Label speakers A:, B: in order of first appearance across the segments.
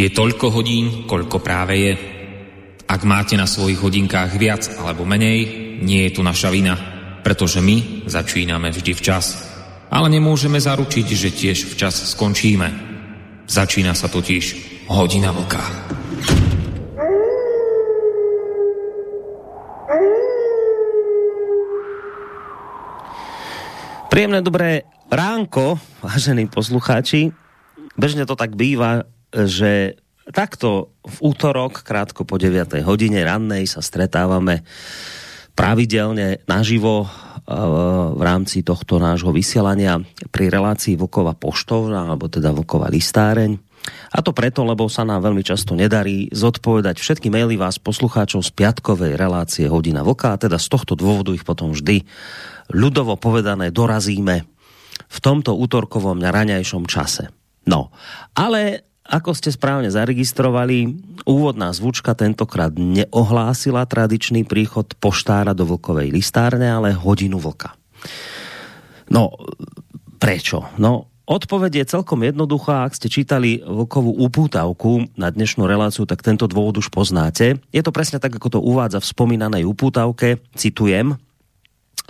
A: Je toľko hodín, koľko práve je. Ak máte na svojich hodinkách viac alebo menej, nie je tu naša vina, pretože my začíname vždy včas. Ale nemôžeme zaručiť, že tiež včas skončíme. Začína sa totiž hodina vlka.
B: Príjemné dobré ránko, vážení poslucháči. Bežne to tak býva, že takto v útorok, krátko po 9. hodine rannej sa stretávame pravidelne naživo eh, v rámci tohto nášho vysielania pri relácii Vokova poštovna, alebo teda Vokova listáreň. A to preto, lebo sa nám veľmi často nedarí zodpovedať všetky maily vás poslucháčov z piatkovej relácie Hodina Voka, a teda z tohto dôvodu ich potom vždy ľudovo povedané dorazíme v tomto útorkovom raňajšom čase. No, ale ako ste správne zaregistrovali, úvodná zvučka tentokrát neohlásila tradičný príchod poštára do vlkovej listárne, ale hodinu vlka. No, prečo? No, odpoveď je celkom jednoduchá. Ak ste čítali vlkovú upútavku na dnešnú reláciu, tak tento dôvod už poznáte. Je to presne tak, ako to uvádza v spomínanej upútavke. Citujem,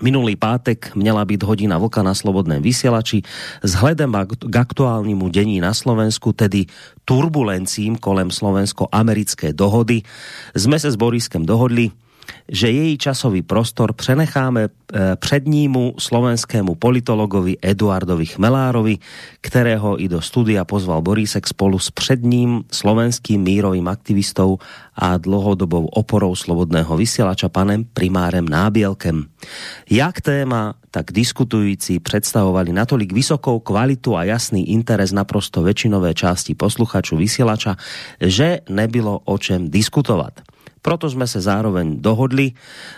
B: Minulý pátek měla být hodina vlka na slobodném vysielači. Vzhledem k aktuálnímu dení na Slovensku, tedy turbulencím kolem slovensko-americké dohody, sme se s Boriskem dohodli, že její časový prostor přenecháme eh, přednímu slovenskému politologovi Eduardovi Chmelárovi, kterého i do studia pozval Borísek spolu s předním slovenským mírovým aktivistou a dlouhodobou oporou slobodného vysielača panem primárem Nábielkem. Jak téma, tak diskutující představovali natolik vysokou kvalitu a jasný interes naprosto väčšinové části posluchačů vysielača, že nebylo o čem diskutovat. Proto jsme se zároveň dohodli,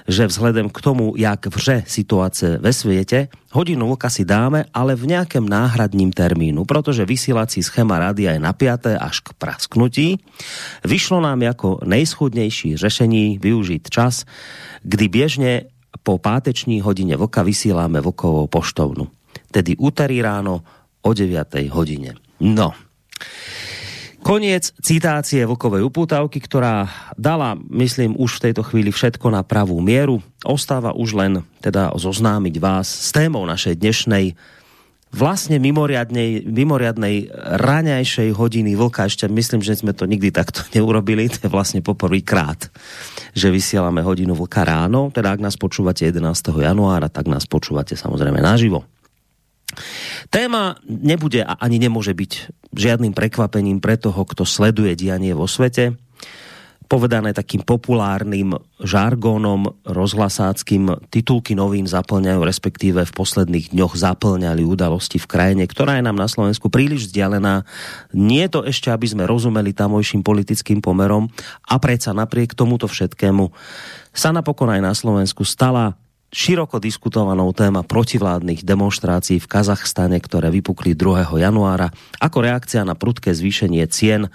B: že vzhledem k tomu, jak vře situace ve světě, hodinu vlka si dáme, ale v nějakém náhradním termínu, protože vysílací schéma rádia je napjaté až k prasknutí. Vyšlo nám jako nejschudnější řešení využít čas, kdy běžně po páteční hodině vlka vysíláme vlkovou poštovnu. Tedy úterý ráno o 9. hodině. No, Koniec citácie Vlkovej upútavky, ktorá dala, myslím, už v tejto chvíli všetko na pravú mieru. Ostáva už len teda zoznámiť vás s témou našej dnešnej vlastne mimoriadnej, mimoriadnej raňajšej hodiny vlka. Ešte myslím, že sme to nikdy takto neurobili. To je vlastne poprvýkrát, že vysielame hodinu vlka ráno. Teda ak nás počúvate 11. januára, tak nás počúvate samozrejme naživo. Téma nebude a ani nemôže byť žiadnym prekvapením pre toho, kto sleduje dianie vo svete. Povedané takým populárnym žargónom rozhlasáckým titulky novín zaplňajú, respektíve v posledných dňoch zaplňali udalosti v krajine, ktorá je nám na Slovensku príliš vzdialená. Nie je to ešte, aby sme rozumeli tamojším politickým pomerom a predsa napriek tomuto všetkému sa napokon aj na Slovensku stala široko diskutovanou téma protivládnych demonstrácií v Kazachstane, ktoré vypukli 2. januára ako reakcia na prudké zvýšenie cien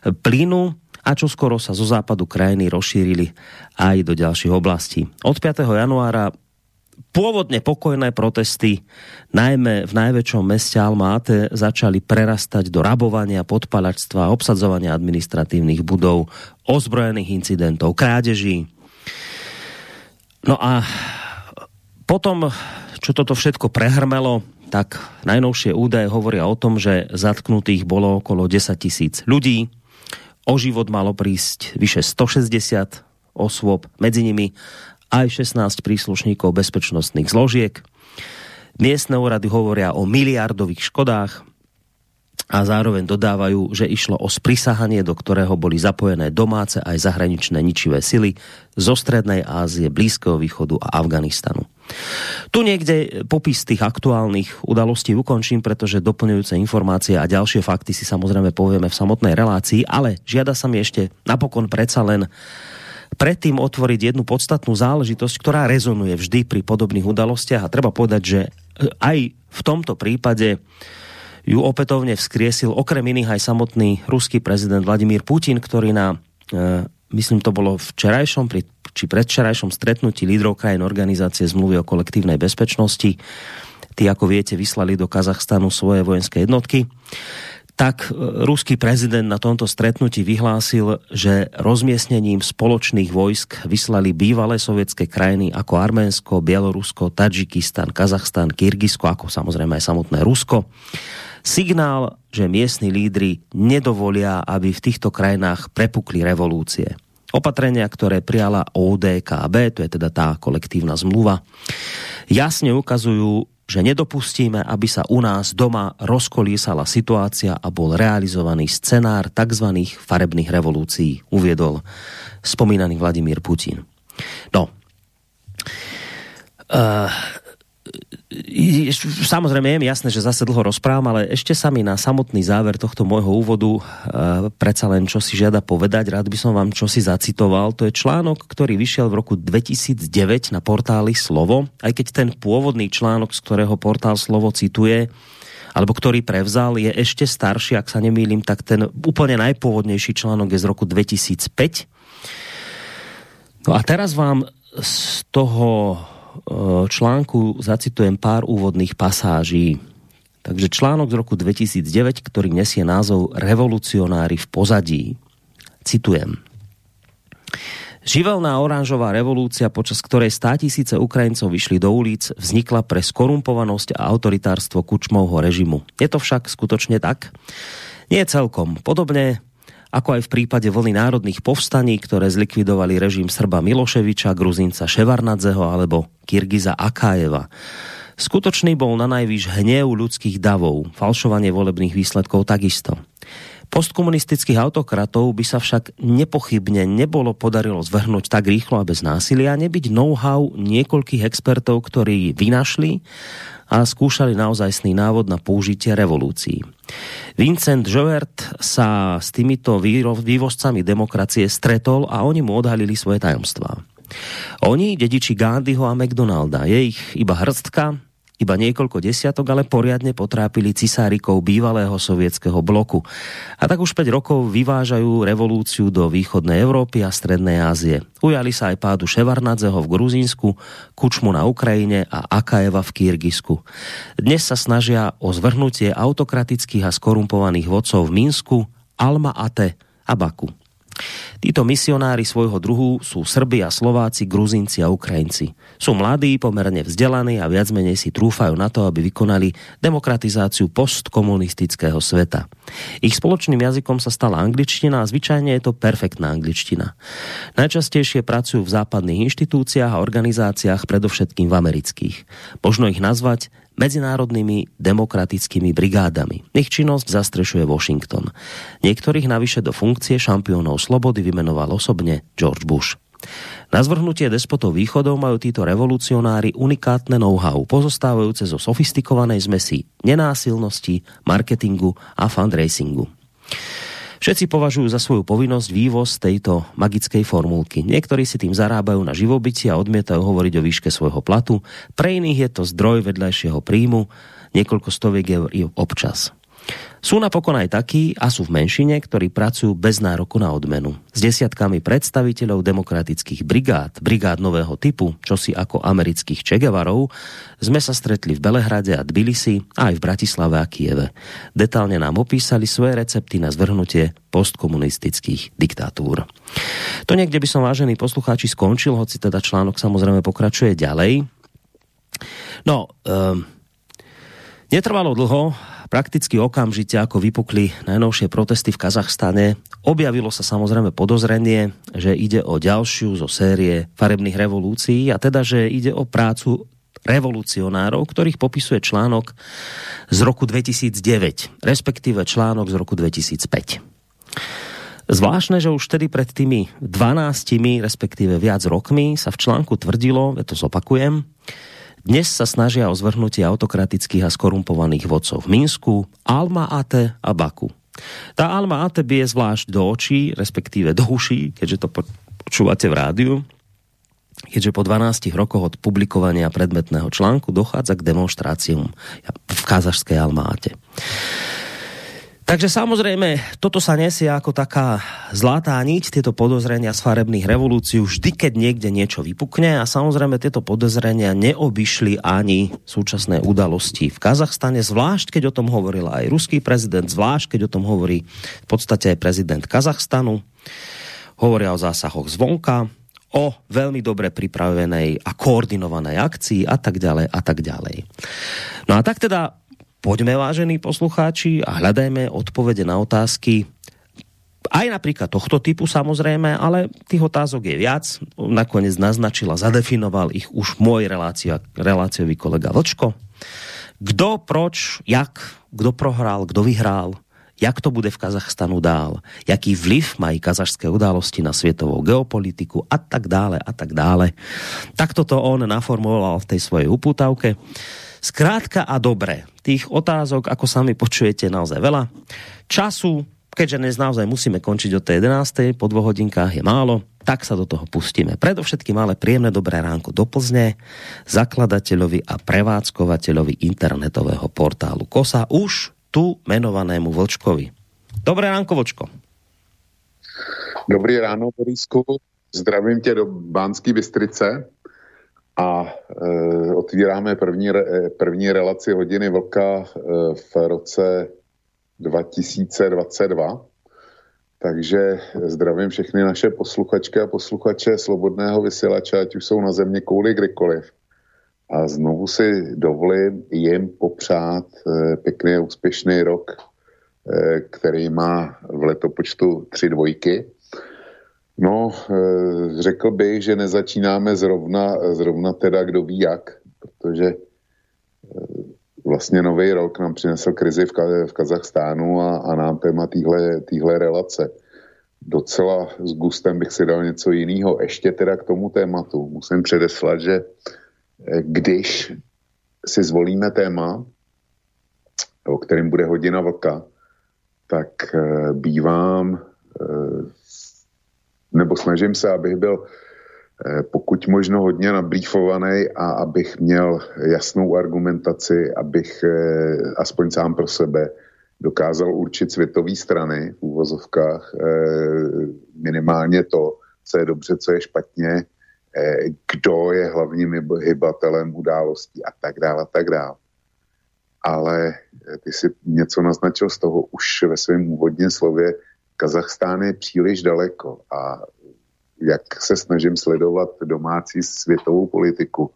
B: plynu a čo skoro sa zo západu krajiny rozšírili aj do ďalších oblastí. Od 5. januára pôvodne pokojné protesty, najmä v najväčšom meste Almáte, začali prerastať do rabovania, podpalačstva, obsadzovania administratívnych budov, ozbrojených incidentov, krádeží. No a Potom, čo toto všetko prehrmelo, tak najnovšie údaje hovoria o tom, že zatknutých bolo okolo 10 tisíc ľudí. O život malo prísť vyše 160 osôb, medzi nimi aj 16 príslušníkov bezpečnostných zložiek. Miestne úrady hovoria o miliardových škodách a zároveň dodávajú, že išlo o sprisahanie, do ktorého boli zapojené domáce aj zahraničné ničivé sily zo Strednej Ázie, Blízkeho východu a Afganistanu. Tu niekde popis tých aktuálnych udalostí ukončím, pretože doplňujúce informácie a ďalšie fakty si samozrejme povieme v samotnej relácii, ale žiada sa mi ešte napokon predsa len predtým otvoriť jednu podstatnú záležitosť, ktorá rezonuje vždy pri podobných udalostiach a treba povedať, že aj v tomto prípade ju opätovne vzkriesil okrem iných aj samotný ruský prezident Vladimír Putin, ktorý na, e, myslím to bolo včerajšom pri, či predvčerajšom stretnutí lídrov krajín organizácie zmluvy o kolektívnej bezpečnosti, tí ako viete vyslali do Kazachstanu svoje vojenské jednotky, tak ruský prezident na tomto stretnutí vyhlásil, že rozmiestnením spoločných vojsk vyslali bývalé sovětské krajiny ako Arménsko, Bielorusko, Tadžikistan, Kazachstan, Kyrgyzsko, ako samozrejme aj samotné Rusko. Signál, že miestni lídry nedovolia, aby v týchto krajinách prepukli revolúcie. Opatrenia, ktoré prijala ODKB, to je teda tá kolektívna zmluva, jasne ukazujú, že nedopustíme, aby sa u nás doma rozkolísala situácia a bol realizovaný scenár tzv. farebných revolúcií, uviedol spomínaný Vladimír Putin. No, uh, Samozrejme je mi jasné, že zase dlho rozprávam, ale ešte sa mi na samotný záver tohto môjho úvodu uh, predsa len čo si žiada povedať. Rád by som vám čo si zacitoval. To je článok, ktorý vyšiel v roku 2009 na portáli Slovo. Aj keď ten pôvodný článok, z ktorého portál Slovo cituje, alebo ktorý prevzal, je ešte starší, ak sa nemýlim, tak ten úplne najpôvodnejší článok je z roku 2005. No a teraz vám z toho článku zacitujem pár úvodných pasáží. Takže článok z roku 2009, ktorý nesie názov Revolucionári v pozadí. Citujem. Živelná oranžová revolúcia, počas ktorej stá tisíce Ukrajincov vyšli do ulic, vznikla pre skorumpovanosť a autoritárstvo Kučmovho režimu. Je to však skutočne tak? Nie celkom. Podobne ako aj v prípade vlny národných povstaní, ktoré zlikvidovali režim Srba Miloševiča, Gruzinca Ševarnadzeho alebo Kyrgyza Akájeva. Skutočný bol na najvýš hnev ľudských davov, falšovanie volebných výsledkov takisto. Postkomunistických autokratov by sa však nepochybne nebolo podarilo zvrhnúť tak rýchlo a bez násilia, nebyť know-how niekoľkých expertov, ktorí vynašli a skúšali naozajstný návod na použitie revolúcií. Vincent Jovert sa s týmito vývozcami demokracie stretol a oni mu odhalili svoje tajomstvá. Oni, dediči Gandhiho a McDonalda, je ich iba hrstka, iba niekoľko desiatok, ale poriadne potrápili cisárikov bývalého sovietského bloku. A tak už 5 rokov vyvážajú revolúciu do východnej Európy a strednej Ázie. Ujali sa aj pádu Ševarnadzeho v Gruzínsku, Kučmu na Ukrajine a Akajeva v Kyrgyzsku. Dnes sa snažia o zvrhnutie autokratických a skorumpovaných vodcov v Minsku, Alma Ate a Baku. Títo misionári svojho druhu sú Srbi a Slováci, Gruzinci a Ukrajinci. Sú mladí, pomerne vzdelaní a viac menej si trúfajú na to, aby vykonali demokratizáciu postkomunistického sveta. Ich spoločným jazykom sa stala angličtina a zvyčajne je to perfektná angličtina. Najčastejšie pracujú v západných inštitúciách a organizáciách, predovšetkým v amerických. Možno ich nazvať medzinárodnými demokratickými brigádami. Ich činnosť zastrešuje Washington. Niektorých navyše do funkcie šampiónov slobody vymenoval osobne George Bush. Na zvrhnutie despotov východov majú títo revolucionári unikátne know-how, pozostávajúce zo sofistikovanej zmesi nenásilnosti, marketingu a fundraisingu. Všetci považujú za svoju povinnosť vývoz tejto magickej formulky. Niektorí si tým zarábajú na živobytí a odmietajú hovoriť o výške svojho platu. Pre iných je to zdroj vedľajšieho príjmu, niekoľko stoviek eur občas. Sú napokon aj takí, a sú v menšine, ktorí pracujú bez nároku na odmenu. S desiatkami predstaviteľov demokratických brigád, brigád nového typu, čosi ako amerických Čegevarov, sme sa stretli v Belehrade a Tbilisi a aj v Bratislave a Kieve. Detálne nám opísali svoje recepty na zvrhnutie postkomunistických diktatúr. To niekde by som, vážení poslucháči, skončil, hoci teda článok samozrejme pokračuje ďalej. No, um, netrvalo dlho, Prakticky okamžite, ako vypukli najnovšie protesty v Kazachstane, objavilo sa samozrejme podozrenie, že ide o ďalšiu zo série farebných revolúcií a teda, že ide o prácu revolucionárov, ktorých popisuje článok z roku 2009, respektíve článok z roku 2005. Zvláštne, že už tedy pred tými 12, respektíve viac rokmi sa v článku tvrdilo, ja to zopakujem, dnes sa snažia o zvrhnutie autokratických a skorumpovaných vodcov v Minsku, Alma Ate a Baku. Tá Alma Ate bije zvlášť do očí, respektíve do uší, keďže to počúvate v rádiu, keďže po 12 rokoch od publikovania predmetného článku dochádza k demonstráciám v kazašskej Almáte. Takže samozrejme, toto sa nesie ako taká zlatá niť, tieto podozrenia z farebných revolúcií, vždy, keď niekde niečo vypukne a samozrejme tieto podozrenia neobyšli ani súčasné udalosti v Kazachstane, zvlášť keď o tom hovoril aj ruský prezident, zvlášť keď o tom hovorí v podstate aj prezident Kazachstanu. Hovoria o zásahoch zvonka, o veľmi dobre pripravenej a koordinovanej akcii a tak ďalej a tak ďalej. No a tak teda poďme, vážení poslucháči, a hľadajme odpovede na otázky, aj napríklad tohto typu samozrejme, ale tých otázok je viac. Nakoniec naznačila, zadefinoval ich už môj relácia, reláciový kolega Vlčko. Kdo, proč, jak, kdo prohrál, kdo vyhrál, jak to bude v Kazachstanu dál, jaký vliv mají kazašské události na světovou geopolitiku a tak dále a tak dále. Tak toto on naformuloval v tej svojej upútavke. Skrátka a dobre, tých otázok, ako sami počujete, naozaj veľa. Času, keďže dnes naozaj musíme končiť od tej 11. po dvoch hodinkách je málo, tak sa do toho pustíme. Predovšetkým ale príjemné dobré ránko do Plzne, zakladateľovi a prevádzkovateľovi internetového portálu KOSA, už tu menovanému Vlčkovi. Dobré ránko, Vlčko.
C: Dobrý ráno, Borisku. Zdravím tě do Bánské Bystrice a e, otvíráme první, e, první relaci hodiny vlka e, v roce 2022. Takže zdravím všechny naše posluchačky a posluchače Slobodného vysílače, ať už jsou na země kouli kdekoliv. A znovu si dovolím jim popřát e, pěkný a úspěšný rok, e, který má v letopočtu tři dvojky No, eh, řekl bych, že nezačínáme zrovna, zrovna teda kdo ví jak, protože eh, vlastně nový rok nám přinesl krizi v, v Kazachstánu a, a nám téma téhle relace. Docela s gustem bych si dal něco jiného. Ještě teda k tomu tématu musím předeslat, že eh, když si zvolíme téma, o kterém bude hodina vlka, tak bývám nebo snažím se, abych byl eh, pokud možno hodně nabrýfovaný a abych měl jasnou argumentaci, abych eh, aspoň sám pro sebe dokázal určit světové strany v úvozovkách eh, minimálně to, co je dobře, co je špatně, kdo je hlavním hybatelem událostí a tak dále a tak dále. Ale ty si něco naznačil z toho už ve svém úvodním slově, Kazachstán je příliš daleko a jak se snažím sledovat domácí světovou politiku,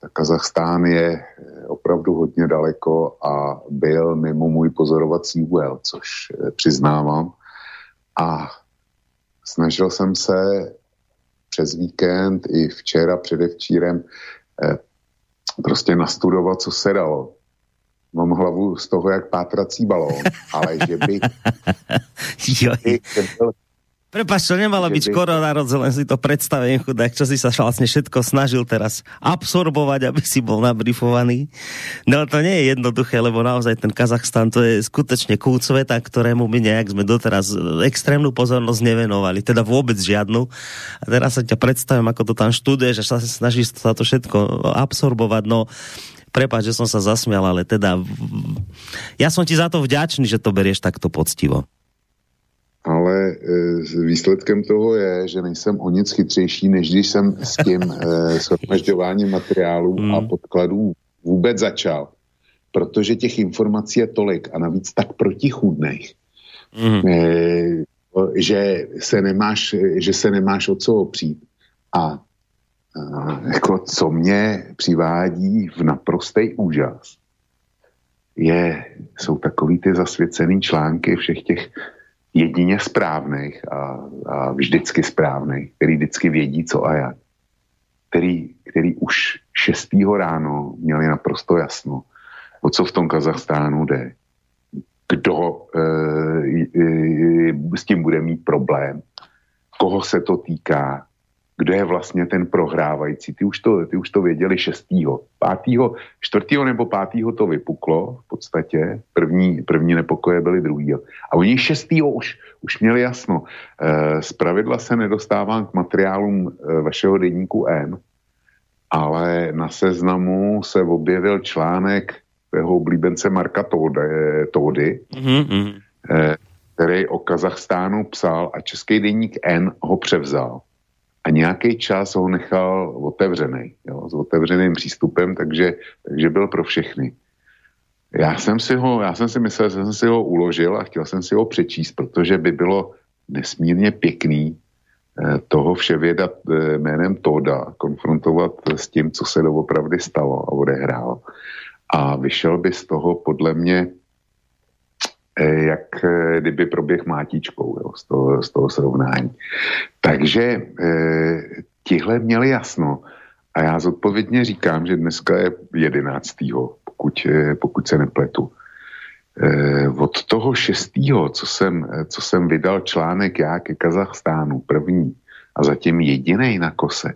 C: tak Kazachstán je opravdu hodně daleko a byl mimo můj pozorovací úhel, což eh, přiznávám. A snažil jsem se přes víkend i včera předevčírem eh, prostě nastudovat, co se dalo mám hlavu z toho, jak pátrací balón, ale že by...
B: jo. Prepač, to nemalo byť koronarodze, len si to predstavím, chudák, čo si sa vlastne všetko snažil teraz absorbovať, aby si bol nabrifovaný. No to nie je jednoduché, lebo naozaj ten Kazachstan to je skutečne kút sveta, ktorému my nejak sme doteraz extrémnu pozornosť nevenovali, teda vôbec žiadnu. A teraz sa ťa predstavím, ako to tam študuješ a sa snažíš sa to všetko absorbovať. No prepáč, že som sa zasmial, ale teda ja som ti za to vďačný, že to berieš takto poctivo.
C: Ale e, výsledkem toho je, že nejsem o nic chytřejší, než když jsem s tím e, shromažďováním materiálů mm. a hmm. podkladů vůbec začal. Protože těch informací je tolik a navíc tak protichůdných, mm. e, že se nemáš, že se nemáš o co opřít. A jako co mě přivádí v naprostý úžas, je, jsou takový ty zasvěcený články všech těch jedině správných a, a vždycky správných, který vždycky vědí, co a jak. Který, který už 6. ráno měli naprosto jasno, o co v tom Kazachstánu jde, kdo e, e, s tím bude mít problém, koho se to týká, kdo je vlastně ten prohrávající. Ty už to, ty už to věděli šestýho. Pátýho, čtvrtýho nebo pátýho to vypuklo v podstatě. První, první nepokoje byly druhý. A oni šestýho už, už měli jasno. E, z pravidla se nedostávám k materiálům e, vašeho denníku N, ale na seznamu se objevil článek jeho oblíbence Marka Tódy, mm-hmm. který o Kazachstánu psal a český deník N ho převzal. A nějaký čas ho nechal otevřený, jo, s otevřeným přístupem, takže, takže byl pro všechny. Já jsem si ho, já jsem si myslel, že jsem si ho uložil a chtěl jsem si ho přečíst, protože by bylo nesmírně pěkný eh, toho vševěda eh, jménem Toda konfrontovat s tím, co se doopravdy stalo a odehrálo. A vyšel by z toho podle mě jak kdyby proběh mátičkou jo, z, toho, z toho srovnání. Takže tihle měli jasno a já zodpovědně říkám, že dneska je 11. pokud, pokud se nepletu. Eh, od toho šestého, co jsem, eh, co jsem vydal článek já ke Kazachstánu, první a zatím jediný na kose,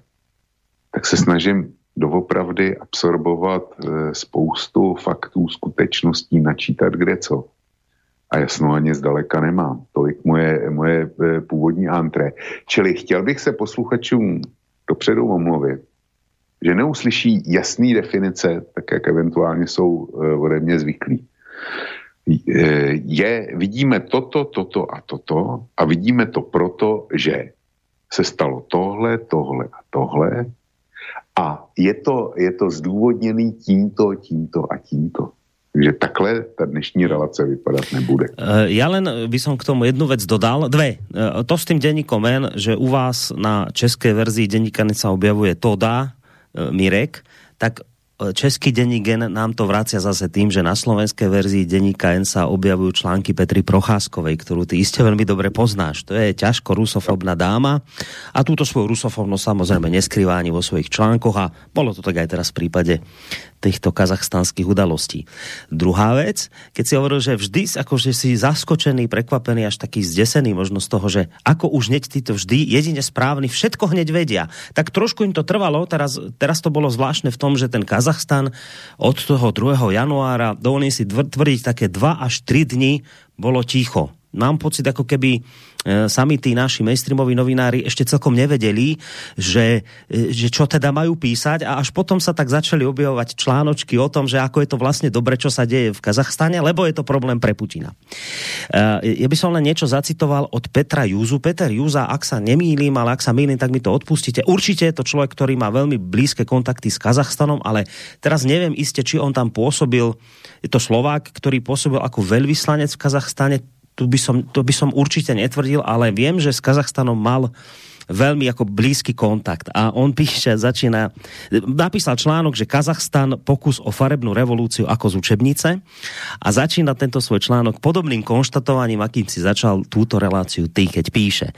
C: tak se snažím doopravdy absorbovat eh, spoustu faktů, skutečností, načítat kde co. A jasno ani zdaleka nemám. Tolik moje, moje původní antré. Čili chtěl bych se posluchačům dopředu omluvit, že neuslyší jasné definice, tak jak eventuálně jsou ode mě zvyklí je, vidíme toto, toto a toto a vidíme to proto, že se stalo tohle, tohle a tohle a je to, je to zdůvodněný tímto, tímto a tímto. Takže takhle ta dnešní relace vypadat nebude.
B: Eh, ja len by som k tomu jednu vec dodal. Dve. Eh, to s tým denníkom men, že u vás na české verzii denníka sa objavuje Toda, eh, Mirek, tak český denník Gen nám to vracia zase tým, že na slovenskej verzii denníka N sa objavujú články Petry Procházkovej, ktorú ty iste veľmi dobre poznáš. To je ťažko rusofobná dáma a túto svoju rusofobnosť samozrejme neskrývá ani vo svojich článkoch a bolo to tak aj teraz v prípade týchto kazachstanských udalostí. Druhá vec, keď si hovoril, že vždy akože si zaskočený, prekvapený, až taký zdesený možno z toho, že ako už hneď títo vždy jedine správny, všetko hneď vedia. Tak trošku im to trvalo, teraz, teraz to bolo zvláštne v tom, že ten Kazachstan od toho 2. januára, dovolím si tvrdiť, také 2 až 3 dny bolo ticho. Mám pocit, ako keby sami tí naši mainstreamoví novinári ešte celkom nevedeli, že, e, že čo teda majú písať a až potom sa tak začali objavovať článočky o tom, že ako je to vlastne dobre, čo sa deje v Kazachstane, lebo je to problém pre Putina. E, ja by som len niečo zacitoval od Petra Júzu. Peter Júza, ak sa nemýlim, ale ak sa mýlim, tak mi to odpustíte. Určite je to človek, ktorý má veľmi blízke kontakty s Kazachstanom, ale teraz neviem iste, či on tam pôsobil, je to Slovák, ktorý pôsobil ako veľvyslanec v Kazachstane, tu by som, to by som určite netvrdil, ale viem, že s Kazachstanom mal veľmi ako blízky kontakt. A on píše, začína, napísal článok, že Kazachstan pokus o farebnú revolúciu ako z učebnice a začína tento svoj článok podobným konštatovaním, akým si začal túto reláciu ty, keď píše.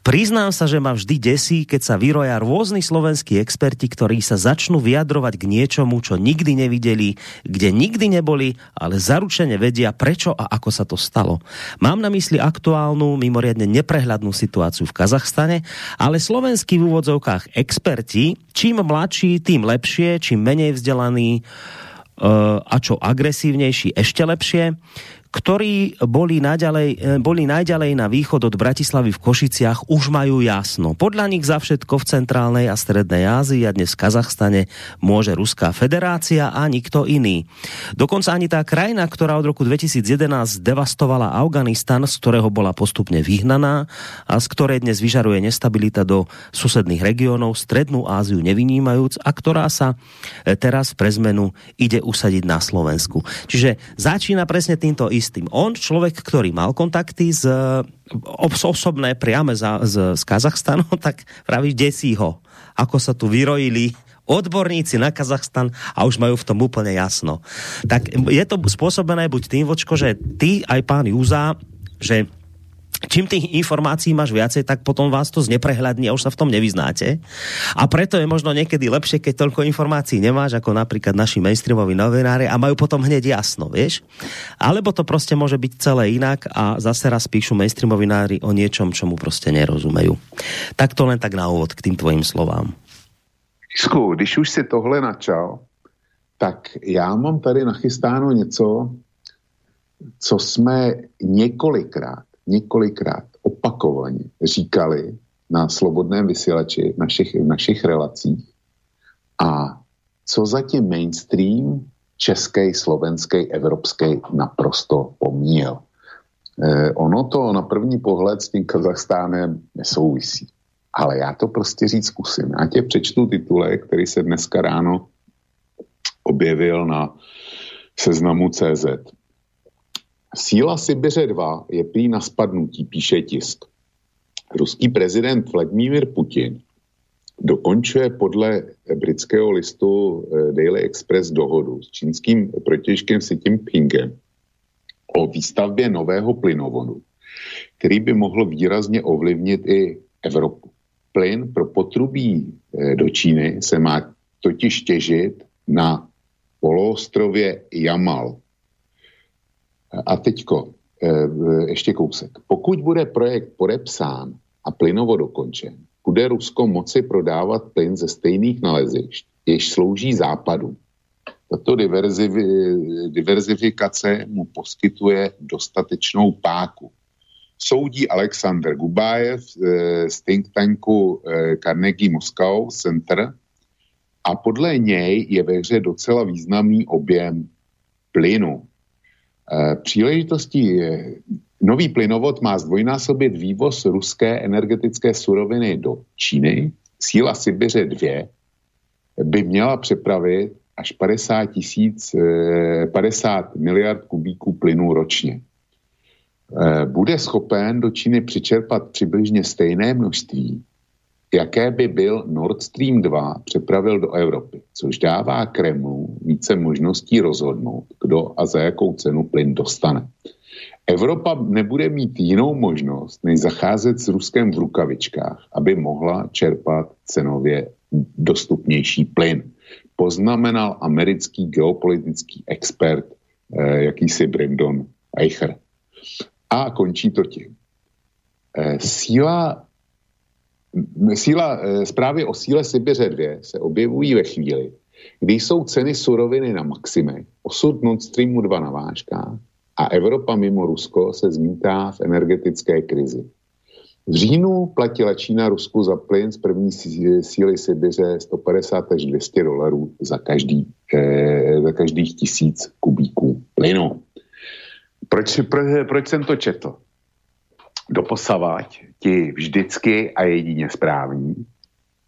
B: Priznám sa, že ma vždy desí, keď sa vyroja rôzni slovenskí experti, ktorí sa začnú vyjadrovať k niečomu, čo nikdy nevideli, kde nikdy neboli, ale zaručene vedia, prečo a ako sa to stalo. Mám na mysli aktuálnu, mimoriadne neprehľadnú situáciu v Kazachstane ale slovenskí v úvodzovkách experti, čím mladší, tým lepšie, čím menej vzdelaný uh, a čo agresívnejší, ešte lepšie ktorí boli, naďalej, eh, boli najďalej na východ od Bratislavy v Košiciach, už majú jasno. Podľa nich za všetko v centrálnej a strednej Ázii a dnes v Kazachstane môže Ruská federácia a nikto iný. Dokonca ani tá krajina, ktorá od roku 2011 devastovala Afganistan, z ktorého bola postupne vyhnaná a z ktorej dnes vyžaruje nestabilita do susedných regiónov, strednú Áziu nevynímajúc a ktorá sa eh, teraz pre zmenu ide usadiť na Slovensku. Čiže začína presne týmto istým. On, človek, ktorý mal kontakty z osobné priame za, z, z Kazachstanu, tak praví, desí ho. Ako sa tu vyrojili odborníci na Kazachstan a už majú v tom úplne jasno. Tak je to spôsobené buď tým, vočko, že ty aj pán Júza, že čím tých informácií máš viacej, tak potom vás to zneprehľadní a už sa v tom nevyznáte. A preto je možno niekedy lepšie, keď toľko informácií nemáš, ako napríklad naši mainstreamoví novinári a majú potom hneď jasno, vieš? Alebo to prostě môže byť celé inak a zase raz píšu mainstreamoví novinári o niečom, čomu prostě nerozumejú. Tak to len tak na úvod k tým tvojim slovám.
C: Sku, když už si tohle načal, tak já mám tady nachystáno něco, co jsme několikrát několikrát opakovaně říkali na slobodném vysílači v našich, v našich relacích. A co zatím mainstream český, slovenský, evropský naprosto pomíjel. Eh, ono to na první pohled s tím Kazachstánem nesouvisí. Ale já to prostě říct zkusím. Já tě přečtu titulek, který se dneska ráno objevil na seznamu CZ. Síla Sibiře 2 je prý na spadnutí, píše tisk. Ruský prezident Vladimír Putin dokončuje podle britského listu eh, Daily Express dohodu s čínským protěžkem Xi Jinpingem o výstavbě nového plynovodu, který by mohl výrazně ovlivnit i Evropu. Plyn pro potrubí eh, do Číny se má totiž těžit na poloostrově Jamal. A teďko, eh, ještě kousek. Pokud bude projekt podepsán a plynovo dokončen, bude Rusko moci prodávat plyn ze stejných nalezišť, jež slouží západu. Tato diverzifikace mu poskytuje dostatečnou páku. Soudí Alexander Gubájev eh, z think tanku eh, Carnegie Moscow Center a podle něj je ve hře docela významný objem plynu. Eh, příležitostí nový plynovod má zdvojnásobit vývoz ruské energetické suroviny do Číny. Síla Sibiře 2 by měla přepravit až 50, tisíc, 50 miliard kubíků plynu ročně. Eh, bude schopen do Číny přičerpat přibližně stejné množství, jaké by byl Nord Stream 2 přepravil do Evropy, což dává Kremlu více možností rozhodnout, kdo a za jakou cenu plyn dostane. Evropa nebude mít jinou možnost, než zacházet s Ruskem v rukavičkách, aby mohla čerpat cenově dostupnější plyn. Poznamenal americký geopolitický expert, eh, jakýsi Brandon Eicher. A končí to tím. E, síla, síla e, zprávy o síle Sibiře 2 se objevují ve chvíli, kdy jsou ceny suroviny na maximech, osud Nord Streamu 2 na vážkách a Evropa mimo Rusko se zmítá v energetické krizi. V říjnu platila Čína Rusku za plyn z první síly Sibiře 150 až 200 dolarů za, každý, eh, za každých tisíc kubíků plynu. Proč, pro, proč jsem to četl? Doposavať ti vždycky a jedině správní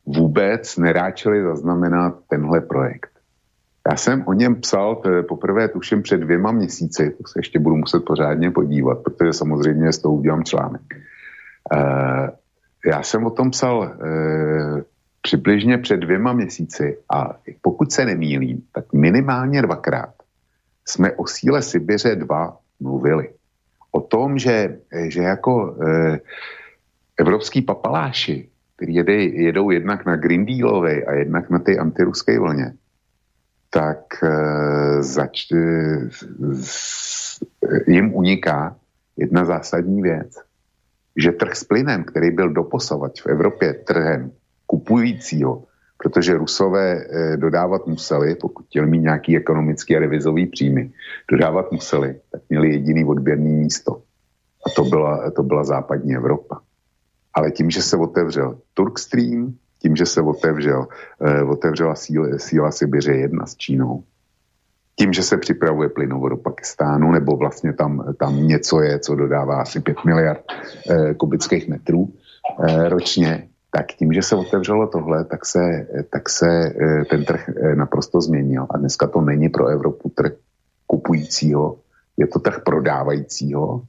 C: vůbec neráčili zaznamenat tenhle projekt. Já jsem o něm psal poprvé tuším před dvěma měsíci, to se ještě budu muset pořádně podívat, protože samozřejmě s tou udělám článek. E, já jsem o tom psal e, přibližně před dvěma měsíci a pokud se nemýlím, tak minimálně dvakrát jsme o síle Sibiře 2 mluvili. O tom, že, že jako eh, evropský papaláši, kteří jede, jedou jednak na Green Dealovi a jednak na ty antiruské vlně, tak eh, zač, eh, jim uniká jedna zásadní věc, že trh s plynem, který byl doposovat v Evropě trhem kupujícího, protože Rusové eh, dodávat museli, pokud chtěli mít nějaký ekonomický a revizový příjmy, dodávat museli, tak měli jediný odběrný místo. A to byla, to byla západní Evropa. Ale tím, že se otevřel Turkstream, tím, že se otevřel, eh, otevřela síla, síla Sibiře jedna s Čínou, tím, že se připravuje plynovod do Pakistánu, nebo vlastně tam, tam něco je, co dodává asi 5 miliard eh, kubických metrů eh, ročně, tak tím, že se otevřelo tohle, tak se, tak se eh, ten trh eh, naprosto změnil. A dneska to není pro Evropu trh kupujícího, je to trh prodávajícího.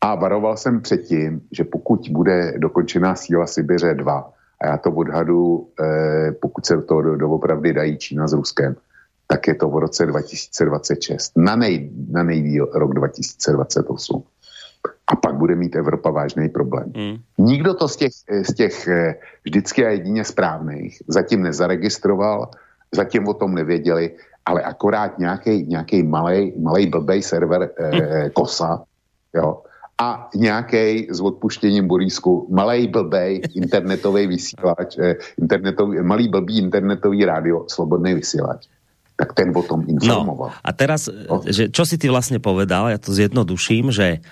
C: A varoval jsem předtím, že pokud bude dokončená síla Sibiře 2, a já to odhadu, eh, pokud se do, doopravdy dají Čína s Ruskem, tak je to v roce 2026. Na, nej, na nejdíl rok 2028 a pak bude mít Evropa vážný problém. Mm. Nikdo to z těch, z těch eh, vždycky a jedině správných zatím nezaregistroval, zatím o tom nevěděli, ale akorát nějaký malý blbej server eh, mm. KOSA, jo, a nějaký s odpuštěním Borísku malý blbej internetový vysílač, eh, internetový, malý blbý internetový rádio, slobodný vysílač tak ten o tom informoval.
B: No, a teraz, no. že čo si ty vlastne povedal, ja to zjednoduším, že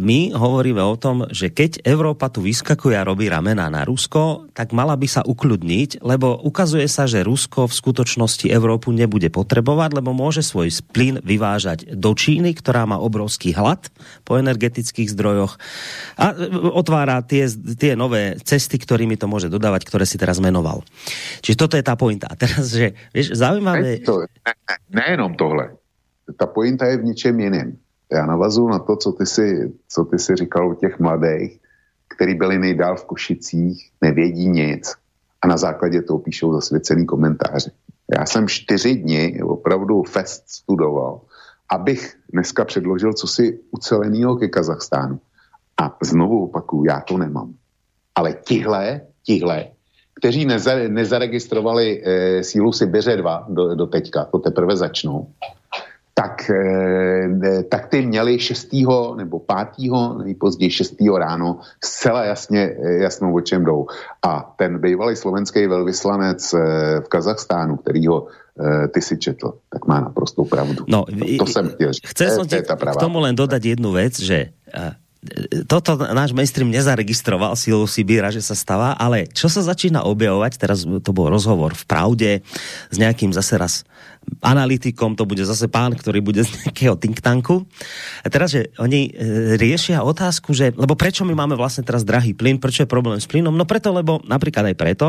B: my hovoríme o tom, že keď Európa tu vyskakuje a robí ramená na Rusko, tak mala by sa ukľudniť, lebo ukazuje sa, že Rusko v skutočnosti Európu nebude potrebovať, lebo môže svoj plyn vyvážať do Číny, ktorá má obrovský hlad po energetických zdrojoch a e, otvára tie, tie nové cesty, ktorými to môže dodávať, ktoré si teraz menoval. Čiže toto je tá pointa. A teraz, že vieš, zaujímavé
C: nejenom tohle. Ta pointa je v ničem jiném. Já navazuju na to, co ty si, co ty si říkal o těch mladých, který byli nejdál v Košicích, nevědí nic a na základě toho píšou zasvěcený komentáře. Já jsem čtyři dny opravdu fest studoval, abych dneska předložil co si ucelenýho ke Kazachstánu. A znovu opakuju, já to nemám. Ale tihle, tihle kteří neza, nezaregistrovali e, sílu Sibiře 2 do, do teďka, to teprve začnou, tak, e, tak ty měli 6. nebo 5. nejpozději 6. ráno zcela jasně, eh, jasnou o čem jdou. A ten bývalý slovenský velvyslanec e, v Kazachstánu, který ho ty si četl, tak má naprostou pravdu.
B: No, to, to jsem chtěl říct. Chcel som ti k tomu len dodať jednu vec, že toto náš mainstream nezaregistroval silu Sibíra, že sa stáva, ale čo sa začína objavovať, teraz to bol rozhovor v Pravde s nejakým zase raz analytikom, to bude zase pán, ktorý bude z nejakého think tanku. A teraz, že oni e, riešia otázku, že, lebo prečo my máme vlastne teraz drahý plyn, prečo je problém s plynom? No preto, lebo, napríklad aj preto,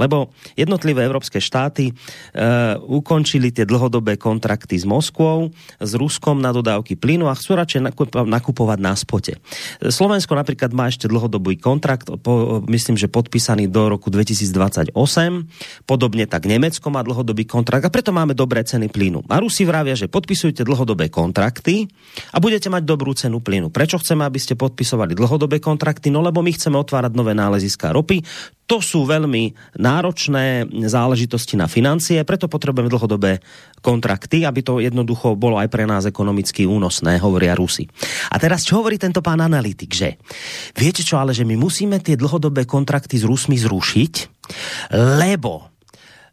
B: lebo jednotlivé európske štáty e, ukončili tie dlhodobé kontrakty s Moskvou, s Ruskom na dodávky plynu a chcú radšej nakupovať na spote. Slovensko napríklad má ešte dlhodobý kontrakt, po, myslím, že podpísaný do roku 2028, podobne tak Nemecko má dlhodobý kontrakt a preto máme dobré ceny plynu. A Rusi vravia, že podpisujete dlhodobé kontrakty a budete mať dobrú cenu plynu. Prečo chceme, aby ste podpisovali dlhodobé kontrakty? No lebo my chceme otvárať nové náleziska ropy. To sú veľmi náročné záležitosti na financie, preto potrebujeme dlhodobé kontrakty, aby to jednoducho bolo aj pre nás ekonomicky únosné, hovoria Rusi. A teraz čo hovorí tento pán analytik, že viete čo, ale že my musíme tie dlhodobé kontrakty s Rusmi zrušiť, lebo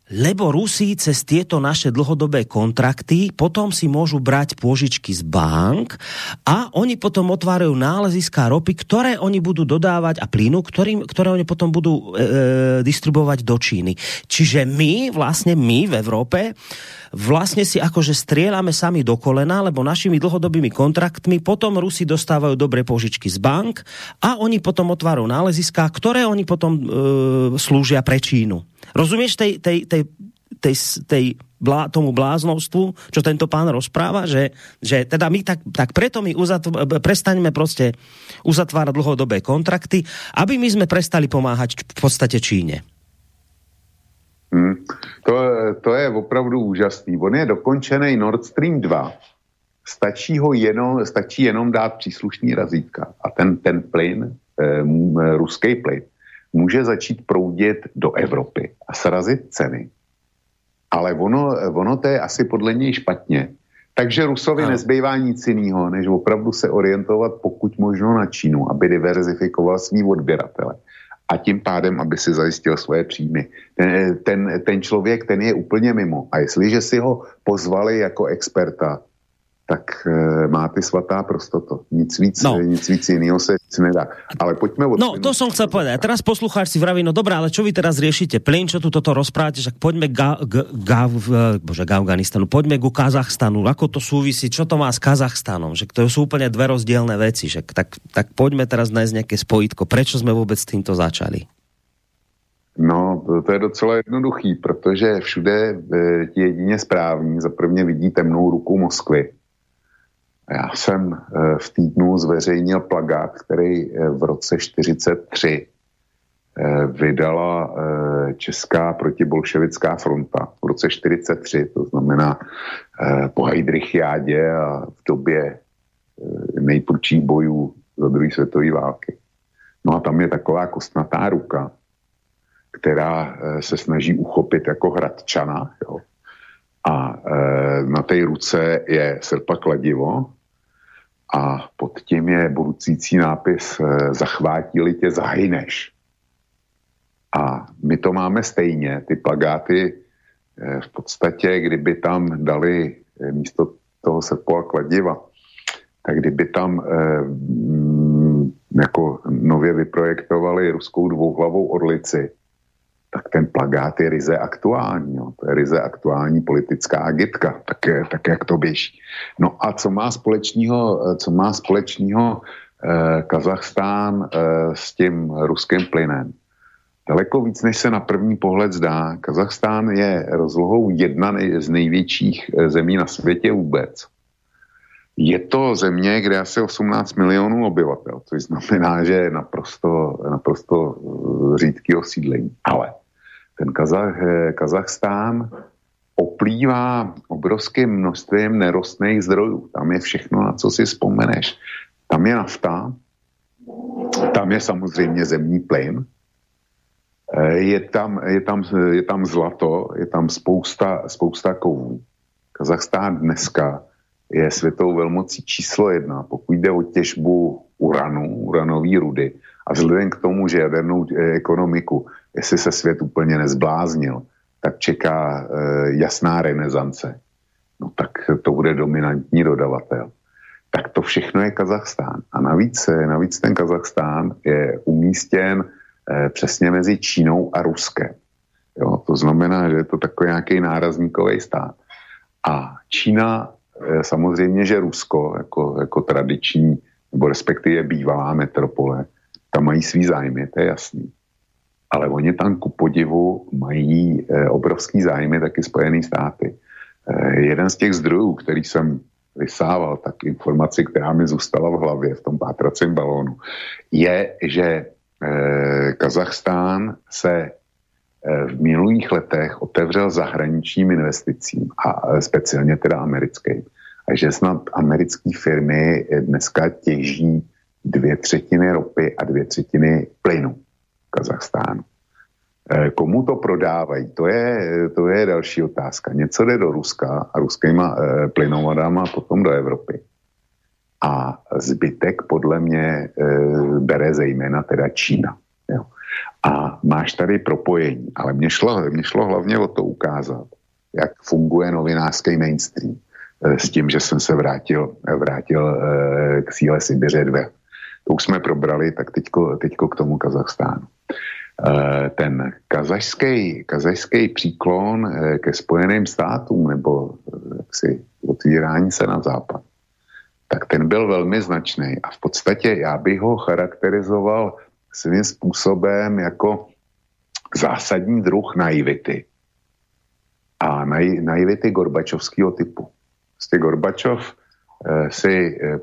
B: lebo Rusi cez tieto naše dlhodobé kontrakty potom si môžu brať pôžičky z bank a oni potom otvárajú náleziská ropy, ktoré oni budú dodávať a plynu, ktorým, ktoré oni potom budú e, e, distribuovať do Číny. Čiže my, vlastne my v Európe, vlastne si akože strieľame sami do kolena, lebo našimi dlhodobými kontraktmi potom Rusi dostávajú dobré požičky z bank a oni potom otvárajú náleziská, ktoré oni potom e, slúžia pre Čínu. Rozumieš tej, tej, tej, tej, tej blá, tomu bláznovstvu, čo tento pán rozpráva, že, že teda my tak, tak preto my uzatv, prestaňme prostě uzatvárať dlhodobé kontrakty, aby my sme prestali pomáhať v podstate Číne.
C: Hmm. To, to je opravdu úžasný. On je dokončený Nord Stream 2. Stačí ho jenom, stačí jenom dát příslušný razítka a ten, ten plyn, eh, ruský plyn, může začít proudit do Evropy a srazit ceny. Ale ono, ono to je asi podle něj špatně. Takže Rusovi no. nezbývá nic jiného, než opravdu se orientovat pokud možno na Čínu, aby diverzifikoval svý odběratele. A tím pádem, aby si zajistil svoje příjmy. Ten, ten, ten člověk, ten je úplně mimo. A jestliže si ho pozvali jako experta, tak e, má ty svatá prostoto. Nic víc, no. nic víc jiného se nedá. Ale pojďme od
B: No, to som chcel povedať. A teraz poslucháč si vraví, no dobré, ale čo vy teraz riešite? Plyn, čo tu toto rozprávate, však poďme ga, ga, ga, bože, ga Afganistanu, poďme ku Kazachstanu. Ako to súvisí? Čo to má s Kazachstanom? Že to sú úplne dve rozdielne veci. Že tak, tak poďme teraz nájsť nejaké spojitko. Prečo sme vôbec s týmto začali?
C: No, to je docela jednoduchý, protože všude e, ti jedině správní za prvně vidí temnou ruku Moskvy já jsem eh, v týdnu zveřejnil plagát, který eh, v roce 43 eh, vydala Česká protibolševická fronta v roce 43, to znamená po Heidrichiádě a v době nejprudších bojů za druhé světové války. No a tam je taková kostnatá ruka, která se snaží uchopit jako hradčana. Jo. A na té ruce je srpa kladivo a pod tím je budoucící nápis eh, Zachvátili tě, zahyneš. A my to máme stejně, ty plagáty v podstatě, kdyby tam dali místo toho sepo a kladiva, tak kdyby tam eh, jako nově vyprojektovali ruskou dvouhlavou orlici, tak ten plagát je ryze aktuální. Jo. To je ryze aktuální politická agitka, tak, je, tak jak to běží. No a co má společného, co má společného eh, Kazachstán eh, s tím ruským plynem? Daleko víc, než se na první pohled zdá. Kazachstán je rozlohou jedna z největších eh, zemí na světě vůbec. Je to země, kde je asi 18 milionů obyvatel, což znamená, že je naprosto, naprosto eh, řídký osídlení. Ale ten Kazach, eh, Kazachstán oplývá obrovským množstvím nerostných zdrojů. Tam je všechno, na co si vzpomeneš. Tam je nafta, tam je samozřejmě zemní plyn, eh, je tam, je tam, je tam zlato, je tam spousta, spousta kovů. Kazachstán dneska je světovou velmocí číslo jedna, pokud jde o těžbu uranu, uranové rudy. A vzhledem k tomu, že jadernou eh, ekonomiku, jestli se svět úplně nezbláznil, tak čeká e, jasná renesance. No tak to bude dominantní dodavatel. Tak to všechno je Kazachstán. A navíc, eh, navíc ten Kazachstán je umístěn e, přesně mezi Čínou a Ruskem. Jo, to znamená, že je to takový nějaký nárazníkový stát. A Čína samozřejmě, že Rusko jako, jako tradiční, nebo respektive bývalá metropole, tam mají svý zájmy, to je jasný. Ale oni tam ku podivu mají e, obrovský zájmy taky Spojené státy. E, jeden z těch zdrojů, který jsem vysával, tak informaci, která mi zůstala v hlavě v tom pátracím balónu, je, že Kazachstán se Eh, v minulých letech otevřel zahraničním investicím a speciálně teda americkým. A že snad americké firmy dneska těží dvě třetiny ropy a dvě třetiny plynu v Kazachstánu. Eh, komu to prodávají? To je, to je další otázka. Něco jde do Ruska a ruskýma eh, plynovodama potom do Evropy. A zbytek podle mě bere zejména teda Čína. Jo a máš tady propojení. Ale mě šlo, mě šlo hlavně o to ukázat, jak funguje novinářský mainstream eh, s tím, že jsem se vrátil, vrátil eh, k síle Sibiře 2. To už jsme probrali, tak teďko, teďko k tomu Kazachstánu. Eh, ten kazašský, kazašský příklon ke Spojeným státům nebo jaksi otvírání se na západ, tak ten byl velmi značný a v podstatě já bych ho charakterizoval svým způsobem jako zásadní druh naivity. A nai, naivity Gorbačovského typu. Prostě Gorbačov eh, si eh,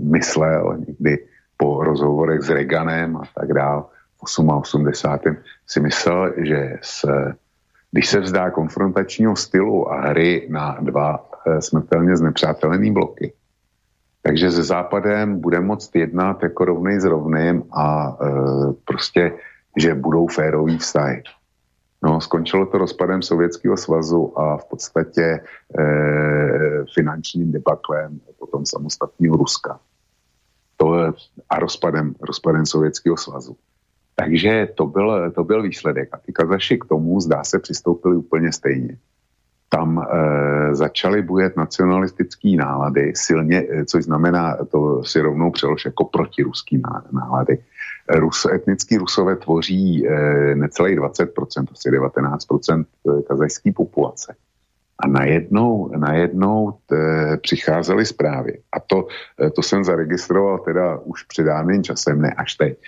C: myslel někdy po rozhovorech s Reaganem a tak dál v 88. si myslel, že se, když se vzdá konfrontačního stylu a hry na dva eh, smrtelně znepřátelený bloky, takže se Západem bude moct jednat jako rovnej s rovným a e, prostě, že budou férový vztahy. No, skončilo to rozpadem Sovětského svazu a v podstatě e, finančním debaklem potom samostatního Ruska. To, a rozpadem, rozpadem Sovětského svazu. Takže to byl, to byl výsledek. A ty Kazaši k tomu, zdá se, přistoupili úplně stejně tam e, začaly bujet nacionalistické nálady, silně, eh, což znamená, to si rovnou přelož jako protiruský nálady. Rus, etnický rusové tvoří e, necelých 20%, asi 19% kazajské populace. A najednou, najednou t, přicházely zprávy. A to, to jsem zaregistroval teda už před dávným časem, ne až teď,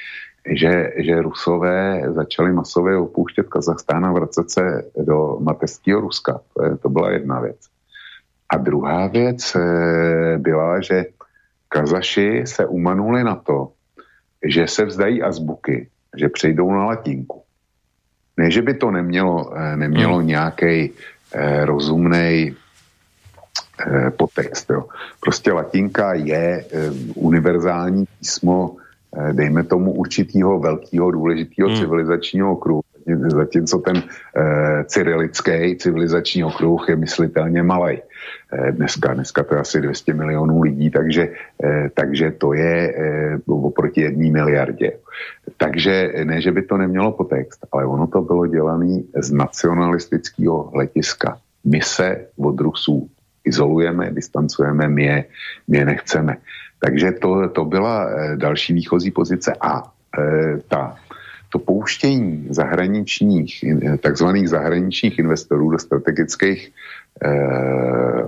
C: že, že Rusové začali masově opouštět Kazachstán a vracet se do mateřského Ruska. To, je, to byla jedna věc. A druhá věc eh, byla, že Kazaši se umanuli na to, že se vzdají azbuky, že přejdou na latinku. Ne, že by to nemělo, eh, nemělo hmm. nějaký eh, rozumný eh, potext. Jo. Prostě latinka je eh, univerzální písmo dejme tomu určitýho velkého důležitého hmm. civilizačního okruhu, zatímco ten e, cyrilický civilizační okruh je myslitelně malý. E, dneska, dneska to je asi 200 milionů lidí, takže, e, takže to je e, oproti jedné miliardě. Takže ne, že by to nemělo potext, ale ono to bylo dělané z nacionalistického hlediska. My se od Rusů izolujeme, distancujeme, my je, my je nechceme. Takže to, to byla další výchozí pozice a e, ta to pouštění zahraničních, takzvaných zahraničních investorů do strategických eh,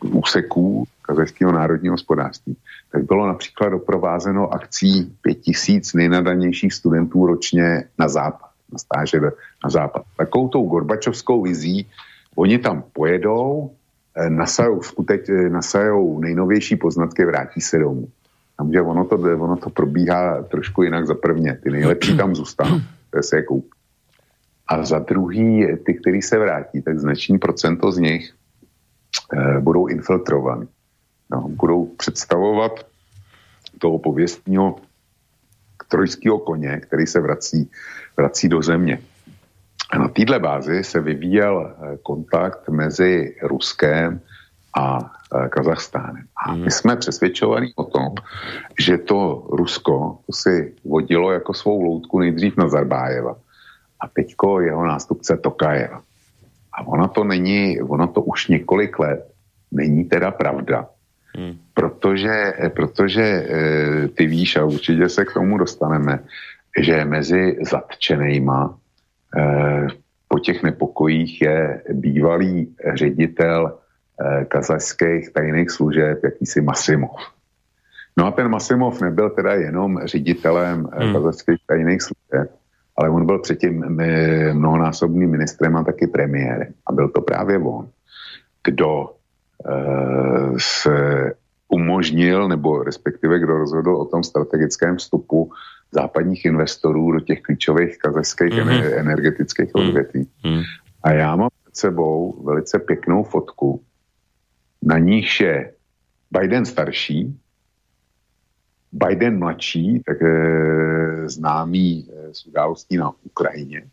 C: úseků kazajského národního hospodářství, tak bylo například doprovázeno akcí pět tisíc nejnadanějších studentů ročně na západ, na stáže na západ. Takovou tou Gorbačovskou vizí oni tam pojedou, eh, nasajou, skutek, eh, nasajou nejnovější poznatky, vrátí se domů. Takže ono to, ono to probíhá trošku jinak za prvně. Ty nejlepší tam zůstanou, to se je koup. A za druhý, ty, který se vrátí, tak značný procento z nich eh, budou infiltrovaný. No, budou představovat toho pověstního trojského koně, který se vrací, vrací do země. A na této bázi se vyvíjel eh, kontakt mezi Ruskem a Eh, Kazachstánem. A my jsme přesvědčovaní o tom, že to Rusko to si vodilo jako svou loutku nejdřív na Zarbájeva a teďko jeho nástupce Tokajeva. A ona to není, ona to už několik let není teda pravda. Hmm. Protože, protože e, ty víš, a určitě se k tomu dostaneme, že mezi zatčenýma po těch nepokojích je bývalý ředitel Eh, kazajských tajných služeb, jakýsi Masimov. No a ten Masimov nebyl teda jenom ředitelem eh, hmm. kazajských tajných služeb, ale on byl předtím eh, mnohonásobným ministrem a taky premiérem. A byl to právě on, kdo se umožnil, nebo respektive kdo rozhodl o tom strategickém vstupu západních investorů do těch klíčových kazajských mm-hmm. energetických hmm. odvětví. Mm-hmm. A já mám před sebou velice pěknou fotku, na níž je Biden starší, Biden mladší, tak e, známý e, z událostí na Ukrajině.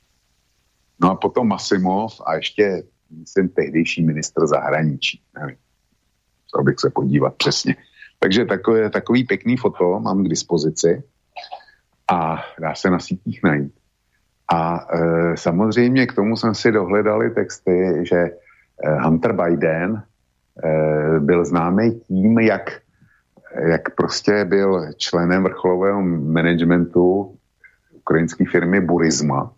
C: No a potom Masimov a ještě, myslím, tehdejší ministr zahraničí. Nevím, co bych se podívat přesně. Takže takové, takový pěkný foto mám k dispozici a dá se na sítích najít. A e, samozřejmě k tomu jsem si dohledali texty, že e, Hunter Biden Eh, byl známý tím, jak, jak prostě byl členem vrcholového managementu ukrajinské firmy Burisma,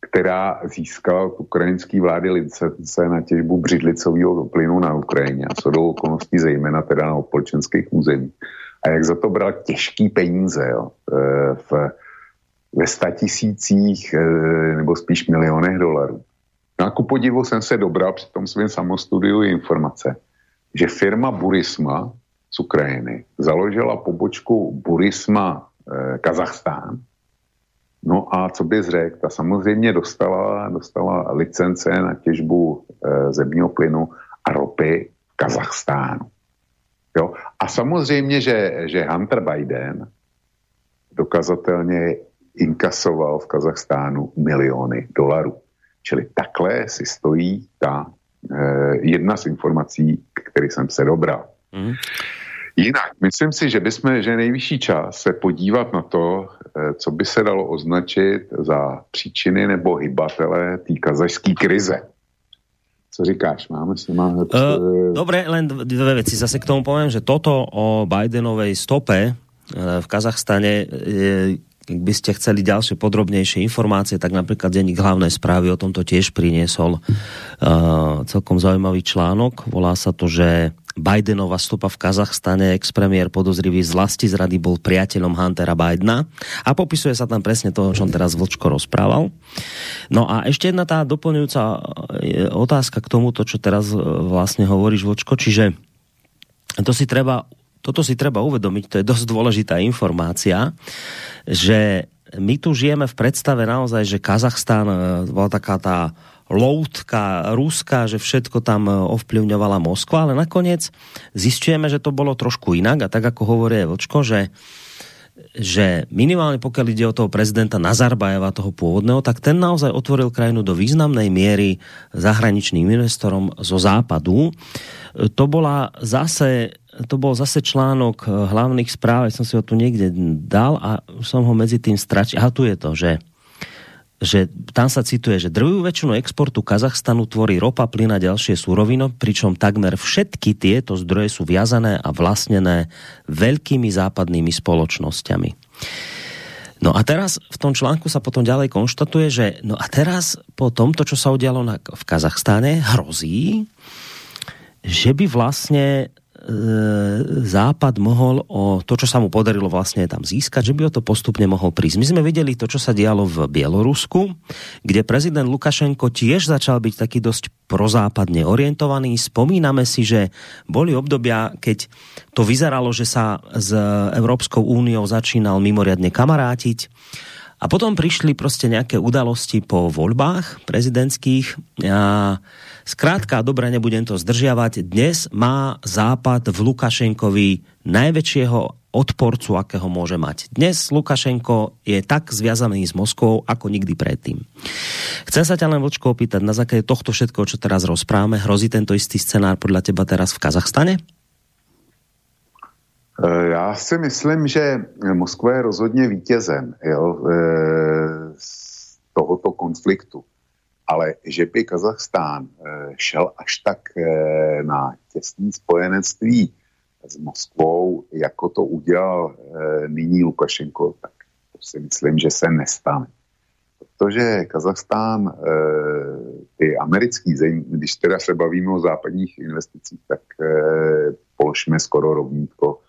C: která získala od ukrajinské vlády licence na těžbu břidlicového plynu na Ukrajině a co do okolností zejména teda na opolčenských územích. A jak za to bral těžký peníze jo, eh, v, ve statisících eh, nebo spíš milionech dolarů. No a ku podivu jsem se dobral při tom svém samostudiu informace, že firma Burisma z Ukrajiny založila pobočku Burisma eh, Kazachstán. No a co bys řekl, ta samozřejmě dostala, dostala licence na těžbu zemního plynu a ropy v Kazachstánu. Jo? A samozřejmě, že, že Hunter Biden dokazatelně inkasoval v Kazachstánu miliony dolarů. Čili takhle si stojí ta eh, jedna z informací, který jsem se dobral. Mm. Jinak, myslím si, že bychom, že nejvyšší čas se podívat na to, eh, co by se dalo označit za příčiny nebo hybatele té kazašské krize. Co říkáš? Máme si máme... Uh,
B: dobre, len dvě věci. Zase k tomu povím, že toto o Bidenovej stope v Kazachstane ak by ste chceli ďalšie podrobnejšie informácie, tak napríklad denník hlavné správy o tomto tiež priniesol uh, celkom zaujímavý článok. Volá sa to, že Bidenova stopa v Kazachstane, ex-premiér podozrivý z lasti zrady bol priateľom Huntera Bidena a popisuje sa tam presne to, o čom teraz Vlčko rozprával. No a ešte jedna tá doplňujúca uh, otázka k tomuto, čo teraz uh, vlastne hovoríš Vlčko, čiže to si treba toto si treba uvedomiť, to je dosť dôležitá informácia, že my tu žijeme v predstave naozaj, že Kazachstán e, bola taká tá loutka ruská, že všetko tam e, ovplyvňovala Moskva, ale nakoniec zistujeme, že to bolo trošku inak a tak ako hovorí Vlčko, že že minimálne pokiaľ ide o toho prezidenta Nazarbajeva, toho pôvodného, tak ten naozaj otvoril krajinu do významnej miery zahraničným investorom zo západu. To bola zase to bol zase článok hlavných správ, som si ho tu niekde dal a som ho medzi tým stračil. A tu je to, že že tam sa cituje, že druhú väčšinu exportu Kazachstanu tvorí ropa, plyn a ďalšie súrovino, pričom takmer všetky tieto zdroje sú viazané a vlastnené veľkými západnými spoločnosťami. No a teraz v tom článku sa potom ďalej konštatuje, že no a teraz po tomto, čo sa udialo na, v Kazachstáne, hrozí, že by vlastne Západ mohol o to, čo sa mu podarilo vlastne tam získať, že by o to postupne mohol prísť. My sme videli to, čo sa dialo v Bielorusku, kde prezident Lukašenko tiež začal byť taký dosť prozápadne orientovaný. Spomíname si, že boli obdobia, keď to vyzeralo, že sa s Európskou úniou začínal mimoriadne kamarátiť a potom prišli prostě nějaké udalosti po voľbách prezidentských a Zkrátka, dobre, nebudem to zdržiavať. Dnes má Západ v Lukašenkovi najväčšieho odporcu, akého môže mať. Dnes Lukašenko je tak zviazaný s Moskou, ako nikdy predtým. Chcem sa ťa len, Vlčko, opýtať, na základe tohto všetko, čo teraz rozpráme, hrozí tento istý scenár podľa teba teraz v Kazachstane?
C: Eh, já si myslím, že Moskva je rozhodně vítězem jo, eh, z tohoto konfliktu ale že by Kazachstán eh, šel až tak eh, na těsný spojenectví s Moskvou, jako to udělal eh, nyní Lukašenko, tak to si myslím, že se nestane. Protože Kazachstán, ty americký země, když teda se bavíme o západních investicích, tak položíme skoro rovnítko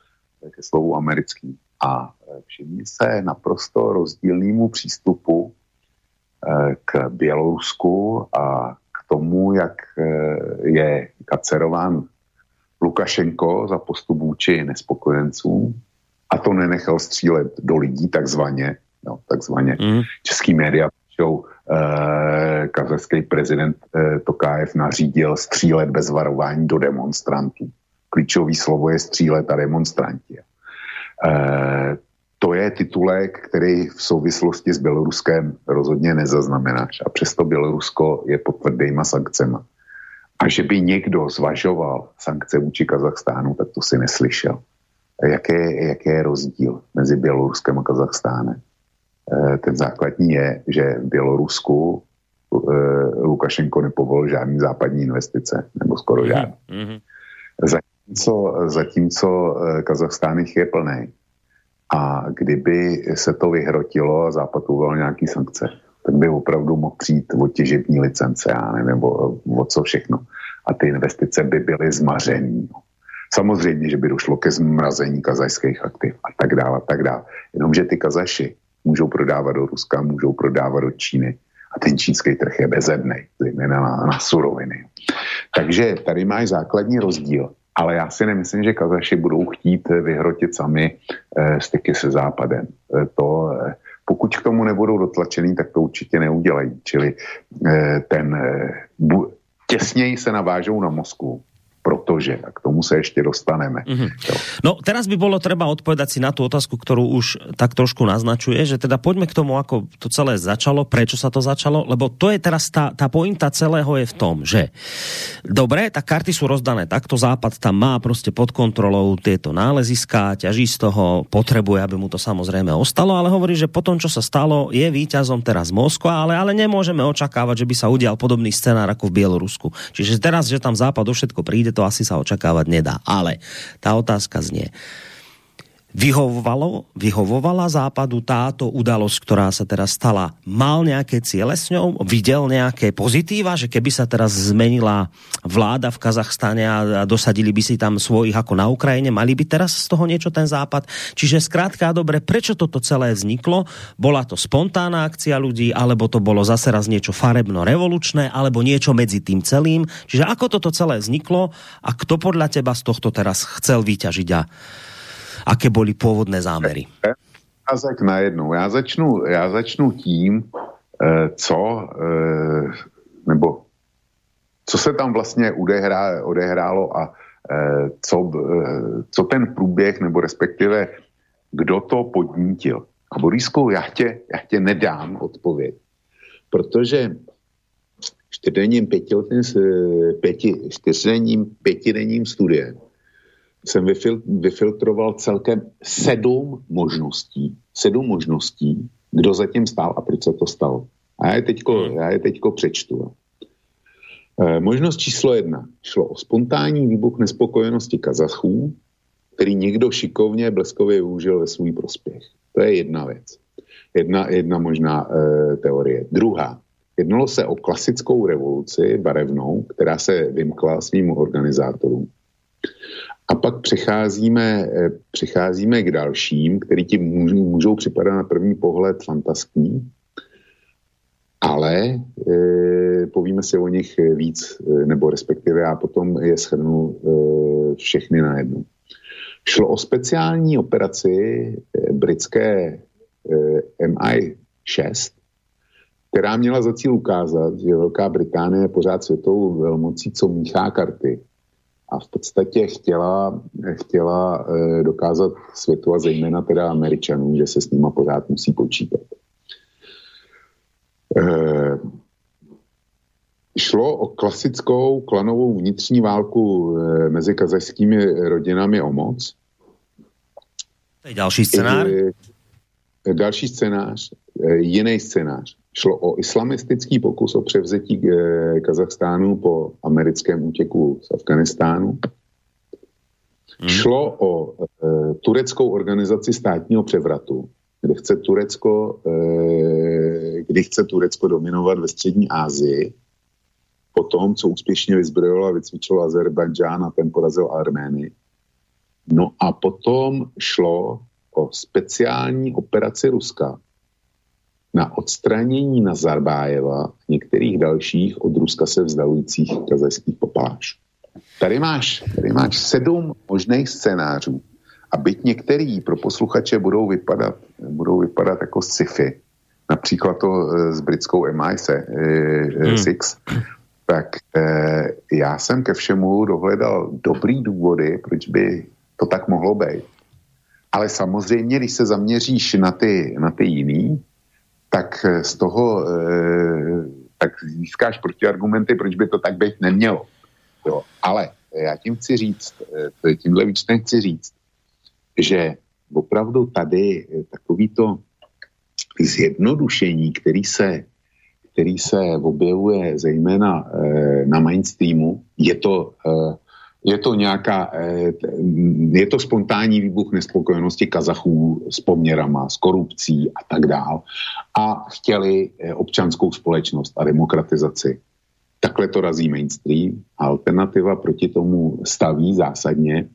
C: ke slovu americký. A všimni se naprosto rozdílnému přístupu k Bělorusku a k tomu, jak eh, je kacerován Lukašenko za postup vůči nespokojencům a to nenechal střílet do lidí takzvaně, no, takzvaně mm. český média píšou, eh, kazachský prezident eh, Tokájev nařídil střílet bez varování do demonstrantů. Klíčový slovo je střílet a demonstranti. Eh, to je titulek, který v souvislosti s Běloruskem rozhodně nezaznamenáš. A přesto Bělorusko je pod tvrdýma sankcema. A že by někdo zvažoval sankce vůči Kazachstánu, tak to si neslyšel. Jaký, jaký je rozdíl mezi Běloruskem a Kazachstánem? E, ten základní je, že v Bělorusku e, Lukašenko nepovolil žádný západní investice, nebo skoro žádný. Mm-hmm. Zatímco, zatímco e, Kazachstán jich je plný a kdyby se to vyhrotilo a Západ uvolil nějaký sankce, tak by opravdu mohl přijít o těžební licence, já nevím, o, o co všechno. A ty investice by byly zmařený. Samozřejmě, že by došlo ke zmrazení kazajských aktiv a tak dále, a tak dále. Jenomže ty kazaši můžou prodávat do Ruska, můžou prodávat do Číny a ten čínský trh je bezedný, zejména na, na suroviny. Takže tady máš základní rozdíl ale já si nemyslím, že Kazaši budou chtít vyhrotit sami eh, styky se Západem. Eh, to, eh, pokud k tomu nebudou dotlačený, tak to určitě neudělají. Čili ten těsněji se navážou na Moskvu protože, a k tomu se ještě dostaneme. Mm -hmm.
B: No teraz by bolo treba odpovedať si na tú otázku, ktorú už tak trošku naznačuje, že teda poďme k tomu, ako to celé začalo, prečo sa to začalo, lebo to je teraz tá, tá pointa celého je v tom, že dobre, tak karty sú rozdané takto, Západ tam má prostě pod kontrolou tieto náleziská, ťaží z toho, potrebuje, aby mu to samozrejme ostalo, ale hovorí, že potom, čo sa stalo, je víťazom teraz Moskva, ale, ale nemôžeme očakávať, že by sa udial podobný scenár ako v Bielorusku. Čiže teraz, že tam Západ o všetko príde, to asi sa očakávať nedá. Ale tá otázka znie, Vyhovovalo, vyhovovala západu táto udalosť, ktorá sa teraz stala? Mal nejaké ciele s ňou? Videl nejaké pozitíva, že keby sa teraz zmenila vláda v Kazachstane a dosadili by si tam svojich ako na Ukrajine, mali by teraz z toho niečo ten západ? Čiže zkrátka dobre, prečo toto celé vzniklo? Bola to spontánna akcia ľudí, alebo to bolo zase raz niečo farebno-revolučné, alebo niečo medzi tým celým? Čiže ako toto celé vzniklo a kto podľa teba z tohto teraz chcel vyťažiť a aké byly původné zámery?
C: Jazek najednou. Já začnu, já začnu tím, eh, co, eh, nebo co se tam vlastně odehrá, odehrálo a eh, co, co ten průběh, nebo respektive kdo to podnítil. A Borisku, já tě, já tě nedám odpověď, protože čtyřdenním, pětiletým, pěti, čtyřdenním, pětidenním studiem jsem vyfil, vyfiltroval celkem sedm možností, sedm možností, kdo zatím stál a proč se to stalo. A já je teďko, hmm. já je teďko přečtu. E, možnost číslo jedna. Šlo o spontánní výbuch nespokojenosti Kazachů, který někdo šikovně bleskově využil ve svůj prospěch. To je jedna věc. Jedna, jedna možná e, teorie. Druhá. Jednalo se o klasickou revoluci barevnou, která se vymkla svým organizátorům. A pak přecházíme, e, přecházíme k dalším, který ti můžou, můžou připadat na první pohled fantaskní, ale e, povíme si o nich víc, e, nebo respektive já potom je shrnu e, všechny na jednu. Šlo o speciální operaci e, britské e, MI6, která měla za cíl ukázat, že Velká Británie je pořád světovou velmocí, co míchá karty. A v podstatě chtěla, chtěla e, dokázat světu a zejména teda Američanům, že se s nima pořád musí počítat. Eh, šlo o klasickou klanovou vnitřní válku eh, mezi kazajskými rodinami o moc.
B: To je další scénář?
C: Eh, další scénář, jiný scénář. Šlo o islamistický pokus o převzetí Kazachstánu po americkém útěku z Afganistánu. Hmm. Šlo o tureckou organizaci státního převratu, kde chce Turecko, eh, kdy chce Turecko dominovat ve střední Asii, po tom, co úspěšně vyzbrojilo a vycvičilo Azerbajdžán a ten porazil Armény. No a potom šlo o speciální operaci Ruska na odstranění Nazarbájeva a některých dalších od Ruska se vzdalujících kazajských popášů. Tady máš, tady máš sedm možných scénářů, a byť některý pro posluchače budou vypadat, budou vypadat jako sci-fi, například to e, s britskou MI6, e, hmm. tak já jsem ke všemu dohledal dobrý důvody, proč by to tak mohlo být. Ale samozřejmě, když se zaměříš na ty, na ty jiný, tak z toho tak získáš protiargumenty, proč by to tak být nemělo. Jo. Ale já tím chci říct, tímhle výčtem chci říct, že opravdu tady takovýto zjednodušení, který se, který se objevuje zejména na mainstreamu, je to, je to nějaká, e, je to spontánní výbuch nespokojenosti Kazachů s poměrama, s korupcí a tak dál. A chtěli e, občanskou společnost a demokratizaci. Takhle to razí mainstream. Alternativa proti tomu staví zásadně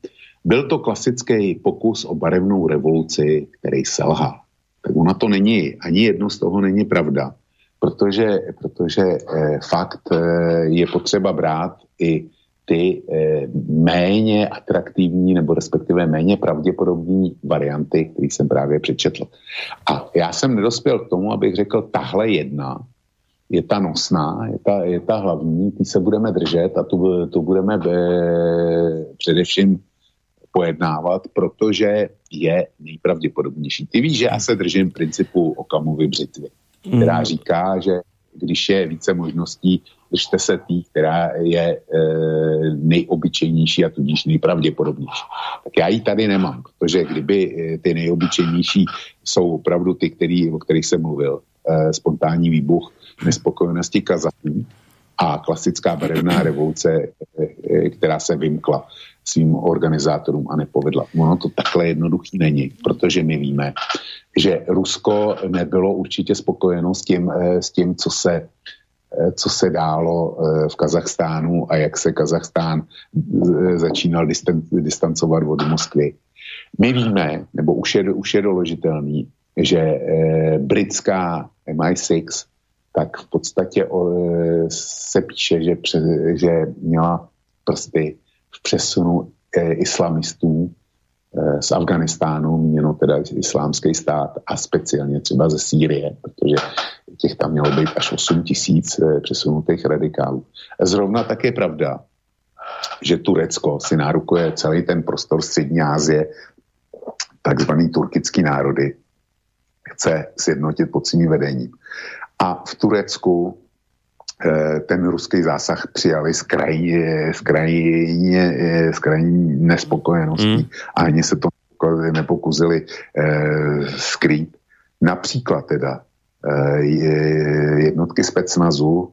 C: byl to klasický pokus o barevnou revoluci, který selhal. Tak ona to není, ani jedno z toho není pravda, protože, protože eh, fakt eh, je potřeba brát i ty eh, méně atraktivní nebo respektive méně pravděpodobní varianty, které jsem právě přečetl. A já jsem nedospěl k tomu, abych řekl, tahle jedna je ta nosná, je ta, je ta hlavní, ty se budeme držet a tu, tu budeme eh, především pojednávat, protože je nejpravděpodobnější. Ty víš, že já se držím principu Okamovy břitvy, která mm. říká, že když je více možností, držte se tý, která je e, nejobyčejnější a tudíž nejpravděpodobnější. Tak já ji tady nemám, protože kdyby e, ty nejobyčejnější jsou opravdu ty, který, o kterých jsem mluvil, e, spontánní výbuch nespokojenosti Kazachů a klasická barevná revoluce, e, e, která se vymkla svým organizátorům a nepovedla. Ono to takhle jednoduchý není, protože my víme, že Rusko nebylo určitě spokojeno s tím, eh, s tím co se eh, co se dálo eh, v Kazachstánu a jak se Kazachstán začínal distancovat od Moskvy. My víme, nebo už je, už je doložitelný, že britská MI6 tak v podstatě se píše, že, že měla prsty v přesunu eh, islamistů eh, z Afganistánu, měno teda islámský stát a speciálně třeba ze Sýrie, protože těch tam mělo být až 8 tisíc eh, přesunutých radikálů. Zrovna tak je pravda, že Turecko si nárukuje celý ten prostor Střední Asie takzvaný turkický národy chce sjednotit pod svým vedením. A v Turecku ten ruský zásah přijali z krajně, z krajně, z krajní nespokojeností mm. a ani se to nepokuzili eh, skrýt. Například teda eh, jednotky specnazu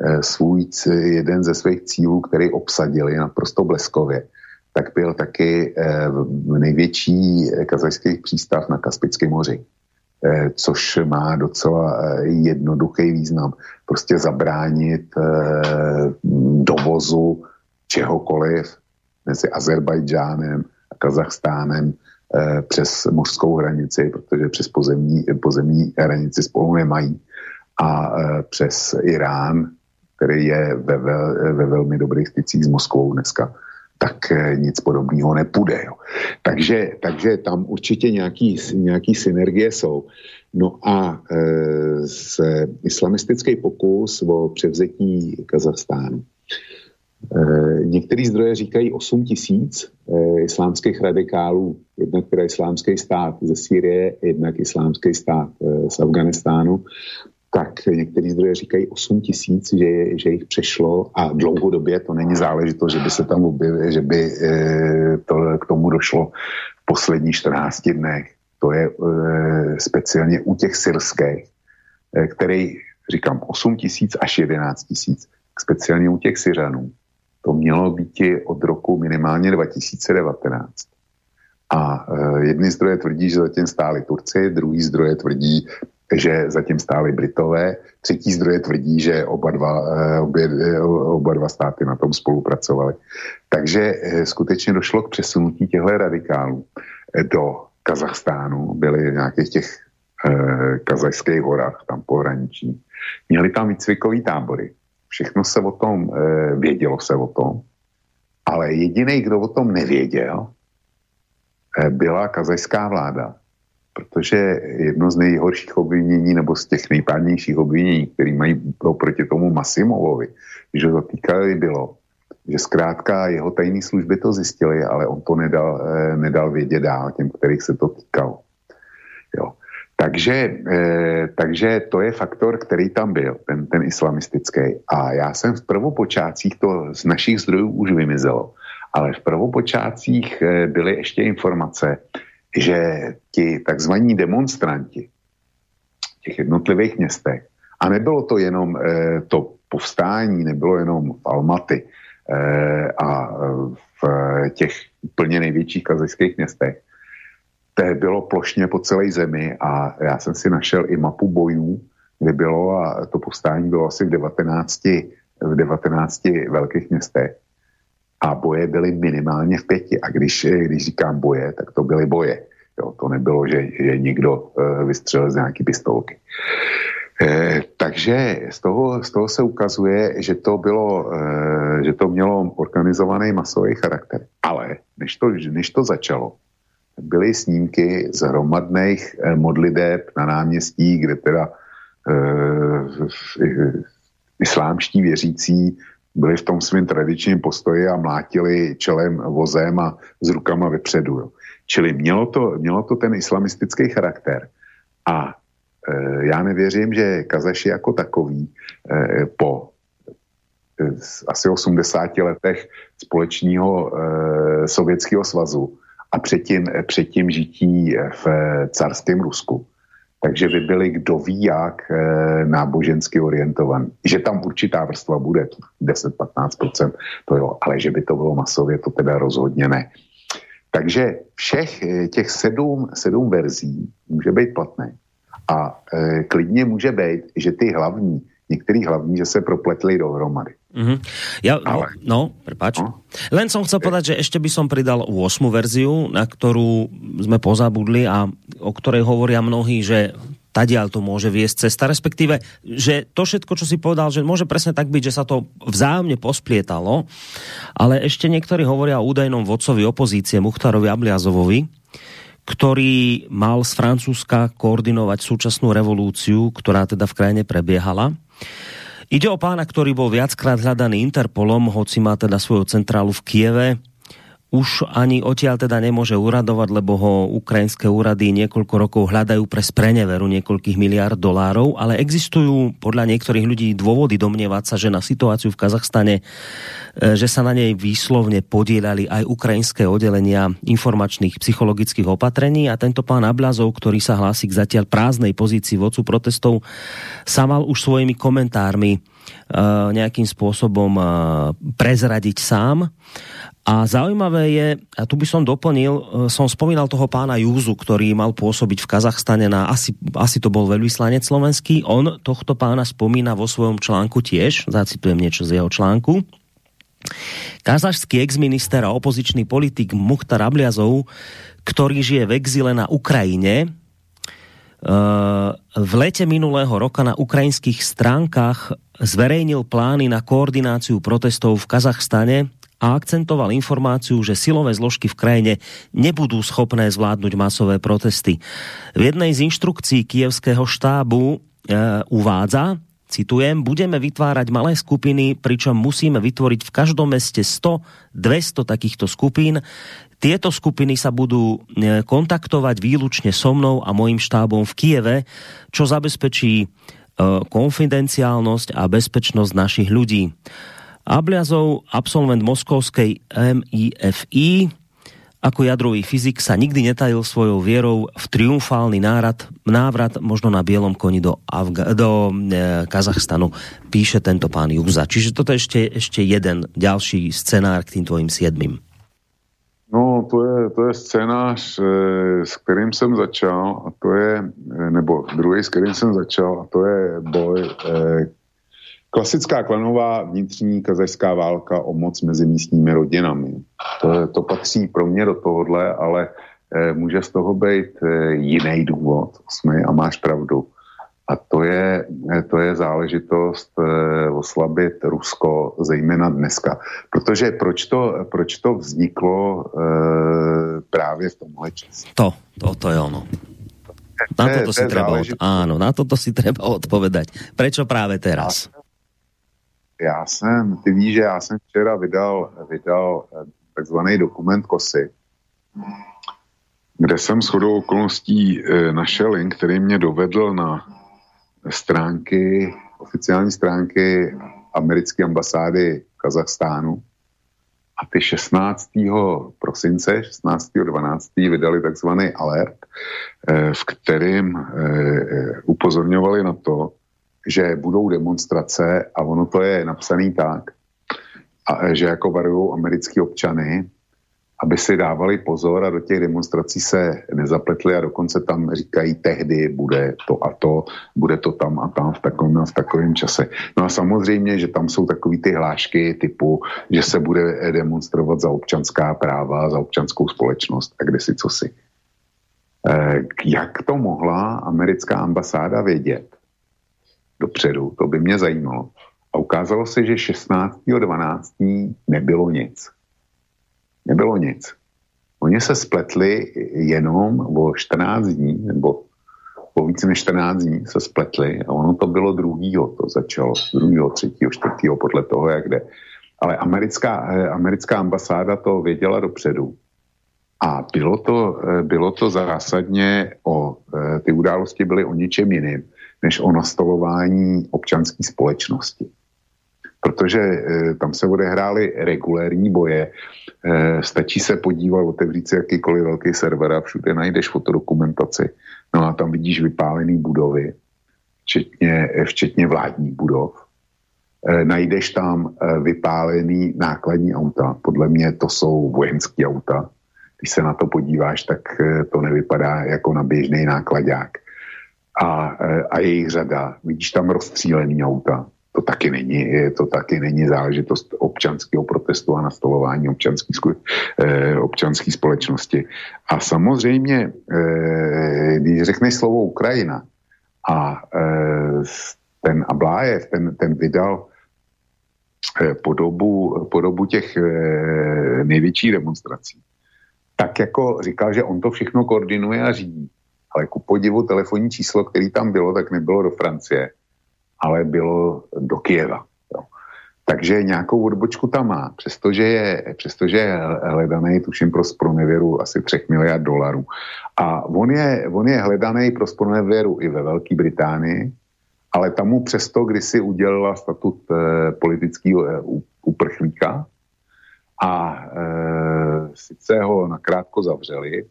C: eh, svůj, jeden ze svých cílů, který obsadili naprosto bleskově, tak byl taky eh, největší kazajský přístav na Kaspickém moři. Eh, což má docela eh, jednoduchý význam. Prostě zabránit eh, dovozu čehokoliv mezi Azerbajdžánem a Kazachstánem přes mořskou hranici, protože přes pozemní, pozemní hranici spolu nemají, a přes Irán, který je ve, ve, ve velmi dobrých stycích s Moskvou dneska, tak eh, nic podobného nepůjde. Jo. Takže, takže tam určitě nějaký, nějaký synergie jsou. No a e, z islamistický pokus o převzetí Kazachstánu. E, některý zdroje říkají 8 tisíc e, islámských radikálů, jednak teda islámský stát ze Sýrie, jednak islámský stát e, z Afganistánu tak některý zdroje říkají 8 tisíc, že, že jich přešlo a dlouhodobě to není záležitost, že by se tam objevili, že by e, to, k tomu došlo v posledních 14 dnech. To je e, speciálně u těch syrských, e, který říkám 8 tisíc až 11 tisíc, speciálně u těch Syřanů. To mělo být od roku minimálně 2019. A jedny zdroje tvrdí, že zatím stáli Turci, druhý zdroje tvrdí, že zatím stály Britové. Třetí zdroje tvrdí, že oba dva, eh, obě, eh, oba dva státy na tom spolupracovali. Takže eh, skutečně došlo k přesunutí těchto radikálů do Kazachstánu. Byli v nějakých těch kazachských horách, tam pohraničí. Měli tam výcvikové tábory. Všechno se o tom, vědělo se o tom, ale jediný, kdo o tom nevěděl, byla kazajská vláda protože jedno z nejhorších obvinění nebo z těch nejpádnějších obvinění, které mají proti tomu Masimovovi, že to týkali, bylo, že zkrátka jeho tajné služby to zjistili, ale on to nedal, eh, nedal vědět dál těm, kterých se to týkalo. Jo. Takže, eh, takže to je faktor, který tam byl, ten, ten islamistický. A já jsem v prvopočátcích to z našich zdrojů už vymizelo, ale v prvopočátcích eh, byly ještě informace, že ti takzvaní demonstranti v těch jednotlivých městech, a nebylo to jenom eh, to povstání, nebylo jenom v Almaty eh, a v těch úplně největších kazajských městech, to bylo plošně po celé zemi a já jsem si našel i mapu bojů, kde bylo a to povstání bylo asi v 19, v 19 velkých městech a boje byly minimálně v pěti. A když, když říkám boje, tak to byly boje. Jo, to nebylo, že, že někdo uh, vystřelil z nějaký pistolky. Eh, takže z toho, z toho se ukazuje, že to, bylo, eh, že to mělo organizovaný masový charakter. Ale než to, než to začalo, byly snímky z hromadných eh, modliteb na náměstí, kde teda eh, islámští věřící byli v tom svým tradičním postoji a mlátili čelem vozem a s rukama vepředu. Jo. Čili mělo to, mělo to ten islamistický charakter. A e, já nevěřím, že Kazaši jako takový e, po e, asi 80 letech společního e, Sovětského svazu a předtím, předtím žití v carském Rusku, takže by byli kdo ví jak e, nábožensky orientovaní. Že tam určitá vrstva bude, 10-15%, to jo, ale že by to bylo masově, to teda rozhodně ne. Takže všech e, těch sedm, sedm verzí může být platné. A e, klidně může být, že ty hlavní, některý hlavní, že se propletli dohromady.
B: Mm-hmm. Ja, Ale, no, prepáč. No. Len som chcel povedať, že ešte by som pridal 8 verziu, na ktorú sme pozabudli a o ktorej hovoria mnohí, že tadiaľ to môže viesť cesta, respektíve, že to všetko, čo si povedal, že môže presne tak byť, že sa to vzájomne posplietalo, ale ešte niektorí hovoria o údajnom vodcovi opozície Muchtarovi Abliazovovi, ktorý mal z Francúzska koordinovať súčasnú revolúciu, ktorá teda v krajine prebiehala. Ide o pána, ktorý bol viackrát hľadaný Interpolom, hoci má teda svoju centrálu v Kieve. Už ani odtiaľ teda nemôže uradovať, lebo ho ukrajinské úrady niekoľko rokov hľadajú pre spreneveru niekoľkých miliard dolárov, ale existujú podľa niektorých ľudí dôvody domnievať sa, že na situáciu v Kazachstane, e, že sa na nej výslovne podielali aj ukrajinské oddelenia informačných psychologických opatrení a tento pán Ablazov, ktorý sa hlási k zatiaľ prázdnej pozícii vodcu protestov, sa mal už svojimi komentármi uh, nejakým spôsobom uh, prezradiť sám. A zaujímavé je, a tu by som doplnil, e, som spomínal toho pána Júzu, ktorý mal pôsobiť v Kazachstane na, asi, asi to bol veľvyslanec slovenský, on tohto pána spomína vo svojom článku tiež, zacitujem niečo z jeho článku. Kazašský exminister a opozičný politik Muchtar Abliazov, ktorý žije v exile na Ukrajine, e, v lete minulého roka na ukrajinských stránkach zverejnil plány na koordináciu protestov v Kazachstane a akcentoval informáciu, že silové zložky v krajine nebudú schopné zvládnuť masové protesty. V jednej z inštrukcí kievského štábu e, uvádza, citujem, budeme vytvárať malé skupiny, pričom musíme vytvoriť v každom meste 100, 200 takýchto skupín. Tieto skupiny sa budú e, kontaktovať výlučne so mnou a mojím štábom v Kieve, čo zabezpečí e, konfidenciálnosť a bezpečnosť našich ľudí. Abliazov, absolvent moskovskej MIFI, ako jadrový fyzik sa nikdy netajil svojou vierou v triumfálny nárad, návrat možno na bielom koni do, Afga, do e, Kazachstanu, píše tento pán Juza. Čiže toto je ešte, ešte jeden ďalší scenár k tým tvojim siedmým.
C: No, to je, to je scénář, e, s kterým jsem začal, a to je, e, nebo druhý, s kterým jsem začal, a to je boj, e, Klasická klanová vnitřní kazašská válka o moc mezi místními rodinami. To, to patří pro mě do tohohle, ale e, může z toho být e, jiný důvod, osmi, a máš pravdu. A to je, e, to je záležitost e, oslabit Rusko, zejména dneska. Protože proč to, proč to vzniklo e, právě v tomhle čase?
B: To, to, to je ono. Na toto si treba, od... áno, na toto si treba odpovedať. Prečo práve teraz?
C: Já jsem, ty víš, že já jsem včera vydal, vydal eh, takzvaný dokument KOSY, kde jsem shodou okolností eh, našel link, který mě dovedl na stránky, oficiální stránky americké ambasády v Kazachstánu. A ty 16. prosince, 16. 12. vydali takzvaný alert, eh, v kterém upozorňovali na to, že budou demonstrace a ono to je napsaný tak, a, že jako varují americký občany, aby si dávali pozor a do těch demonstrací se nezapletli a dokonce tam říkají tehdy bude to a to, bude to tam a tam v takovém, v takovém čase. No a samozřejmě, že tam jsou takový ty hlášky typu, že se bude demonstrovat za občanská práva, za občanskou společnost a kde si co si. Eh, jak to mohla americká ambasáda vědět? Dopředu, to by mě zajímalo. A ukázalo se, že 16.12. nebylo nic. Nebylo nic. Oni se spletli jenom o 14 dní, nebo po více než 14 dní se spletli a ono to bylo druhýho, to začalo, druhýho, třetího, čtvrtýho, podle toho, jak jde. Ale americká, eh, americká ambasáda to věděla dopředu. A bylo to, eh, bylo to zásadně o, eh, ty události byly o ničem jiným, než o nastolování občanské společnosti. Protože e, tam se odehrály regulérní boje, e, stačí se podívat, otevřít si jakýkoliv velký server a všude najdeš fotodokumentaci. No a tam vidíš vypálené budovy, včetně, včetně vládních budov. E, najdeš tam vypálený nákladní auta, podle mě to jsou vojenské auta. Když se na to podíváš, tak to nevypadá jako na běžný nákladák a, e, a jejich řada. Vidíš tam rozstřílený auta. To taky není, to taky není záležitost občanského protestu a nastolování občanské eh, občanský společnosti. A samozřejmě, když řekneš slovo Ukrajina a ten Ablájev, ten, ten vydal podobu, podobu těch největších demonstrací, tak jako říkal, že on to všechno koordinuje a řídí ale ku podivu telefonní číslo, který tam bylo, tak nebylo do Francie, ale bylo do Kieva. Jo. Takže nějakou odbočku tam má, přestože je, přestože je hledaný, tuším, pro spronevěru asi 3 miliard dolarů. A on je, on je hledaný pro spronevěru i ve Velké Británii, ale tam mu přesto kdysi udělala statut e, politického e, uprchlíka a e, sice ho nakrátko zavřeli,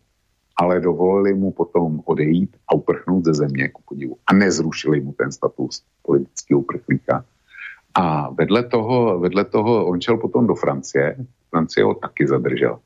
C: ale dovolili mu potom odejít a uprchnout ze země, ku podivu. A nezrušili mu ten status politického uprchlíka. A vedle toho, vedle toho on šel potom do Francie. Francie ho taky zadržel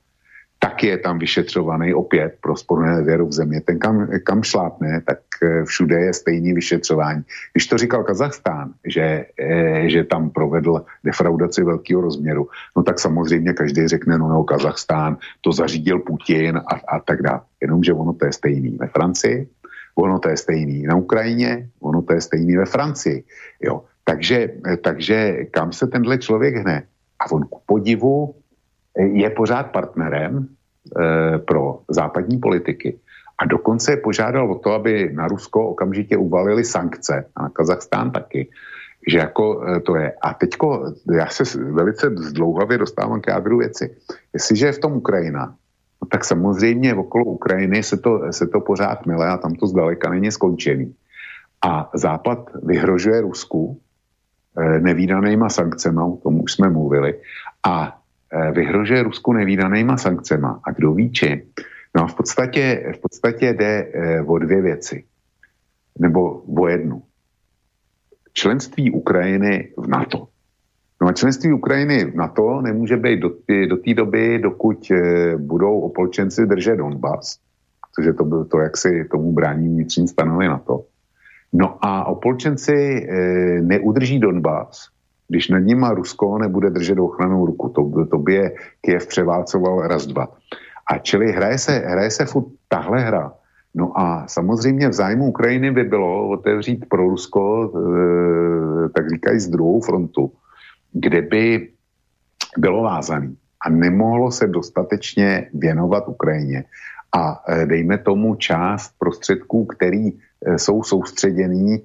C: taky je tam vyšetřovaný opět pro sporné věru v země. Ten, kam, kam šlápne, tak eh, všude je stejný vyšetřování. Když to říkal Kazachstán, že, eh, že tam provedl defraudaci velkého rozměru, no tak samozřejmě každý řekne, no, no Kazachstán, to zařídil Putin a, a tak dále. Jenomže ono to je stejný ve Francii, ono to je stejný na Ukrajině, ono to je stejný ve Francii. Jo. Takže, eh, takže kam se tenhle člověk hne? A on ku podivu je pořád partnerem e, pro západní politiky. A dokonce je požádal o to, aby na Rusko okamžitě uvalili sankce a na Kazachstán taky. Že jako e, to je. A teďko já se velice zdlouhavě dostávám k jádru věci. Jestliže je v tom Ukrajina, no tak samozřejmě okolo Ukrajiny se to, se to pořád mile a tam to zdaleka není skončený. A Západ vyhrožuje Rusku e, nevýdanýma sankcemi, o tom už jsme mluvili, a Eh, vyhrožuje Rusku nevýdanýma sankcema. A kdo ví či? No a v podstatě, v podstatě jde eh, o dvě věci. Nebo o jednu. Členství Ukrajiny v NATO. No a členství Ukrajiny v NATO nemůže být do, do té doby, dokud eh, budou opolčenci držet Donbass, protože to bylo to, jak si tomu brání vnitřní stanovy NATO. No a opolčenci neudrží Donbass, když nad nima Rusko nebude držet ochranou ruku. To, to by je Kiev převálcoval raz, dva. A čili hraje se, hraje se furt tahle hra. No a samozřejmě v zájmu Ukrajiny by bylo otevřít pro Rusko, e, tak říkají, z druhou frontu, kde by bylo vázaný a nemohlo se dostatečně věnovat Ukrajině. A e, dejme tomu část prostředků, který e, jsou soustředěný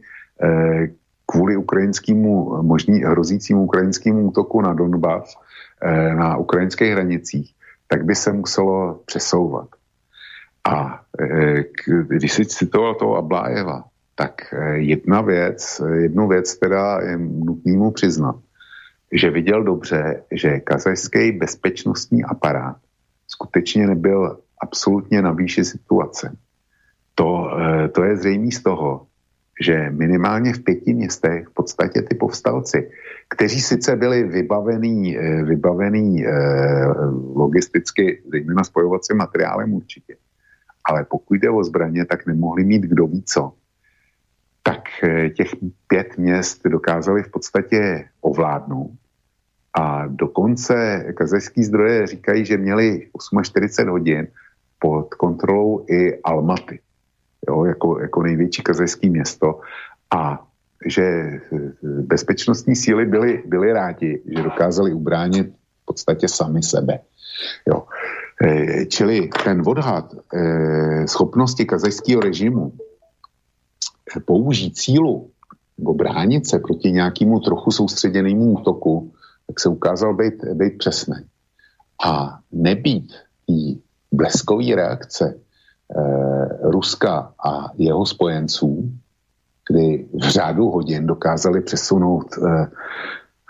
C: kvůli ukrajinskému, možný hrozícímu ukrajinskému útoku na Donbass eh, na ukrajinských hranicích, tak by se muselo přesouvat. A eh, když si citoval toho Ablájeva, tak eh, jedna věc, jednu věc teda je nutný mu přiznat, že viděl dobře, že kazajský bezpečnostní aparát skutečně nebyl absolutně na výši situace. To, to je zřejmé z toho, že minimálně v pěti městech v podstatě ty povstalci, kteří sice byli vybavený, eh, vybavený eh, logisticky, zejména spojovacím materiálem určitě, ale pokud jde o zbraně, tak nemohli mít kdo ví co. Tak eh, těch pět měst dokázali v podstatě ovládnout. A dokonce kazajský zdroje říkají, že měli 48 hodin pod kontrolou i Almaty jo, jako, jako největší kazajské město a že bezpečnostní síly byly, byly rádi, že dokázali ubránit v podstatě sami sebe. Jo. E, čili ten odhad e, schopnosti kazajského režimu použít sílu nebo bránit se proti nějakému trochu soustředěnému útoku, tak se ukázal být, být přesný. A nebýt té bleskové reakce Eh, Ruska a jeho spojenců, kdy v řádu hodin dokázali přesunout eh,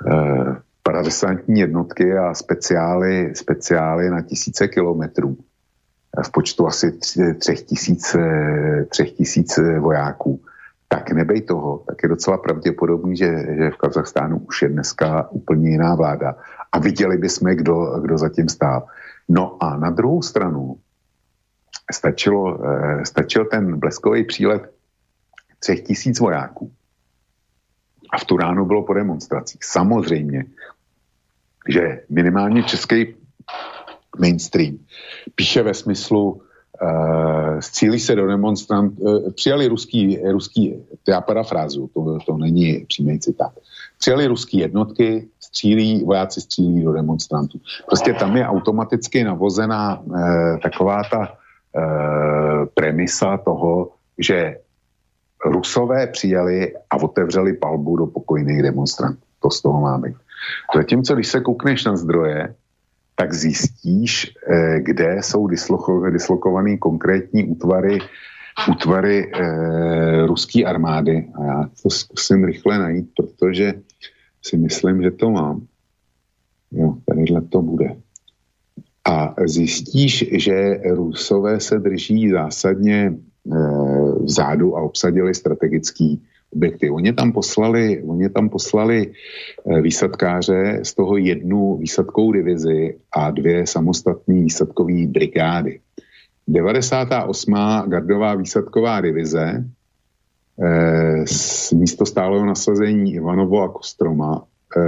C: eh, paradesantní jednotky a speciály, speciály na tisíce kilometrů v počtu asi třech tisíc, třech tisíc vojáků, tak nebej toho, tak je docela pravděpodobný, že, že v Kazachstánu už je dneska úplně jiná vláda. A viděli bychom, kdo, kdo zatím stál. No a na druhou stranu stačilo, eh, stačil ten bleskový přílet třech tisíc vojáků. A v tu ránu bylo po demonstracích. Samozřejmě, že minimálně český mainstream píše ve smyslu, uh, střílí se do demonstrant, uh, přijali ruský, ruský, to já parafrázu, to, to není přímý citát, přijali ruský jednotky, střílí, vojáci střílí do demonstrantů. Prostě tam je automaticky navozená uh, taková ta Eh, premisa toho, že Rusové přijali a otevřeli palbu do pokojných demonstrantů. To z toho má být. Zatímco, když se koukneš na zdroje, tak zjistíš, eh, kde jsou disloko, dislokované konkrétní útvary, útvary eh, ruské armády. A já to zkusím rychle najít, protože si myslím, že to mám. Jo, tadyhle to bude. A zjistíš, že Rusové se drží zásadně eh, vzadu a obsadili strategický objekty. Oni tam poslali, oni tam poslali eh, výsadkáře, z toho jednu výsadkovou divizi a dvě samostatné výsadkové brigády. 98. gardová výsadková divize eh, s místo stáleho nasazení Ivanovo a Kostroma eh,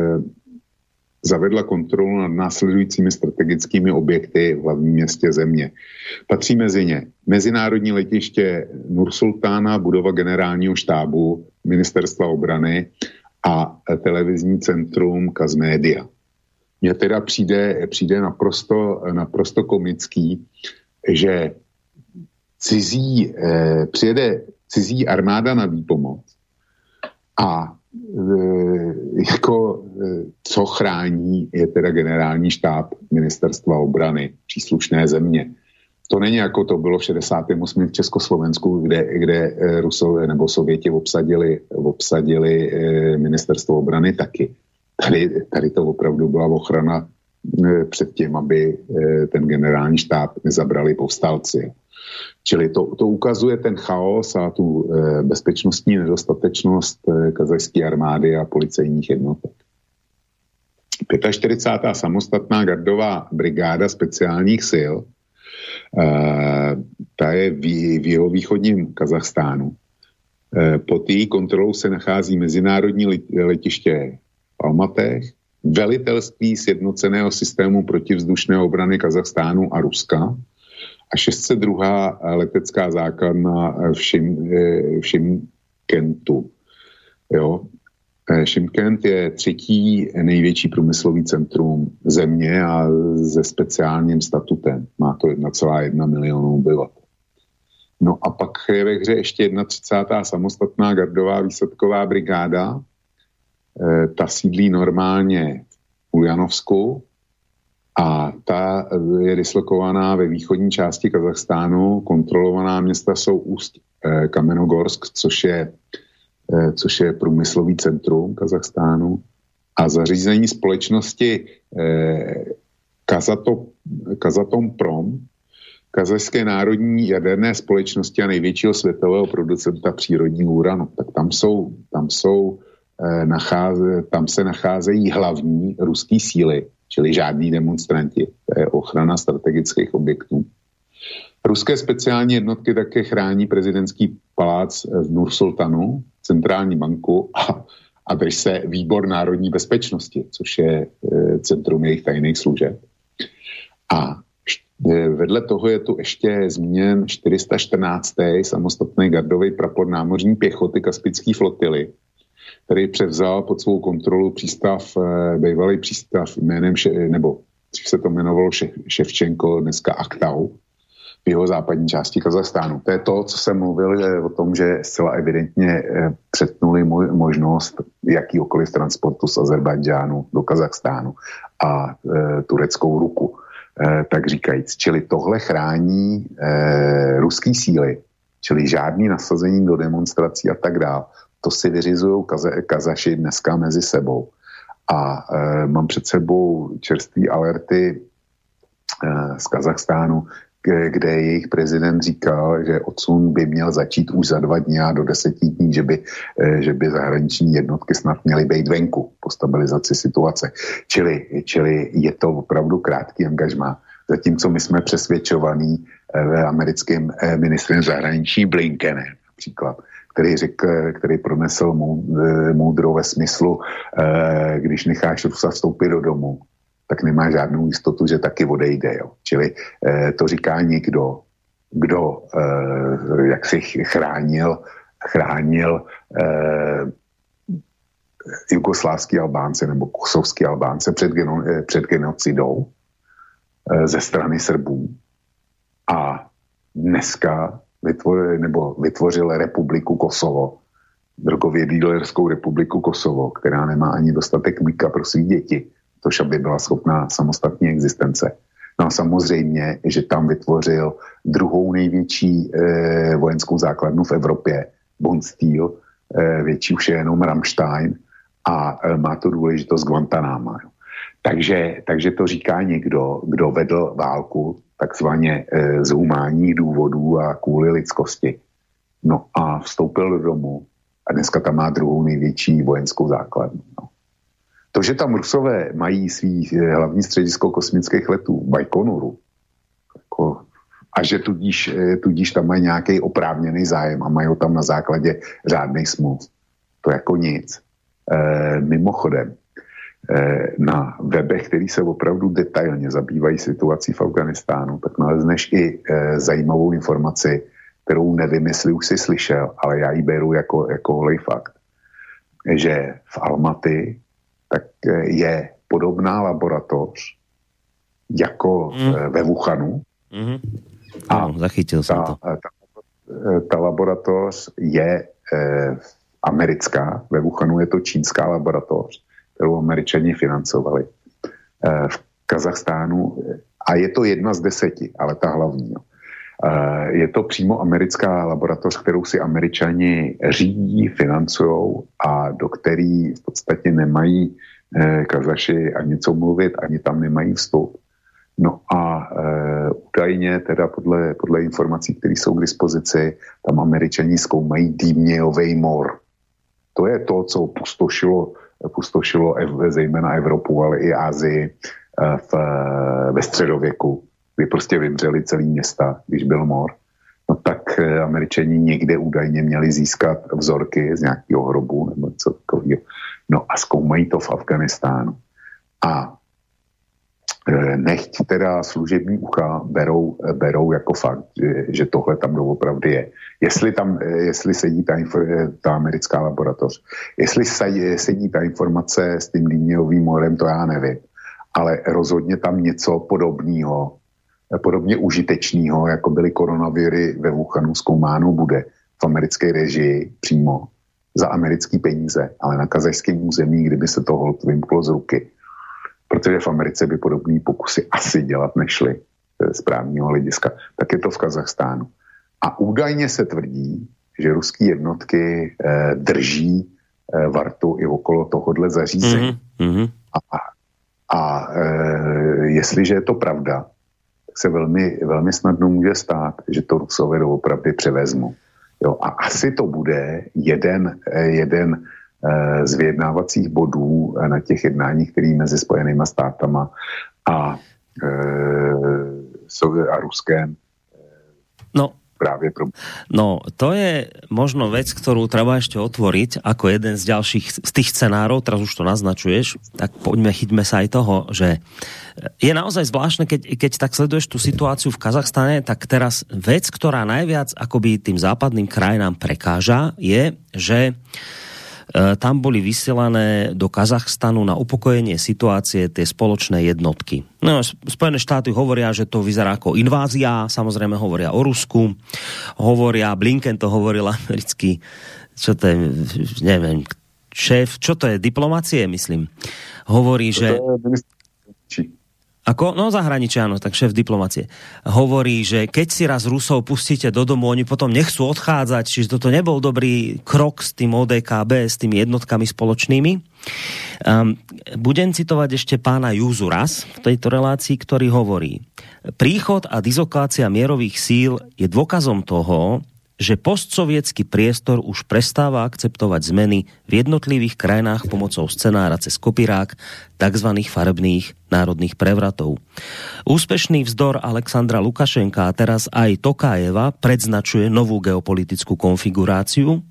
C: zavedla kontrolu nad následujícími strategickými objekty v hlavním městě země. Patří mezi ně Mezinárodní letiště Nursultána, budova generálního štábu Ministerstva obrany a televizní centrum Kazmédia. Mně teda přijde, přijde naprosto, naprosto komický, že cizí, eh, přijede cizí armáda na výpomoc a jako eh, co chrání, je teda generální štáb ministerstva obrany příslušné země. To není jako to bylo v 68. v Československu, kde, kde eh, Rusové nebo Sověti obsadili, obsadili ministerstvo obrany taky. Tady, tady to opravdu byla ochrana před tím, aby ten generální štáb nezabrali povstalci. Čili to, to ukazuje ten chaos a tu e, bezpečnostní nedostatečnost e, kazajské armády a policejních jednotek. 45. samostatná gardová brigáda speciálních sil, e, ta je v, v jeho východním Kazachstánu. Pod její kontrolou se nachází mezinárodní letiště v Almatech, velitelství sjednoceného systému protivzdušné obrany Kazachstánu a Ruska, a 602. letecká základna v, Šim, v Šimkentu. Jo. Šimkent je třetí největší průmyslový centrum země a se speciálním statutem. Má to 1,1 milionu obyvatel. No a pak je ve hře ještě 31. samostatná gardová výsadková brigáda. Ta sídlí normálně v Uljanovsku, a ta je dislokovaná ve východní části Kazachstánu. Kontrolovaná města jsou Úst eh, Kamenogorsk, což je, eh, což je průmyslový centrum Kazachstánu. A zařízení společnosti eh, Kazato, Kazatom Prom, Kazachské národní jaderné společnosti a největšího světového producenta přírodního uranu. Tak tam jsou, tam jsou nacháze, tam se nacházejí hlavní ruské síly, čili žádní demonstranti. To je ochrana strategických objektů. Ruské speciální jednotky také chrání prezidentský palác v Nursultanu, centrální banku a, a se výbor národní bezpečnosti, což je e, centrum jejich tajných služeb. A e, vedle toho je tu ještě zmíněn 414. samostatný gardový prapor námořní pěchoty Kaspické flotily, který převzal pod svou kontrolu přístav, eh, bývalý přístav jménem, nebo dřív se to jmenovalo Ševčenko, dneska Aktau, v jeho západní části Kazachstánu. To je to, co jsem mluvil že o tom, že zcela evidentně eh, přetnuli možnost jakýkoliv transportu z Azerbajdžánu do Kazachstánu a e, tureckou ruku, e, tak říkajíc. Čili tohle chrání e, ruský síly, čili žádný nasazení do demonstrací a tak dále to si vyřizují kaze, kazaši dneska mezi sebou. A e, mám před sebou čerstvé alerty e, z Kazachstánu, kde jejich prezident říkal, že odsun by měl začít už za dva dny a do deseti dní, že by, e, že by zahraniční jednotky snad měly být venku po stabilizaci situace. Čili, čili je to opravdu krátký angažmá. Zatímco my jsme přesvědčovaní e, americkým e, ministrem zahraničí Blinkenem například, který, řekl, který pronesl moudro ve smyslu, eh, když necháš Rusa vstoupit do domu, tak nemá žádnou jistotu, že taky odejde. Jo. Čili eh, to říká někdo, kdo jak si chránil, chránil jugoslávský Albánce nebo kosovský Albánce před, geno, před genocidou ze strany Srbů. A dneska vytvořil, nebo vytvořil republiku Kosovo, drogově dílerskou republiku Kosovo, která nemá ani dostatek mlíka pro svý děti, tož aby byla schopná samostatní existence. No a samozřejmě, že tam vytvořil druhou největší eh, vojenskou základnu v Evropě, Bonsteel, eh, větší už je jenom Rammstein a eh, má to důležitost Guantanama. Takže, takže to říká někdo, kdo vedl válku takzvaně e, z humánních důvodů a kvůli lidskosti. No a vstoupil do domu a dneska tam má druhou největší vojenskou základnu. No. To, že tam Rusové mají svý e, hlavní středisko kosmických letů, Bajkonuru, jako, a že tudíž, e, tudíž tam mají nějaký oprávněný zájem a mají ho tam na základě řádných smluv, to jako nic. E, mimochodem, Eh, na webech, který se opravdu detailně zabývají situací v Afganistánu, tak nalezneš i e, zajímavou informaci, kterou nevím, jestli už jsi slyšel, ale já ji beru jako, jako holej fakt, že v Almaty tak eh, je podobná laboratoř jako mm. ve Wuhanu. Mm.
B: A no, zachytil jsem to. Ta,
C: ta laboratoř je e, americká, ve Wuhanu je to čínská laboratoř kterou američani financovali eh, v Kazachstánu. A je to jedna z deseti, ale ta hlavní. Eh, je to přímo americká laboratoř, kterou si američani řídí, financují a do který v podstatě nemají eh, Kazaši ani co mluvit, ani tam nemají vstup. No a e, údajně teda podle, podle informací, které jsou k dispozici, tam američani zkoumají dýmějový mor. To je to, co pustošilo pustošilo zejména Evropu, ale i Ázii eh, v, eh, ve středověku, kdy prostě vymřeli celý města, když byl mor. No tak eh, američani někde údajně měli získat vzorky z nějakého hrobu nebo něco takového. No a zkoumají to v Afganistánu. A nechť teda služební ucha berou, eh, berou jako fakt, že, tohle tam doopravdy je. Jestli tam, eh, jestli sedí ta, ta americká laboratoř, jestli sedí ta informace s tím líniovým morem, to já nevím. Ale rozhodně tam něco podobného, podobně užitečného, jako byly koronaviry ve Wuhanu zkoumáno, bude v americké režii přímo za americké peníze, ale na kazajském území, kdyby se to vymklo z ruky, protože v Americe by podobné pokusy asi dělat nešly eh, z právního hlediska, tak je to v Kazachstánu. A údajně se tvrdí, že ruské jednotky eh, drží eh, vartu i okolo tohohle zařízení. Mm-hmm. A, a eh, jestliže je to pravda, tak se velmi, velmi snadno může stát, že to Rusové doopravdy převezmu. Jo, a asi to bude jeden, eh, jeden z vyjednávacích bodů eh, na těch jednáních, který mezi Spojenýma státama a, e, a Ruskem
B: no,
C: právě pro...
B: No, to je možno vec, ktorú treba ešte otvoriť ako jeden z ďalších z tých scenárov, teraz už to naznačuješ, tak poďme, chyťme sa aj toho, že je naozaj zvláštne, keď, keď tak sleduješ tú situáciu v Kazachstane, tak teraz vec, ktorá najviac akoby tým západným krajinám prekáža, je, že E, tam boli vysielané do Kazachstanu na upokojenie situácie tie spoločné jednotky. No, Spojené štáty hovoria, že to vyzerá ako invázia, samozrejme hovoria o Rusku, hovoria, Blinken to hovoril americký, čo to je, neviem, šéf, čo to je, diplomacie, myslím. Hovorí, že... Ako? No zahraničia, áno, tak šéf diplomacie. Hovorí, že keď si raz Rusov pustíte do domu, oni potom nechcú odchádzať, čiže toto nebol dobrý krok s tým ODKB, s tými jednotkami spoločnými. Um, budem citovať ešte pána Júzu raz v tejto relácii, ktorý hovorí, príchod a dizokácia mierových síl je dôkazom toho, že postsovietský priestor už prestáva akceptovať zmeny v jednotlivých krajinách pomocou scenára cez kopirák tzv. farebných národných prevratov. Úspešný vzdor Alexandra Lukašenka a teraz aj Tokájeva predznačuje novú geopolitickú konfiguráciu,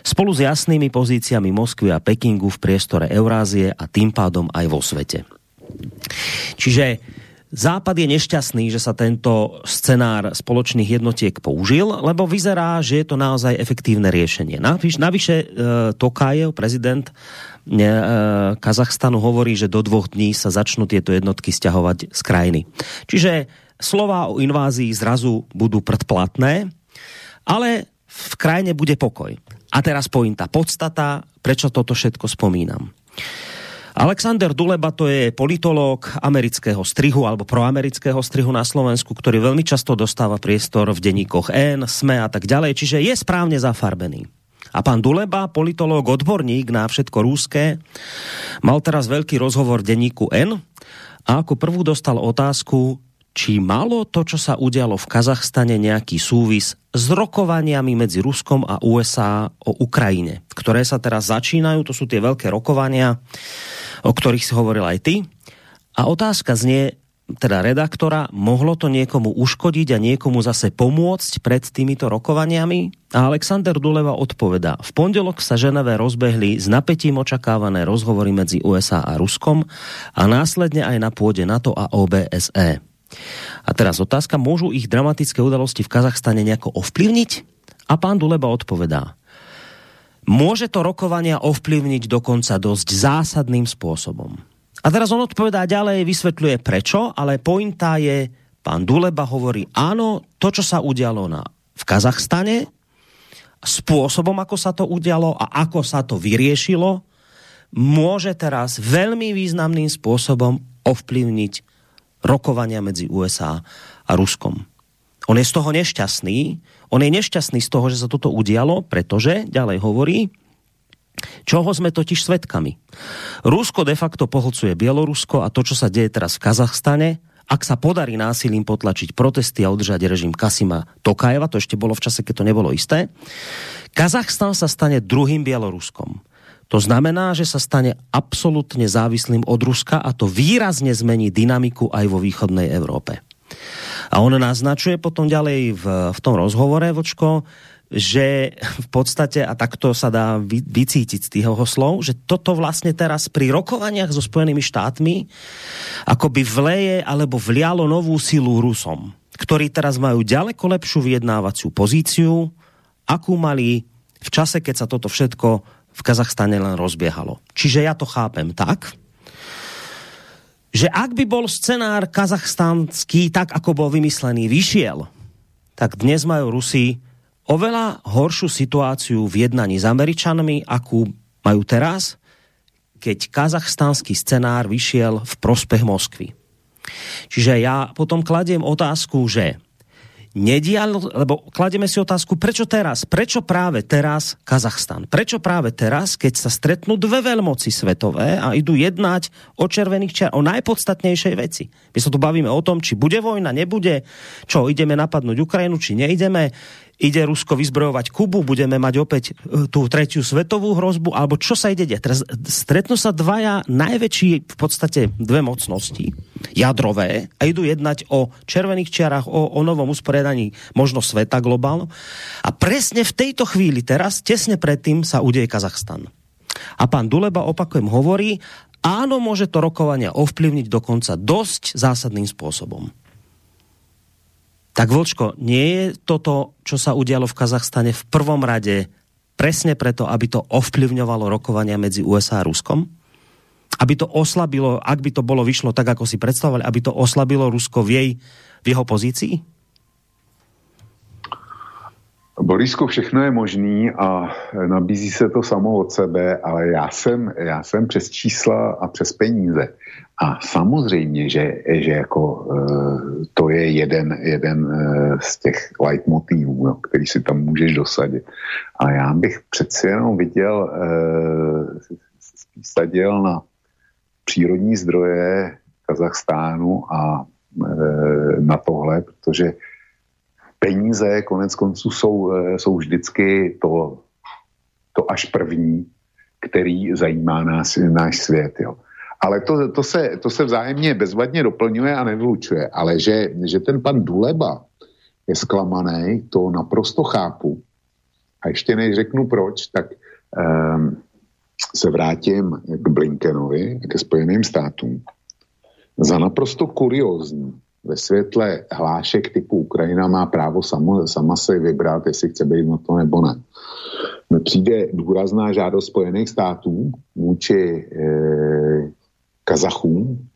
B: spolu s jasnými pozíciami Moskvy a Pekingu v priestore Eurázie a tým pádom aj vo svete. Čiže Západ je nešťastný, že sa tento scenár spoločných jednotiek použil, lebo vyzerá, že je to naozaj efektívne riešenie. Navyše, navyše Tokajev, prezident e, Kazachstanu, hovorí, že do dvoch dní sa začnú tieto jednotky stiahovať z krajiny. Čiže slova o invázii zrazu budú predplatné, ale v krajine bude pokoj. A teraz pointa, podstata, prečo toto všetko spomínam. Alexander Duleba to je politológ amerického strihu alebo proamerického strihu na Slovensku, ktorý veľmi často dostáva priestor v denníkoch N, SME a tak ďalej, čiže je správne zafarbený. A pán Duleba, politológ, odborník na všetko rúské, mal teraz veľký rozhovor denníku N a ako prvú dostal otázku, či malo to, čo sa udialo v Kazachstane, nejaký súvis s rokovaniami medzi Ruskom a USA o Ukrajine, ktoré sa teraz začínajú, to sú tie veľké rokovania, o ktorých si hovoril aj ty. A otázka znie, teda redaktora, mohlo to niekomu uškodiť a niekomu zase pomôcť pred týmito rokovaniami? A Alexander Duleva odpovedá, v pondelok sa Ženeve rozbehli s napätím očakávané rozhovory medzi USA a Ruskom a následne aj na pôde NATO a OBSE. A teraz otázka, môžu ich dramatické udalosti v Kazachstane nejako ovplyvniť? A pán Duleba odpovedá, Môže to rokovania ovplyvniť dokonca dosť zásadným spôsobom. A teraz on odpovedá ďalej, vysvetľuje prečo, ale pointa je, pán Duleba hovorí, áno, to, čo sa udialo na, v Kazachstane, spôsobom, ako sa to udialo a ako sa to vyriešilo, môže teraz veľmi významným spôsobom ovplyvniť rokovania medzi USA a Ruskom. On je z toho nešťastný. On je nešťastný z toho, že sa toto udialo, pretože, ďalej hovorí, čoho sme totiž svetkami. Rusko de facto pohlcuje Bielorusko a to, čo sa deje teraz v Kazachstane, ak sa podarí násilím potlačiť protesty a udržať režim Kasima Tokajeva, to ešte bolo v čase, keď to nebolo isté, Kazachstan sa stane druhým Bieloruskom. To znamená, že sa stane absolútne závislým od Ruska a to výrazne zmení dynamiku aj vo východnej Európe. A on naznačuje potom ďalej v, v tom rozhovore, Vočko, že v podstate, a takto sa dá vycítiť z tých slov, že toto vlastne teraz pri rokovaniach so Spojenými štátmi akoby vleje alebo vlialo novú silu Rusom, ktorí teraz majú ďaleko lepšiu vyjednávaciu pozíciu, akú mali v čase, keď sa toto všetko v Kazachstane len rozbiehalo. Čiže ja to chápem tak, že ak by bol scenár kazachstanský tak, ako bol vymyslený, vyšiel, tak dnes majú Rusi oveľa horšiu situáciu v jednaní s Američanmi, akú majú teraz, keď kazachstanský scenár vyšiel v prospech Moskvy. Čiže ja potom kladiem otázku, že nedial, lebo klademe si otázku, prečo teraz? Prečo práve teraz Kazachstan? Prečo práve teraz, keď sa stretnú dve veľmoci svetové a idú jednať o červených čiar, o najpodstatnejšej veci? My sa tu bavíme o tom, či bude vojna, nebude, čo, ideme napadnúť Ukrajinu, či neideme ide Rusko vyzbrojovať Kubu, budeme mať opäť e, tú tretiu svetovú hrozbu, alebo čo sa ide Teraz stretnú sa dvaja najväčší v podstate dve mocnosti, jadrové, a idú jednať o červených čiarach, o, o novom usporiadaní možno sveta globálno. A presne v tejto chvíli teraz, tesne predtým, sa udeje Kazachstan. A pán Duleba, opakujem, hovorí, áno, môže to rokovania ovplyvniť dokonca dosť zásadným spôsobom. Tak Vlčko, nie je toto, čo sa udialo v Kazachstane v prvom rade presne preto, aby to ovplyvňovalo rokovania medzi USA a Ruskom? Aby to oslabilo, ak by to bolo vyšlo tak, ako si predstavovali, aby to oslabilo Rusko v jej, v jeho pozícii?
C: Borisku, všechno je možný a nabízí se to samo od sebe, ale já jsem, já jsem přes čísla a přes peníze. A samozřejmě, že, že jako e, to je jeden, jeden e, z těch leitmotivů, no, který si tam můžeš dosadit. A já bych přeci jenom viděl, e, sadil na přírodní zdroje Kazachstánu a na tohle, protože peníze konec konců jsou, jsou vždycky to, to až první, který zajímá nás, náš svět. Jo. Ale to, to, se, to se vzájemně bezvadně doplňuje a nevylučuje. Ale že, že ten pan Duleba je zklamaný, to naprosto chápu. A ještě než řeknu proč, tak um, se vrátím k Blinkenovi, ke Spojeným státům. Za naprosto kuriozní ve světle hlášek typu Ukrajina má právo samo, sama se vybrat, jestli chce být na to nebo ne. Přijde důrazná žádost Spojených států vůči e, Kazachům,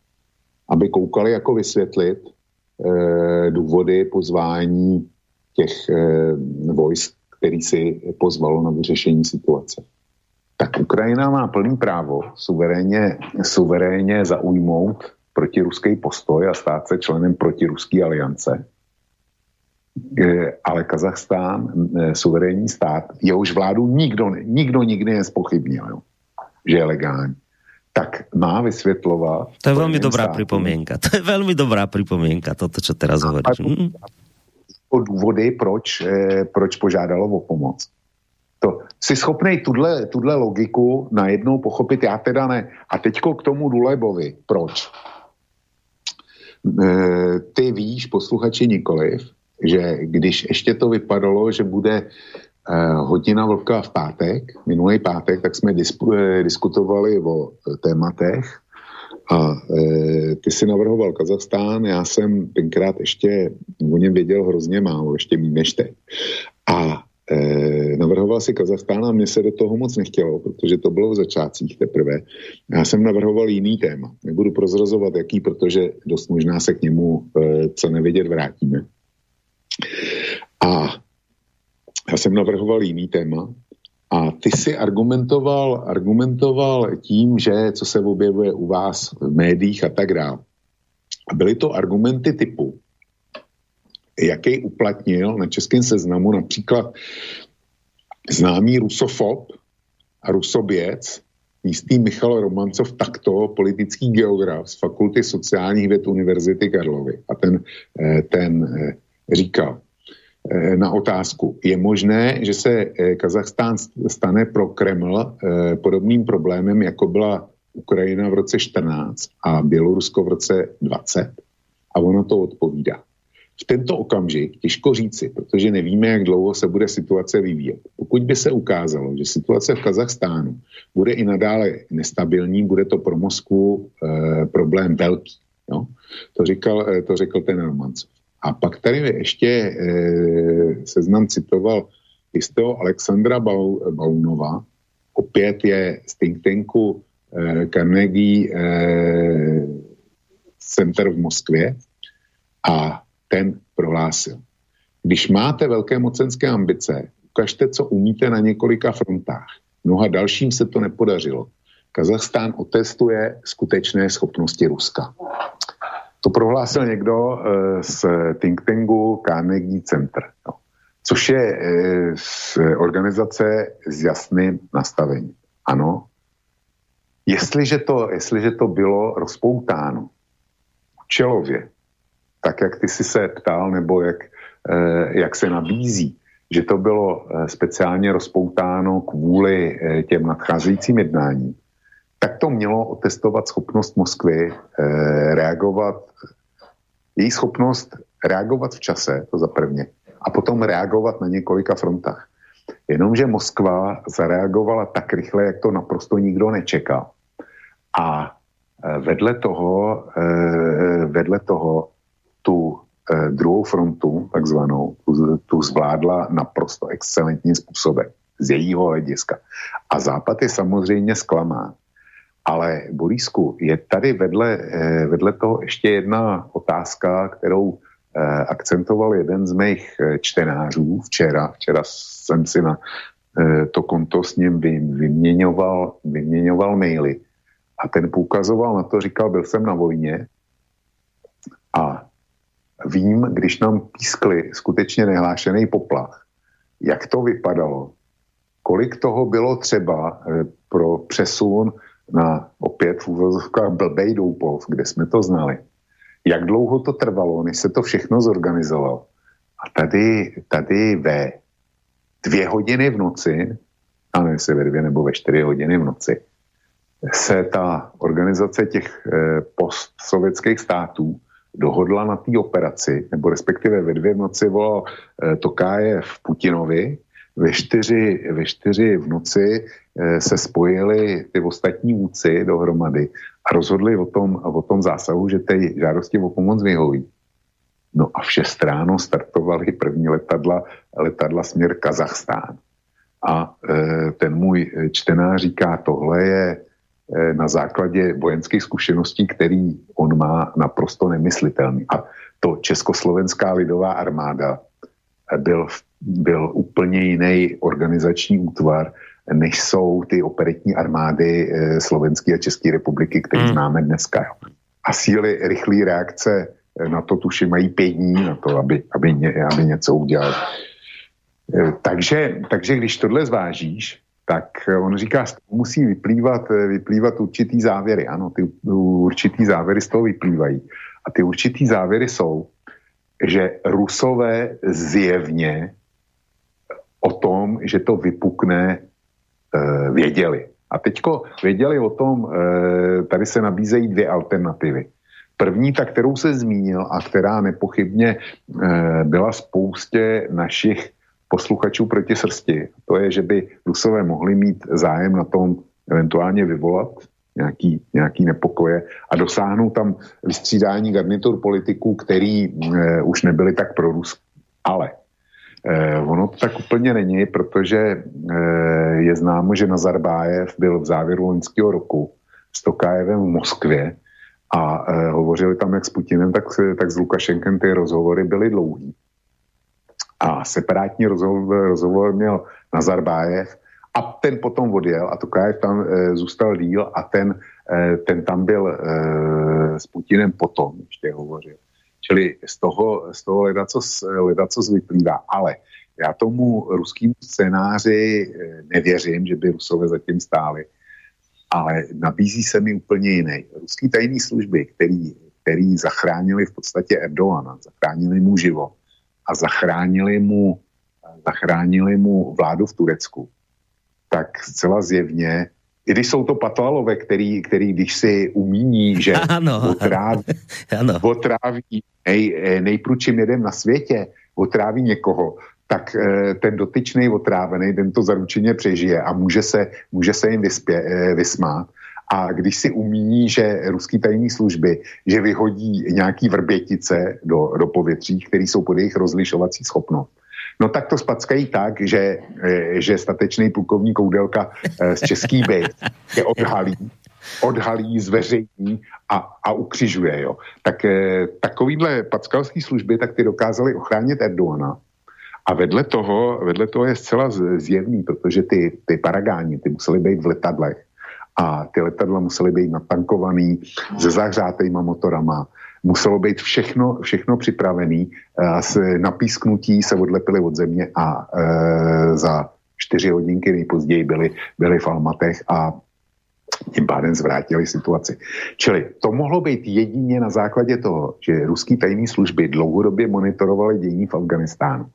C: aby koukali jako vysvětlit e, důvody pozvání těch e, vojsk který si pozvalo na vyřešení situace. Tak Ukrajina má plný právo suverénně, suverénně zaujmout protiruský postoj a stát se členem protiruské aliance. Ale Kazachstán, suverénní stát, jehož vládu nikdo, nikdo nikdy nespochybnil, že je legální tak má vysvětlovat.
B: To je velmi dobrá státu, připomínka. To je velmi dobrá připomínka, toto, co teraz hovoríš.
C: O důvody, proč, eh, proč požádalo o pomoc. To, jsi schopný tuhle, tuhle logiku najednou pochopit, já teda ne. A teďko k tomu Dulebovi. Proč? E, ty víš, posluchači nikoliv, že když ještě to vypadalo, že bude Eh, hodina vlka v pátek, minulý pátek, tak jsme eh, diskutovali o eh, tématech a ty si navrhoval Kazachstán, já jsem tenkrát ještě o něm věděl hrozně málo, ještě méně než teď. A navrhoval si Kazachstán a mně se do toho moc nechtělo, protože to bylo v začátcích teprve. Já jsem navrhoval jiný téma. Nebudu prozrazovat jaký, protože dost možná se k němu, e, co nevědět, vrátíme. A já jsem navrhoval jiný téma a ty si argumentoval, argumentoval tím, že co se objevuje u vás v médiích a tak dále. A byly to argumenty typu, jaký uplatnil na českém seznamu například známý rusofob a rusoběc, jistý Michal Romancov, takto politický geograf z Fakulty sociálních věd Univerzity Karlovy. A ten, eh, ten eh, říkal, Eh, na otázku. Je možné, že se Kazachstán stane pro Kreml podobným problémem, jako byla Ukrajina v roce 14 a Bělorusko v roce 20? A ono to odpovídá. V tento okamžik těžko říci, protože nevíme, jak dlouho se bude situace vyvíjet. Pokud by se ukázalo, že situace v Kazachstánu bude i nadále nestabilní, bude to pro Moskvu e, problém velký. Jo? To, říkal, to řekl ten Romancov. A pak tady ještě e, seznam citoval jistého Alexandra Baunova, opět je z think tanku e, Carnegie e, Center v Moskvě a ten prohlásil. Když máte velké mocenské ambice, ukažte, co umíte na několika frontách. Mnoha dalším se to nepodařilo. Kazachstán otestuje skutečné schopnosti Ruska. To prohlásil někdo uh, z think tanku Carnegie Center, no. což je uh, z organizace s jasným nastavením. Ano, jestliže to, jestliže to bylo rozpoutáno čelově, tak jak ty si se ptal, nebo jak, uh, jak se nabízí, že to bylo speciálně rozpoutáno kvůli těm nadcházejícím jednáním, tak to mělo otestovat schopnost Moskvy eh, reagovat, její schopnost reagovat v čase, to za prvně, a potom reagovat na několika frontách. Jenomže Moskva zareagovala tak rychle, jak to naprosto nikdo nečekal. A eh, vedle toho, eh, vedle toho tu eh, druhou frontu, takzvanou, tu, tu zvládla naprosto excelentním způsobem z jejího hlediska. A Západ je samozřejmě zklamán. Ale Borisku, je tady vedle, eh, vedle toho ještě jedna otázka, kterou eh, akcentoval jeden z mých eh, čtenářů včera. Včera jsem si na to konto s ním vyměňoval, vyměňoval maily. A ten poukazoval na to, říkal, byl jsem na vojně a vím, když nám pískli skutečně nehlášený poplach, jak to vypadalo, kolik toho bylo třeba pro přesun na opět v úvozovkách blbej Doupov, kde jsme to znali. Jak dlouho to trvalo, než se to všechno zorganizovalo. A tady, tady ve dvě hodiny v noci, a ne se ve dvě nebo ve čtyři hodiny v noci, se ta organizace těch eh, postsovětských států dohodla na té operaci, nebo respektive ve dvě v noci volal eh, Tokájev Putinovi, ve čtyři, ve čtyři v noci eh, se spojili ty ostatní vůdci dohromady a rozhodli o tom, o tom zásahu, že té žádosti o pomoc vyhoví. No a v šest ráno startovaly první letadla, letadla směr Kazachstán. A e, ten můj čtenář říká, tohle je na základě vojenských zkušeností, který on má naprosto nemyslitelný. A to Československá lidová armáda byl, byl úplně jiný organizační útvar, než jsou ty operetní armády e, Slovenské a České republiky, které hmm. známe dneska. A síly rychlé reakce na to tuši mají pět dní na to, aby, aby, ně, aby něco udělal. Takže, takže když tohle zvážíš, tak on říká, musí vyplývat, vyplývat určitý závěry. Ano, ty určitý závěry z toho vyplývají. A ty určitý závěry jsou, že Rusové zjevně o tom, že to vypukne, eh, věděli. A teďko věděli o tom, eh, tady se nabízejí dvě alternativy. První, ta, kterou se zmínil a která nepochybně eh, byla spoustě našich posluchačů proti srsti, to je, že by Rusové mohli mít zájem na tom eventuálně vyvolat nějaký, nějaký nepokoje a dosáhnout tam vystřídání garnitur politiků, který e, už nebyli tak pro Rus. Ale e, ono to tak úplně není, protože e, je známo, že Nazarbájev byl v závěru loňského roku s Tokajevem v Moskvě a e, hovořili tam jak s Putinem, tak, tak s Lukašenkem ty rozhovory byly dlouhý. A separátní rozhovor, rozhovor měl Nazarbájev a ten potom odjel a Tokajev tam e, zůstal díl a ten, e, ten tam byl e, s Putinem potom ještě hovořil. Čili z toho, z toho ledacos, ledacos vyplývá. Ale já tomu ruskému scénáři nevěřím, že by Rusové zatím stáli. Ale nabízí se mi úplně jiný. Ruský tajný služby, který, který zachránili v podstatě Erdoana, zachránili mu život a zachránili mu, zachránili mu vládu v Turecku, tak zcela zjevně, i když jsou to patlalové, který, který když si umíní, že ano, otráví, ano. otráví nej, nejprudším jedem na světě, otráví někoho, tak eh, ten dotyčný otrávený, ten to zaručeně přežije a může se, může se jim vyspě, eh, vysmát. A když si umíní, že ruský tajní služby, že vyhodí nějaký vrbětice do, do povětří, které jsou pod jejich rozlišovací schopnost, No tak to spackají tak, že, eh, že statečný plukovník Koudelka eh, z Český byt je odhalí, odhalí, zveřejní a, a ukřižuje. Jo. Tak eh, takovýhle packalský služby, tak ty dokázali ochránit Erdoana. A vedle toho, vedle toho je zcela zjevný, protože ty, ty paragáni, ty museli být v letadlech a ty letadla musely být natankovaný se zahřátejma motorama, muselo být všechno, všechno připravené. S napísknutí se odlepili od země a e, za čtyři hodinky nejpozději byli, byli v Almatech a tím pádem zvrátili situaci. Čili to mohlo být jedině na základě toho, že ruský tajné služby dlouhodobě monitorovaly dění v Afganistánu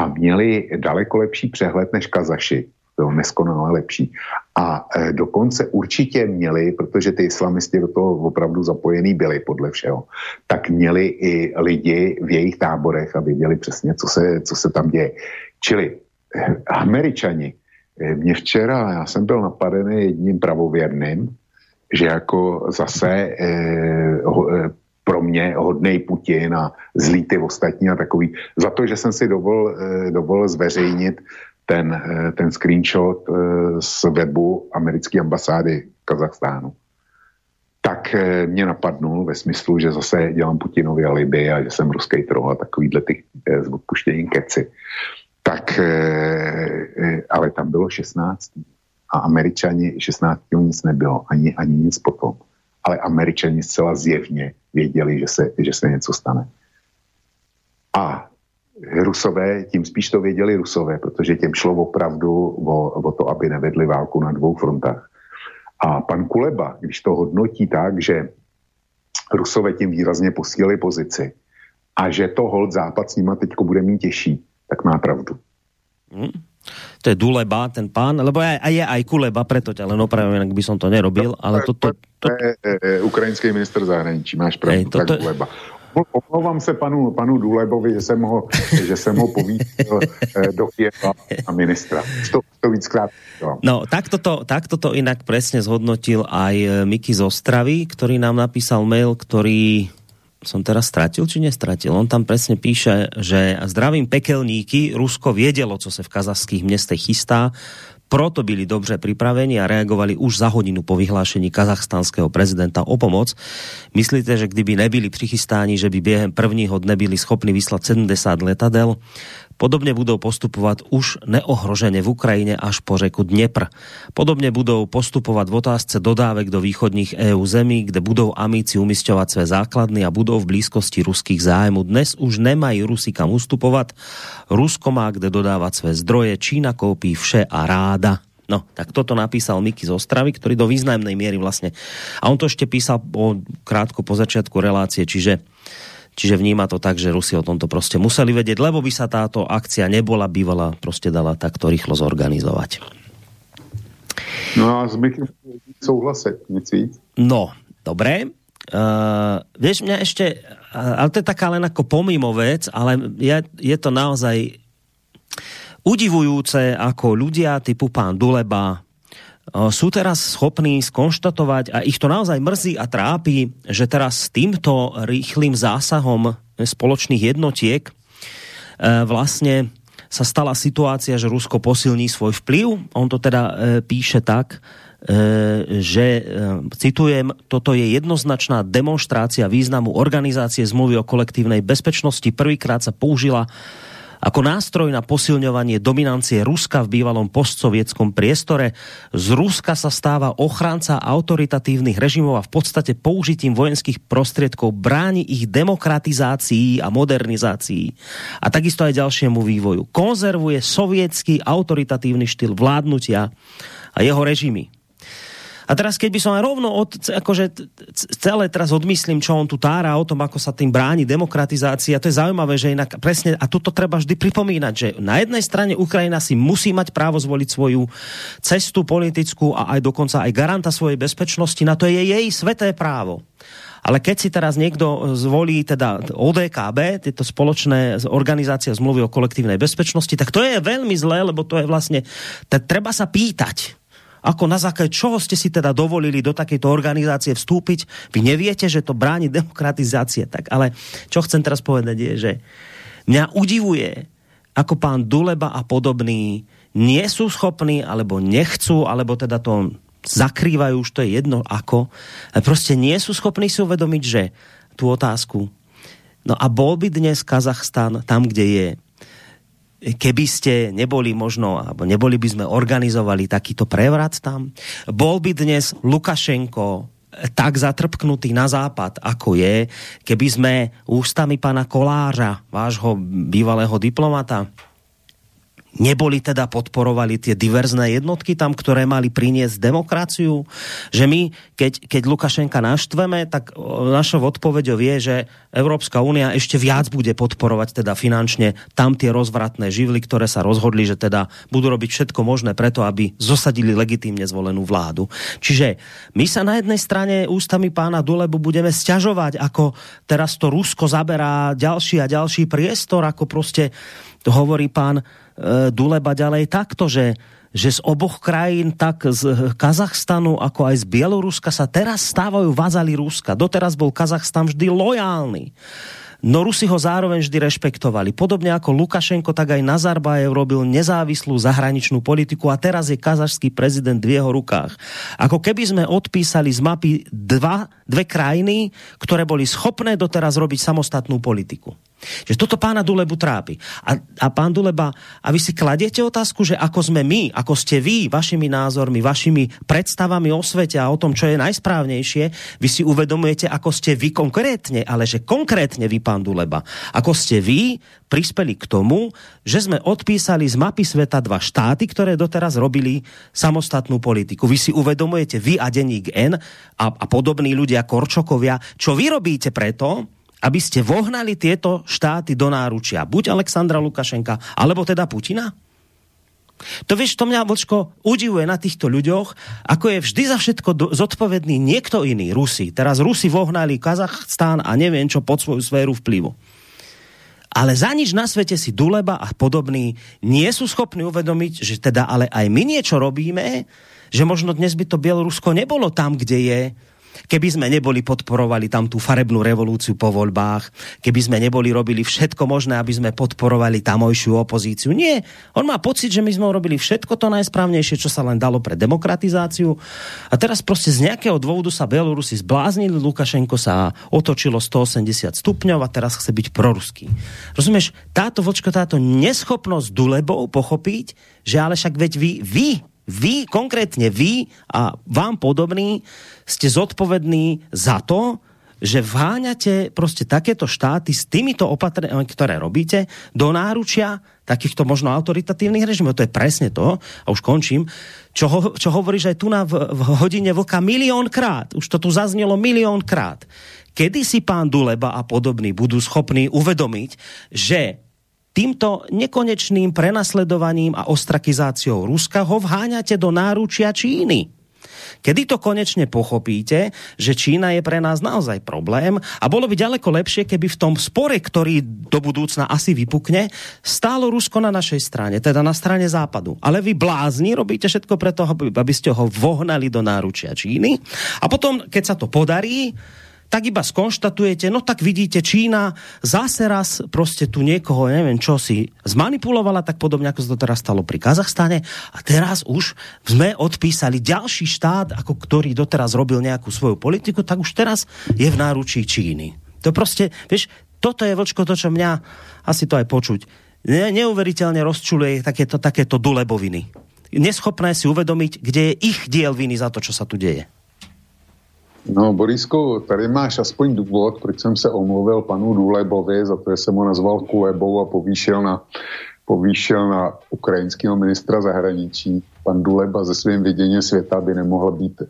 C: a měli daleko lepší přehled než Kazaši, bylo neskonale lepší. A e, dokonce určitě měli, protože ty islamisti do toho opravdu zapojený byli podle všeho, tak měli i lidi v jejich táborech a věděli přesně, co se, co se tam děje. Čili e, američani, e, mě včera, já jsem byl napadený jedním pravověrným, že jako zase eh, ho, eh, pro mě hodnej Putin a zlý ty ostatní a takový. Za to, že jsem si dovolil, eh, dovolil zveřejnit ten, eh, ten screenshot eh, z webu americké ambasády Kazachstánu, tak eh, mě napadnul ve smyslu, že zase dělám Putinovi alibi a že jsem ruský troll a takovýhle ty s odpuštěním keci. Tak, ale tam bylo 16 a američani 16 nic nebylo, ani, ani nic potom. Ale američani zcela zjevně věděli, že se, že se něco stane. A Rusové, tím spíš to věděli Rusové, protože těm šlo opravdu o, o to, aby nevedli válku na dvou frontách. A pan Kuleba, když to hodnotí tak, že Rusové tím výrazně posílili pozici a že to hold západ s nima teďko bude mít těžší, tak má pravdu.
B: Hmm. To je Duleba, ten pán, lebo je, je aj Kuleba, preto ťa len opravím, ak by som to nerobil, ale to... to, to...
C: to je ukrajinský minister zahraničí, máš pravdu, Ej, tak Duleba. Omlouvám se panu, panu Důlebovi, že jsem ho, že jsem ho povítil eh, do Kieva a ministra. To, to víckrát.
B: No, tak toto, tak toto inak presne zhodnotil aj eh, Miky z Ostravy, ktorý nám napísal mail, ktorý som teraz stratil, či nestratil? On tam presne píše, že zdravím pekelníky, Rusko vědělo, co se v kazachských městech chystá, proto byli dobře připraveni a reagovali už za hodinu po vyhlášení kazachstanského prezidenta o pomoc. Myslíte, že kdyby nebyli přichystáni, že by během prvního dne byli schopni vyslat 70 letadel? Podobne budou postupovat už neohrožene v Ukrajine až po řeku Dnepr. Podobne budou postupovat v otázce dodávek do východních EU zemí, kde budou amíci umisťovať své základny a budou v blízkosti ruských zájmu. Dnes už nemají Rusi kam ustupovat. Rusko má kde dodávat své zdroje, Čína koupí vše a ráda. No, tak toto napísal Miky z Ostravy, ktorý do významnej miery vlastne... A on to ešte písal po, krátko po začiatku relácie, čiže Čiže vníma to tak, že Rusi o tomto prostě museli vedieť, lebo by sa táto akcia nebola bývala prostě dala takto rýchlo zorganizovať.
C: No a s souhlasit, nic víc.
B: No, dobré. Uh, vieš, mňa ešte, ale to je taká len ako pomimo vec, ale je, je to naozaj udivujúce, ako ľudia typu pán Duleba sú teraz schopní skonštatovať, a ich to naozaj mrzí a trápi, že teraz s týmto rýchlým zásahom spoločných jednotiek vlastne sa stala situácia, že Rusko posilní svoj vplyv. On to teda píše tak, že, citujem, toto je jednoznačná demonstrácia významu organizácie zmluvy o kolektívnej bezpečnosti. Prvýkrát sa použila ako nástroj na posilňovanie dominancie Ruska v bývalom postsovietskom priestore. Z Ruska sa stáva ochránca autoritatívnych režimov a v podstate použitím vojenských prostriedkov bráni ich demokratizácii a modernizácii. A takisto aj ďalšiemu vývoju. Konzervuje sovietský autoritatívny štýl vládnutia a jeho režimy. A teraz, keď by som aj rovno od, akože celé teraz odmyslím, čo on tu tára o tom, ako sa tým bráni demokratizácia, to je zaujímavé, že inak presne, a toto treba vždy pripomínať, že na jednej strane Ukrajina si musí mať právo zvoliť svoju cestu politickú a aj dokonca aj garanta svojej bezpečnosti, na to je jej sveté právo. Ale keď si teraz niekto zvolí teda ODKB, tieto spoločné organizácie zmluvy o kolektívnej bezpečnosti, tak to je veľmi zlé, lebo to je vlastne, treba sa pýtať, ako na základe čoho ste si teda dovolili do takejto organizácie vstúpiť? Vy neviete, že to bráni demokratizácie. Tak ale čo chcem teraz povedať je, že mňa udivuje, ako pán Duleba a podobný nie sú schopní, alebo nechcú, alebo teda to zakrývajú, už to je jedno ako, prostě nie sú schopní si uvedomiť, že tú otázku, no a bol by dnes Kazachstan tam, kde je, keby ste neboli možno, alebo neboli by sme organizovali takýto prevrat tam, bol by dnes Lukašenko tak zatrpknutý na západ, ako je, keby sme ústami pana Kolářa, vášho bývalého diplomata, neboli teda podporovali tie diverzné jednotky tam, ktoré mali priniesť demokraciu, že my, keď, keď Lukašenka naštveme, tak našou odpoveďou je, že Európska únia ešte viac bude podporovať teda finančne tam tie rozvratné živly, ktoré sa rozhodli, že teda budú robiť všetko možné preto, aby zosadili legitímne zvolenú vládu. Čiže my sa na jednej strane ústami pána Dulebu budeme sťažovať, ako teraz to Rusko zaberá ďalší a ďalší priestor, ako proste to hovorí pán Duleba ďalej takto, že že z oboch krajín, tak z Kazachstanu, ako aj z Bieloruska sa teraz stávajú vazali Ruska. Doteraz bol Kazachstan vždy lojálny. No Rusi ho zároveň vždy rešpektovali. Podobne ako Lukašenko, tak aj Nazarbajev robil nezávislú zahraničnú politiku a teraz je kazašský prezident v jeho rukách. Ako keby sme odpísali z mapy dva, dve krajiny, ktoré boli schopné doteraz robiť samostatnú politiku. Že toto pána Dulebu trápi. A, a pán Duleba, a vy si kladiete otázku, že ako sme my, ako ste vy, vašimi názormi, vašimi predstavami o svete a o tom, čo je najsprávnejšie, vy si uvedomujete, ako ste vy konkrétne, ale že konkrétne vy, pán Duleba, ako ste vy prispeli k tomu, že sme odpísali z mapy sveta dva štáty, ktoré doteraz robili samostatnú politiku. Vy si uvedomujete, vy a denník N a, a podobní ľudia, Korčokovia, čo vy robíte preto, aby ste vohnali tieto štáty do náručia. Buď Alexandra Lukašenka, alebo teda Putina? To vieš, to mňa, Vlčko, udivuje na týchto ľuďoch, ako je vždy za všetko zodpovedný niekto iný, Rusi. Teraz Rusi vohnali Kazachstán a neviem čo pod svoju sféru vplyvu. Ale za nič na svete si Duleba a podobní nie sú schopní uvedomiť, že teda ale aj my niečo robíme, že možno dnes by to Bielorusko nebolo tam, kde je, keby sme neboli podporovali tam tú farebnú revolúciu po voľbách, keby sme neboli robili všetko možné, aby sme podporovali tamojšiu opozíciu. Nie, on má pocit, že my sme robili všetko to najsprávnejšie, čo sa len dalo pre demokratizáciu. A teraz prostě z nejakého dôvodu sa Belorusi zbláznili, Lukašenko sa otočilo 180 stupňov a teraz chce byť proruský. Rozumieš, táto vočko, táto neschopnosť Dulebou pochopiť, že ale však veď vy, vy vy, konkrétně vy a vám podobní, ste zodpovední za to, že vháňate prostě takéto štáty s týmito opatreniami, ktoré robíte, do náručia takýchto možno autoritatívnych režimov. To je presne to, a už končím, čo, ho, čo hovoríš aj tu na v, v hodine vlka miliónkrát. Už to tu zaznelo miliónkrát. Kedy si pán Duleba a podobní budú schopní uvedomiť, že týmto nekonečným prenasledovaním a ostrakizáciou Ruska ho vháňate do náručia Číny. Kedy to konečne pochopíte, že Čína je pre nás naozaj problém a bolo by ďaleko lepšie, keby v tom spore, ktorý do budúcna asi vypukne, stálo Rusko na našej strane, teda na strane západu. Ale vy blázni robíte všetko preto, aby ste ho vohnali do náručia Číny a potom, keď sa to podarí, tak iba skonštatujete, no tak vidíte, Čína zase raz prostě tu niekoho, neviem čo si zmanipulovala, tak podobně ako sa to teraz stalo pri Kazachstane a teraz už sme odpísali ďalší štát, ako ktorý doteraz robil nejakú svoju politiku, tak už teraz je v náručí Číny. To prostě, vieš, toto je vlčko to, čo mňa asi to aj počuť. Ne, neuveriteľne rozčuluje takéto, takéto duleboviny. Neschopné si uvedomiť, kde je ich diel viny za to, čo sa tu deje.
C: No, Borisko, tady máš aspoň důvod, proč jsem se omluvil panu Důlebovi za to, že jsem ho nazval Kulebou a povýšil na, povýšil na ukrajinského ministra zahraničí. Pan Duleba ze svým viděním světa by nemohl být e,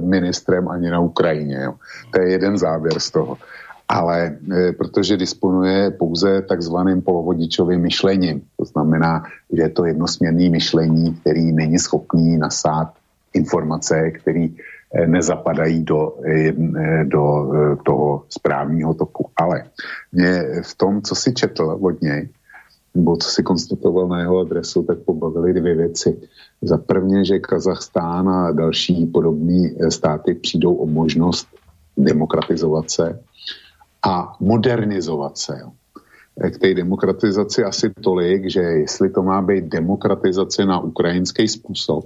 C: ministrem ani na Ukrajině. Jo. To je jeden závěr z toho. Ale e, protože disponuje pouze takzvaným polovodičovým myšlením, to znamená, že je to jednosměrný myšlení, který není schopný nasát informace, který nezapadají do, eh, do eh, toho správního toku. Ale mě v tom, co si četl od něj, nebo co si konstatoval na jeho adresu, tak pobavili dvě věci. Za prvně, že Kazachstán a další podobné státy přijdou o možnost demokratizovat se a modernizovat se. K té demokratizaci asi tolik, že jestli to má být demokratizace na ukrajinský způsob,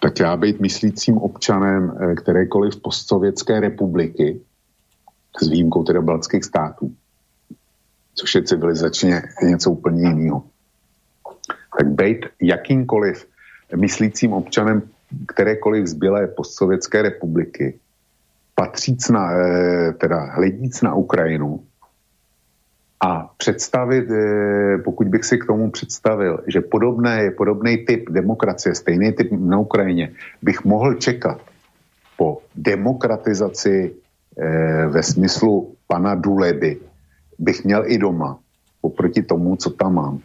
C: tak já být myslícím občanem eh, kterékoliv postsovětské republiky, s výjimkou teda baltských států, což je civilizačně něco úplně jiného. Tak být jakýmkoliv myslícím občanem kterékoliv zbylé postsovětské republiky, patříc na, eh, teda hledíc na Ukrajinu, a představit, eh, pokud bych si k tomu představil, že podobné, podobný typ demokracie, stejný typ na Ukrajině, bych mohl čekat po demokratizaci eh, ve smyslu pana Duleby, bych měl i doma, oproti tomu, co tam mám,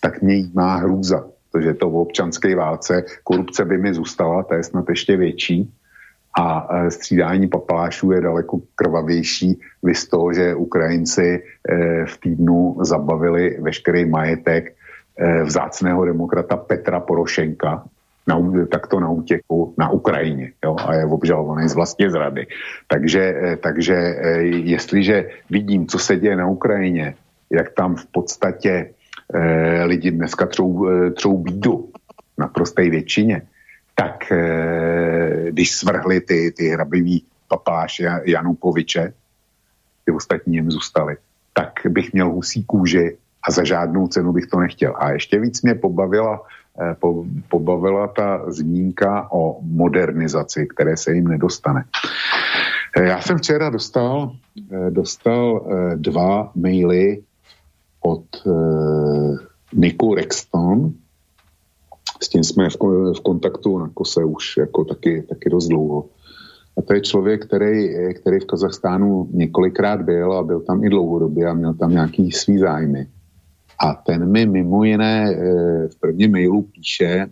C: tak mě má hrůza, protože to v občanské válce, korupce by mi zůstala, ta je snad ještě větší, a e, střídání papalášů je daleko krvavější, vys toho, že Ukrajinci e, v týdnu zabavili veškerý majetek e, vzácného demokrata Petra Porošenka, na, takto na útěku na Ukrajině jo, a je obžalovaný z vlastní zrady. Takže, takže jestliže vidím, co se děje na Ukrajině, jak tam v podstatě eh, lidi dneska třou, třou bídu na prosté většině, tak eh, když svrhli ty, ty hrabivý papáše Janukoviče, ty ostatní jim zůstali, tak bych měl husí kůži a za žádnou cenu bych to nechtěl. A ještě víc mě pobavila, eh, po, pobavila ta zmínka o modernizaci, které se jim nedostane. Eh, já jsem včera dostal, dostal dva maily od Niku Rexton, s tím jsme v, v kontaktu na kose už jako taky, taky dost dlouho. A to je člověk, který, který v Kazachstánu několikrát byl a byl tam i dlouhodobě a měl tam nějaký svý zájmy. A ten mi mimo jiné eh, v prvním mailu píše,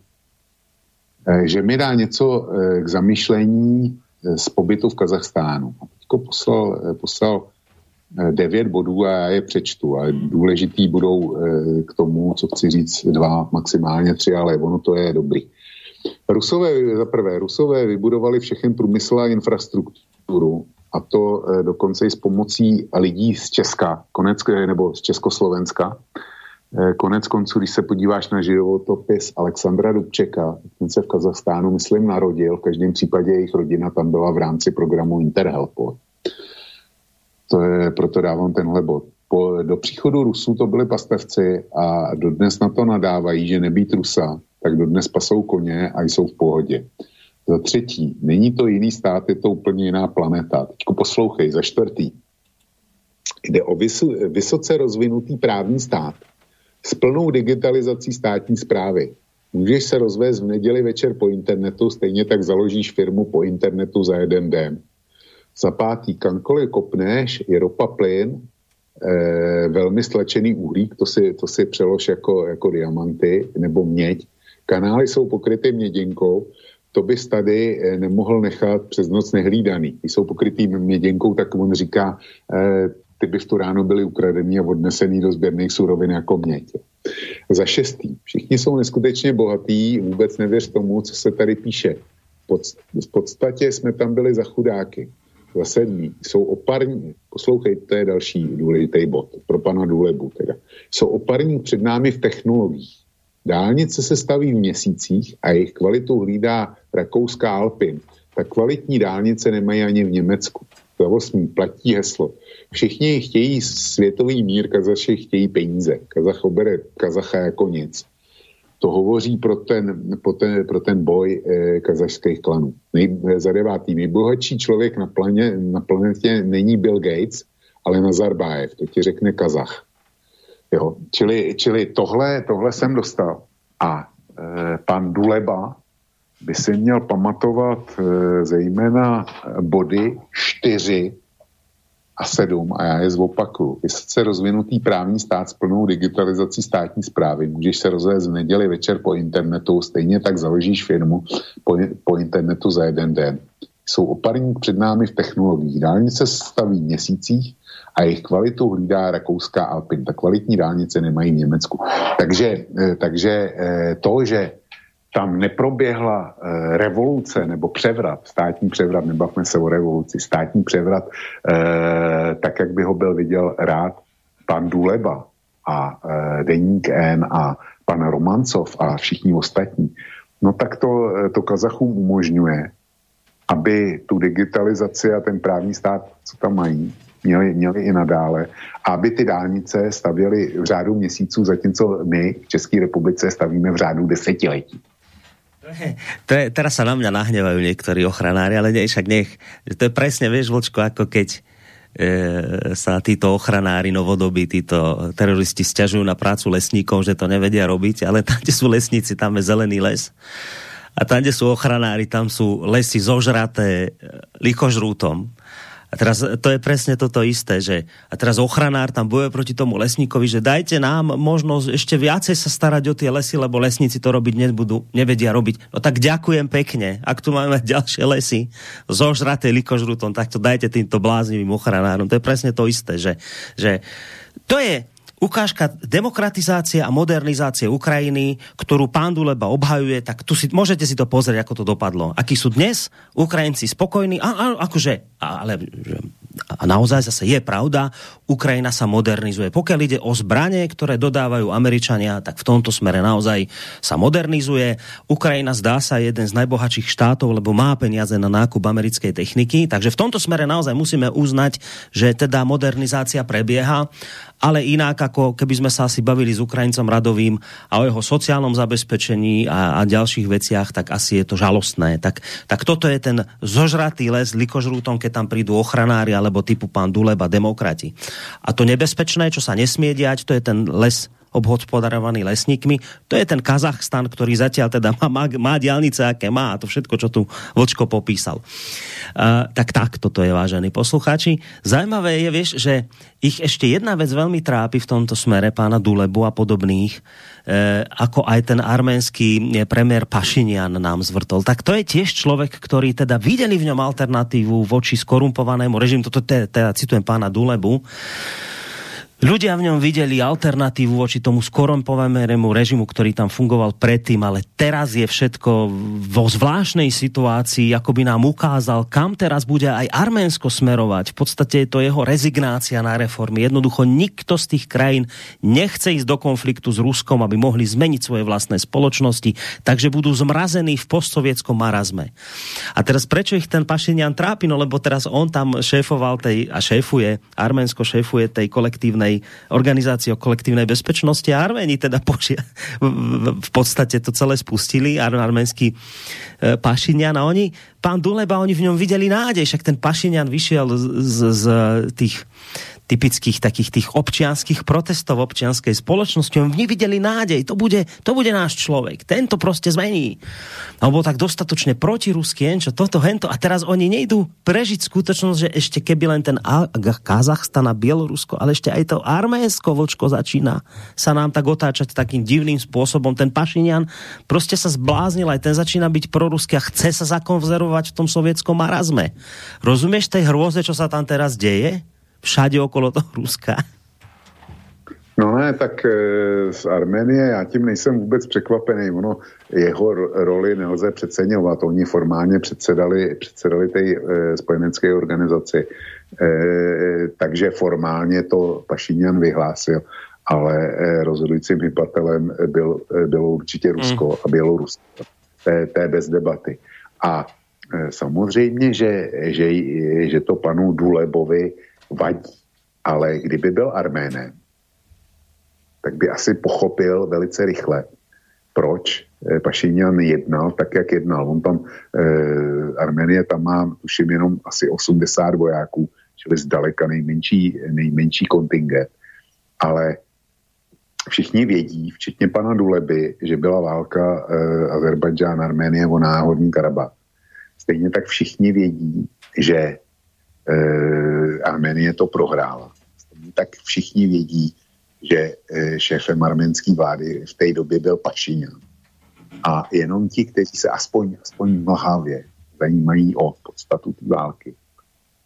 C: eh, že mi dá něco eh, k zamýšlení z pobytu v Kazachstánu. A teďko poslal, poslal devět bodů a já je přečtu. A důležitý budou eh, k tomu, co chci říct, dva, maximálně tři, ale ono to je dobrý. Rusové, za prvé, Rusové vybudovali všechny průmysl a infrastrukturu a to e, dokonce i s pomocí lidí z Česka, konec, nebo z Československa. Konec konců, když se podíváš na životopis Alexandra Dubčeka, ten se v Kazachstánu, myslím, narodil, v každém případě jejich rodina tam byla v rámci programu Interhelpo. To je, proto dávám tenhle bod. Po, do příchodu Rusů to byli pastevci a dodnes na to nadávají, že nebýt Rusa, tak dodnes pasou koně a jsou v pohodě. Za třetí, není to jiný stát, je to úplně jiná planeta. Teďko poslouchej, za čtvrtý. Jde o vys- vysoce rozvinutý právní stát s plnou digitalizací státní zprávy. Můžeš se rozvést v neděli večer po internetu, stejně tak založíš firmu po internetu za jeden den. Za pátý, kamkoliv kopneš, je ropa plyn, eh, velmi stlačený uhlík, to si, to si přelož jako, jako diamanty nebo měď. Kanály jsou pokryty měděnkou, to bys tady eh, nemohl nechat přes noc nehlídaný. Když jsou pokrytý měděnkou, tak on říká, eh, ty by v tu ráno byly ukradený a odnesený do sběrných surovin jako měď. Za šestý, všichni jsou neskutečně bohatí, vůbec nevěř tomu, co se tady píše. V podstatě jsme tam byli za chudáky. Za sedmý, jsou oparní, poslouchej, to je další důležitý bod, pro pana Důlebu teda. Jsou oparní před námi v technologiích. Dálnice se staví v měsících a jejich kvalitu hlídá Rakouská Alpin. Tak kvalitní dálnice nemají ani v Německu. Za osmý platí heslo. Všichni chtějí světový mír, Kazaši chtějí peníze. Kazach obere Kazacha jako nic. To hovoří pro ten, pro ten, pro ten boj eh, kazašských klanů. Nej, za devátý, nejbohatší člověk na, planě, na planetě není Bill Gates, ale Nazarbájev, to ti řekne Kazach. Jo, čili, čili tohle, tohle jsem dostal. A e, pan Duleba by si měl pamatovat e, zejména body 4 a 7, a já je zopakuju. Vysoce rozvinutý právní stát s plnou digitalizací státní zprávy. Můžeš se rozvést v neděli večer po internetu, stejně tak založíš firmu po, po internetu za jeden den. Jsou oparník před námi v technologiích. Dálnice se staví měsících a jejich kvalitu hlídá rakouská Alpin. Ta kvalitní dálnice nemají v Německu. Takže, eh, takže eh, to, že tam neproběhla eh, revoluce nebo převrat, státní převrat, nebavme se o revoluci, státní převrat, tak, jak by ho byl viděl rád pan Důleba a Deník N a pan Romancov a všichni ostatní, no tak to, to Kazachům umožňuje, aby tu digitalizaci a ten právní stát, co tam mají, měli, měli i nadále, aby ty dálnice stavěly v řádu měsíců, zatímco my v České republice stavíme v řádu desetiletí.
B: To je, teraz sa na mňa nahnevajú niektorí ochranári, ale nie, však nech. To je presne, vieš, Vlčko, ako keď e, sa títo ochranári novodobí, títo teroristi stiažujú na prácu lesníkov, že to nevedia robiť, ale tam, kde sú lesníci, tam je zelený les. A tam, kde sú ochranári, tam sú lesy zožraté e, likožrútom. A teraz to je presne toto isté, že a teraz ochranár tam boje proti tomu lesníkovi, že dajte nám možnosť ešte viacej sa starať o tie lesy, lebo lesníci to robiť nebudú, nevedia robiť. No tak ďakujem pekne. Ak tu máme ďalšie lesy zožraté likožrutom, tak to dajte týmto bláznivým ochranárom. To je presne to isté, že, že to je ukážka demokratizácie a modernizácie Ukrajiny, ktorú pán Duleba obhajuje, tak tu si, môžete si to pozrieť, ako to dopadlo. Akí sú dnes Ukrajinci spokojní, a, a, akože, ale a naozaj zase je pravda, Ukrajina sa modernizuje. Pokiaľ ide o zbranie, ktoré dodávajú Američania, tak v tomto smere naozaj sa modernizuje. Ukrajina zdá sa jeden z najbohatších štátov, lebo má peniaze na nákup americkej techniky, takže v tomto smere naozaj musíme uznať, že teda modernizácia prebieha ale inak, ako keby sme sa asi bavili s Ukrajincom Radovým a o jeho sociálnom zabezpečení a, a ďalších veciach, tak asi je to žalostné. Tak, tak toto je ten zožratý les likožrútom, keď tam prídu ochranári alebo typu pán Duleba demokrati. A to nebezpečné, čo sa nesmie diať, to je ten les obhospodarovaný lesníkmi. To je ten Kazachstan, ktorý zatiaľ teda má, má, má diálnice, aké má a to všetko, čo tu Vlčko popísal. Uh, tak tak, toto je vážení poslucháči. Zajímavé je, vieš, že ich ešte jedna vec veľmi trápi v tomto smere, pána Dulebu a podobných, uh, ako aj ten arménsky premiér Pašinian nám zvrtol. Tak to je tiež človek, ktorý teda videli v ňom alternatívu voči skorumpovanému režimu. Toto teda citujem pána Dulebu Ľudia v ňom videli alternatívu voči tomu skorumpovanému režimu, ktorý tam fungoval predtým, ale teraz je všetko vo zvláštnej situácii, ako by nám ukázal, kam teraz bude aj Arménsko smerovať. V podstate je to jeho rezignácia na reformy. Jednoducho nikto z tých krajín nechce ísť do konfliktu s Ruskom, aby mohli zmeniť svoje vlastné spoločnosti, takže budú zmrazení v postsovietskom marazme. A teraz prečo ich ten Pašinian trápi? No lebo teraz on tam šéfoval tej, a šéfuje, Arménsko šéfuje tej kolektívnej Medzinárodnej organizácie o kolektívnej bezpečnosti a Arméni teda požia, v podstate to celé spustili, ar arménsky Pašinian a oni, pán Duleba, oni v ňom videli nádej, však ten Pašinian vyšiel z, z, z tých typických takých tých občianských protestov občianskej spoločnosti. Oni videli nádej, to bude, to bude náš človek, tento prostě zmení. A bol tak dostatočne protiruský, čo toto, hento. A teraz oni nejdú prežiť skutočnosť, že ešte keby len ten Kazachstan a Bielorusko, ale ešte aj to Arménsko vočko začína sa nám tak otáčať takým divným spôsobom. Ten Pašinian prostě sa zbláznil, aj ten začína byť proruský a chce sa zakonzervovať v tom sovietskom marazme. Rozumieš tej hrôze, čo sa tam teraz deje? všade okolo toho Ruska.
C: No ne, tak e, z Arménie já tím nejsem vůbec překvapený. Ono, jeho roli nelze přeceňovat. Oni formálně předsedali, předsedali té e, spojenecké organizaci. E, takže formálně to Pašíňan vyhlásil, ale rozhodujícím hypatelem byl, bylo určitě Rusko mm. a Bělorusko. To je bez debaty. A e, samozřejmě, že, že, že to panu Dulebovi vadí. Ale kdyby byl Arménem, tak by asi pochopil velice rychle, proč eh, Pašinian jednal tak, jak jednal. On tam, eh, Arménie tam má, tuším, jenom asi 80 vojáků, čili zdaleka nejmenší, nejmenší kontingent. Ale všichni vědí, včetně pana Duleby, že byla válka eh, Azerbajdžán, Arménie o náhodní Karabach. Stejně tak všichni vědí, že eh, Arménie to prohrála. Tak všichni vědí, že eh, šéfem arménské vlády v té době byl Pašiňan. A jenom ti, kteří se aspoň, aspoň mlhavě zajímají o podstatu té války,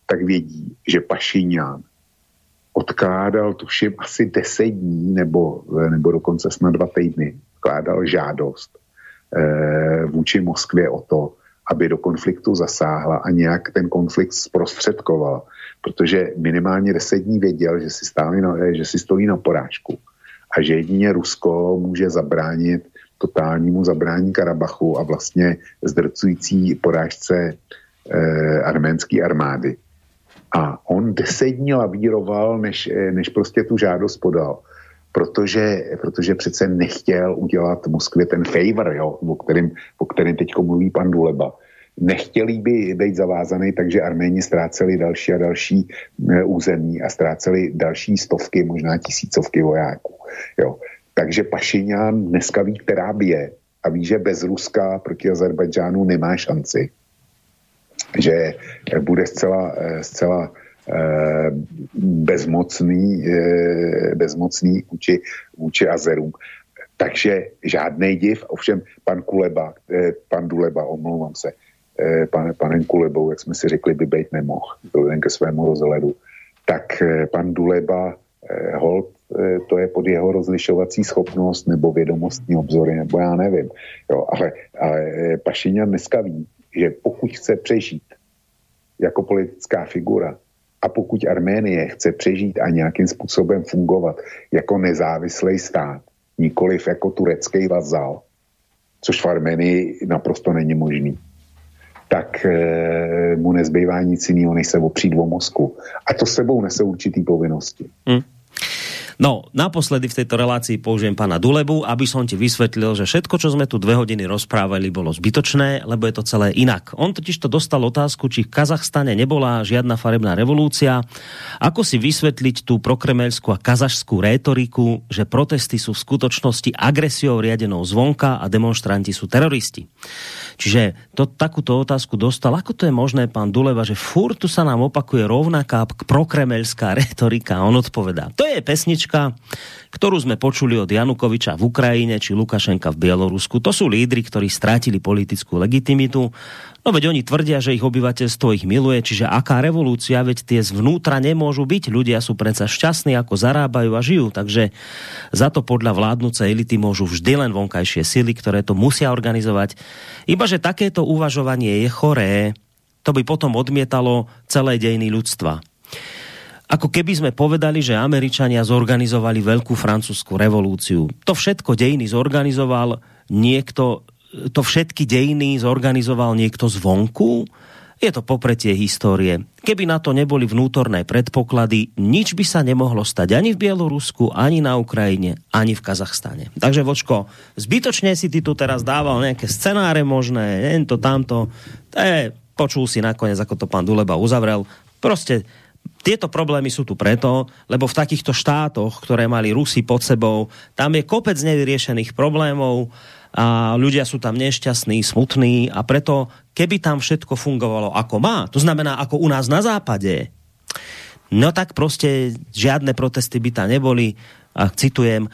C: tak vědí, že Pašiňan odkládal, tuším, asi deset dní nebo, nebo dokonce snad dva týdny, odkládal žádost eh, vůči Moskvě o to, aby do konfliktu zasáhla a nějak ten konflikt zprostředkovala. Protože minimálně deset dní věděl, že si, stáli na, že si stojí na porážku a že jedině Rusko může zabránit totálnímu zabrání Karabachu a vlastně zdrcující porážce eh, arménské armády. A on deset dní lavíroval, než, eh, než prostě tu žádost podal protože, protože přece nechtěl udělat Moskvě ten favor, jo, o kterým, o kterým teď mluví pan Duleba. Nechtěli by být zavázaný, takže Arméni ztráceli další a další e, území a ztráceli další stovky, možná tisícovky vojáků. Jo. Takže Pašiňán dneska ví, která bije a ví, že bez Ruska proti Azerbajdžánu nemá šanci. Že bude zcela, e, zcela Eh, bezmocný, eh, bezmocný vůči, vůči Azerům. Takže žádný div, ovšem pan Kuleba, eh, pan Duleba, omlouvám se, pan, panem Kulebou, jak jsme si řekli, by být nemohl, vzhledem ke svému rozhledu, tak pan Duleba, hold, to je pod jeho rozlišovací schopnost nebo vědomostní obzory, nebo já nevím. Jo, ale, ale Pašiňan dneska ví, že pokud chce přežít jako politická figura, a pokud Arménie chce přežít a nějakým způsobem fungovat jako nezávislý stát, nikoliv jako turecký vazal, což v Arménii naprosto není možný, tak e, mu nezbývá nic jiného, než se opřít o Moskvu. A to sebou nese určitý povinnosti. Hmm.
B: No, naposledy v tejto relácii použijem pana Dulebu, aby som ti vysvetlil, že všetko, čo sme tu dve hodiny rozprávali, bolo zbytočné, lebo je to celé inak. On totiž to dostal otázku, či v Kazachstane nebola žiadna farebná revolúcia. Ako si vysvetliť tú prokremelskú a kazašskú rétoriku, že protesty sú v skutočnosti agresiou riadenou zvonka a demonstranti sú teroristi. Čiže to, takúto otázku dostal. Ako to je možné, pán Duleva, že furt tu sa nám opakuje rovnaká prokremelská retorika? On odpovedá. To je pesnička, ktorú sme počuli od Janukoviča v Ukrajine či Lukašenka v Bielorusku. To sú lídry, ktorí strátili politickú legitimitu No veď oni tvrdia, že ich obyvateľstvo ich miluje, čiže aká revolúcia, veď tie zvnútra nemôžu byť. Ľudia sú predsa šťastní, ako zarábajú a žijú, takže za to podľa vládnuce elity môžu vždy len vonkajšie sily, ktoré to musia organizovať. Iba, že takéto uvažovanie je choré, to by potom odmietalo celé dejiny ľudstva. Ako keby sme povedali, že Američania zorganizovali veľkú francúzsku revolúciu. To všetko dejiny zorganizoval niekto to všetky dejiny zorganizoval niekto zvonku? Je to popretie histórie. Keby na to neboli vnútorné predpoklady, nič by sa nemohlo stať ani v Bielorusku, ani na Ukrajine, ani v Kazachstane. Takže Vočko, zbytočne si ty tu teraz dával nejaké scenáre možné, to tamto. E, počul si nakoniec, ako to pán Duleba uzavrel. Proste tieto problémy sú tu preto, lebo v takýchto štátoch, ktoré mali Rusy pod sebou, tam je kopec nevyriešených problémov, a ľudia sú tam nešťastní, smutní a preto, keby tam všetko fungovalo ako má, to znamená ako u nás na západe, no tak prostě žiadne protesty by tam neboli a citujem,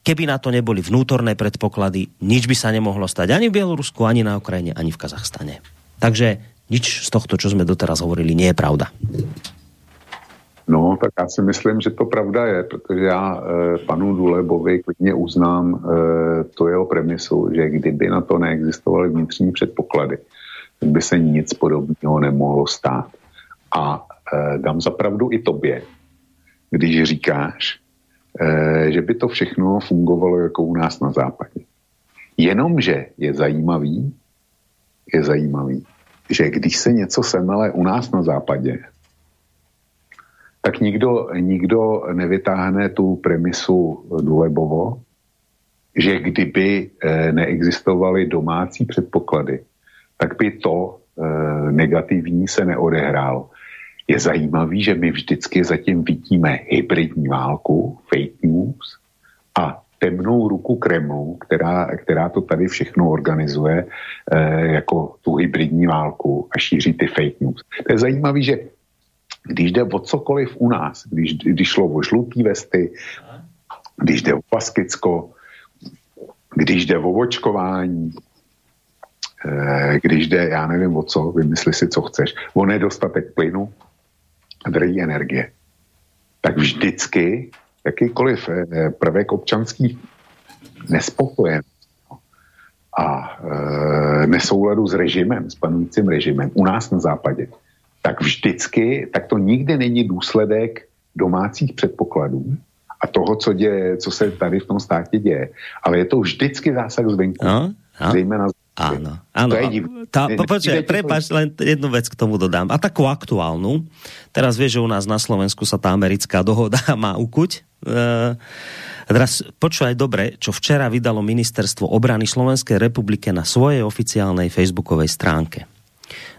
B: keby na to neboli vnútorné predpoklady, nič by sa nemohlo stať ani v Bielorusku, ani na Ukrajine, ani v Kazachstane. Takže nič z tohto, čo sme doteraz hovorili, nie je pravda.
C: No, tak já si myslím, že to pravda je, protože já e, panu Dulebovi klidně uznám e, to jeho premisu, že kdyby na to neexistovaly vnitřní předpoklady, tak by se nic podobného nemohlo stát. A e, dám zapravdu i tobě, když říkáš, e, že by to všechno fungovalo jako u nás na západě. Jenomže je zajímavý, je zajímavý, že když se něco semele u nás na západě, tak nikdo, nikdo nevytáhne tu premisu Dulebovo, že kdyby eh, neexistovaly domácí předpoklady, tak by to eh, negativní se neodehrálo. Je zajímavý, že my vždycky zatím vidíme hybridní válku, fake news a temnou ruku Kremlu, která, která to tady všechno organizuje eh, jako tu hybridní válku a šíří ty fake news. To je zajímavé, že když jde o cokoliv u nás, když, když šlo o žlutý vesty, když jde o Paskicko, když jde o očkování, eh, když jde, já nevím o co, vymysli si, co chceš, o nedostatek plynu drahé energie, tak vždycky jakýkoliv eh, prvek občanský nespokojen a e, nesouladu s režimem, s panujícím režimem u nás na západě, tak vždycky, tak to nikdy není důsledek domácích předpokladů a toho, co, děje, co se tady v tom státě děje. Ale je to vždycky zásah zvenku. No, no. Zejména
B: Áno, áno. Tá, počkaj, prepáč, len jednu vec k tomu dodám. A takú aktuálnu. Teraz vieš, že u nás na Slovensku sa tá americká dohoda má ukuť. E, teraz počúvaj dobre, čo včera vydalo Ministerstvo obrany Slovenskej republike na svojej oficiálnej facebookovej stránke.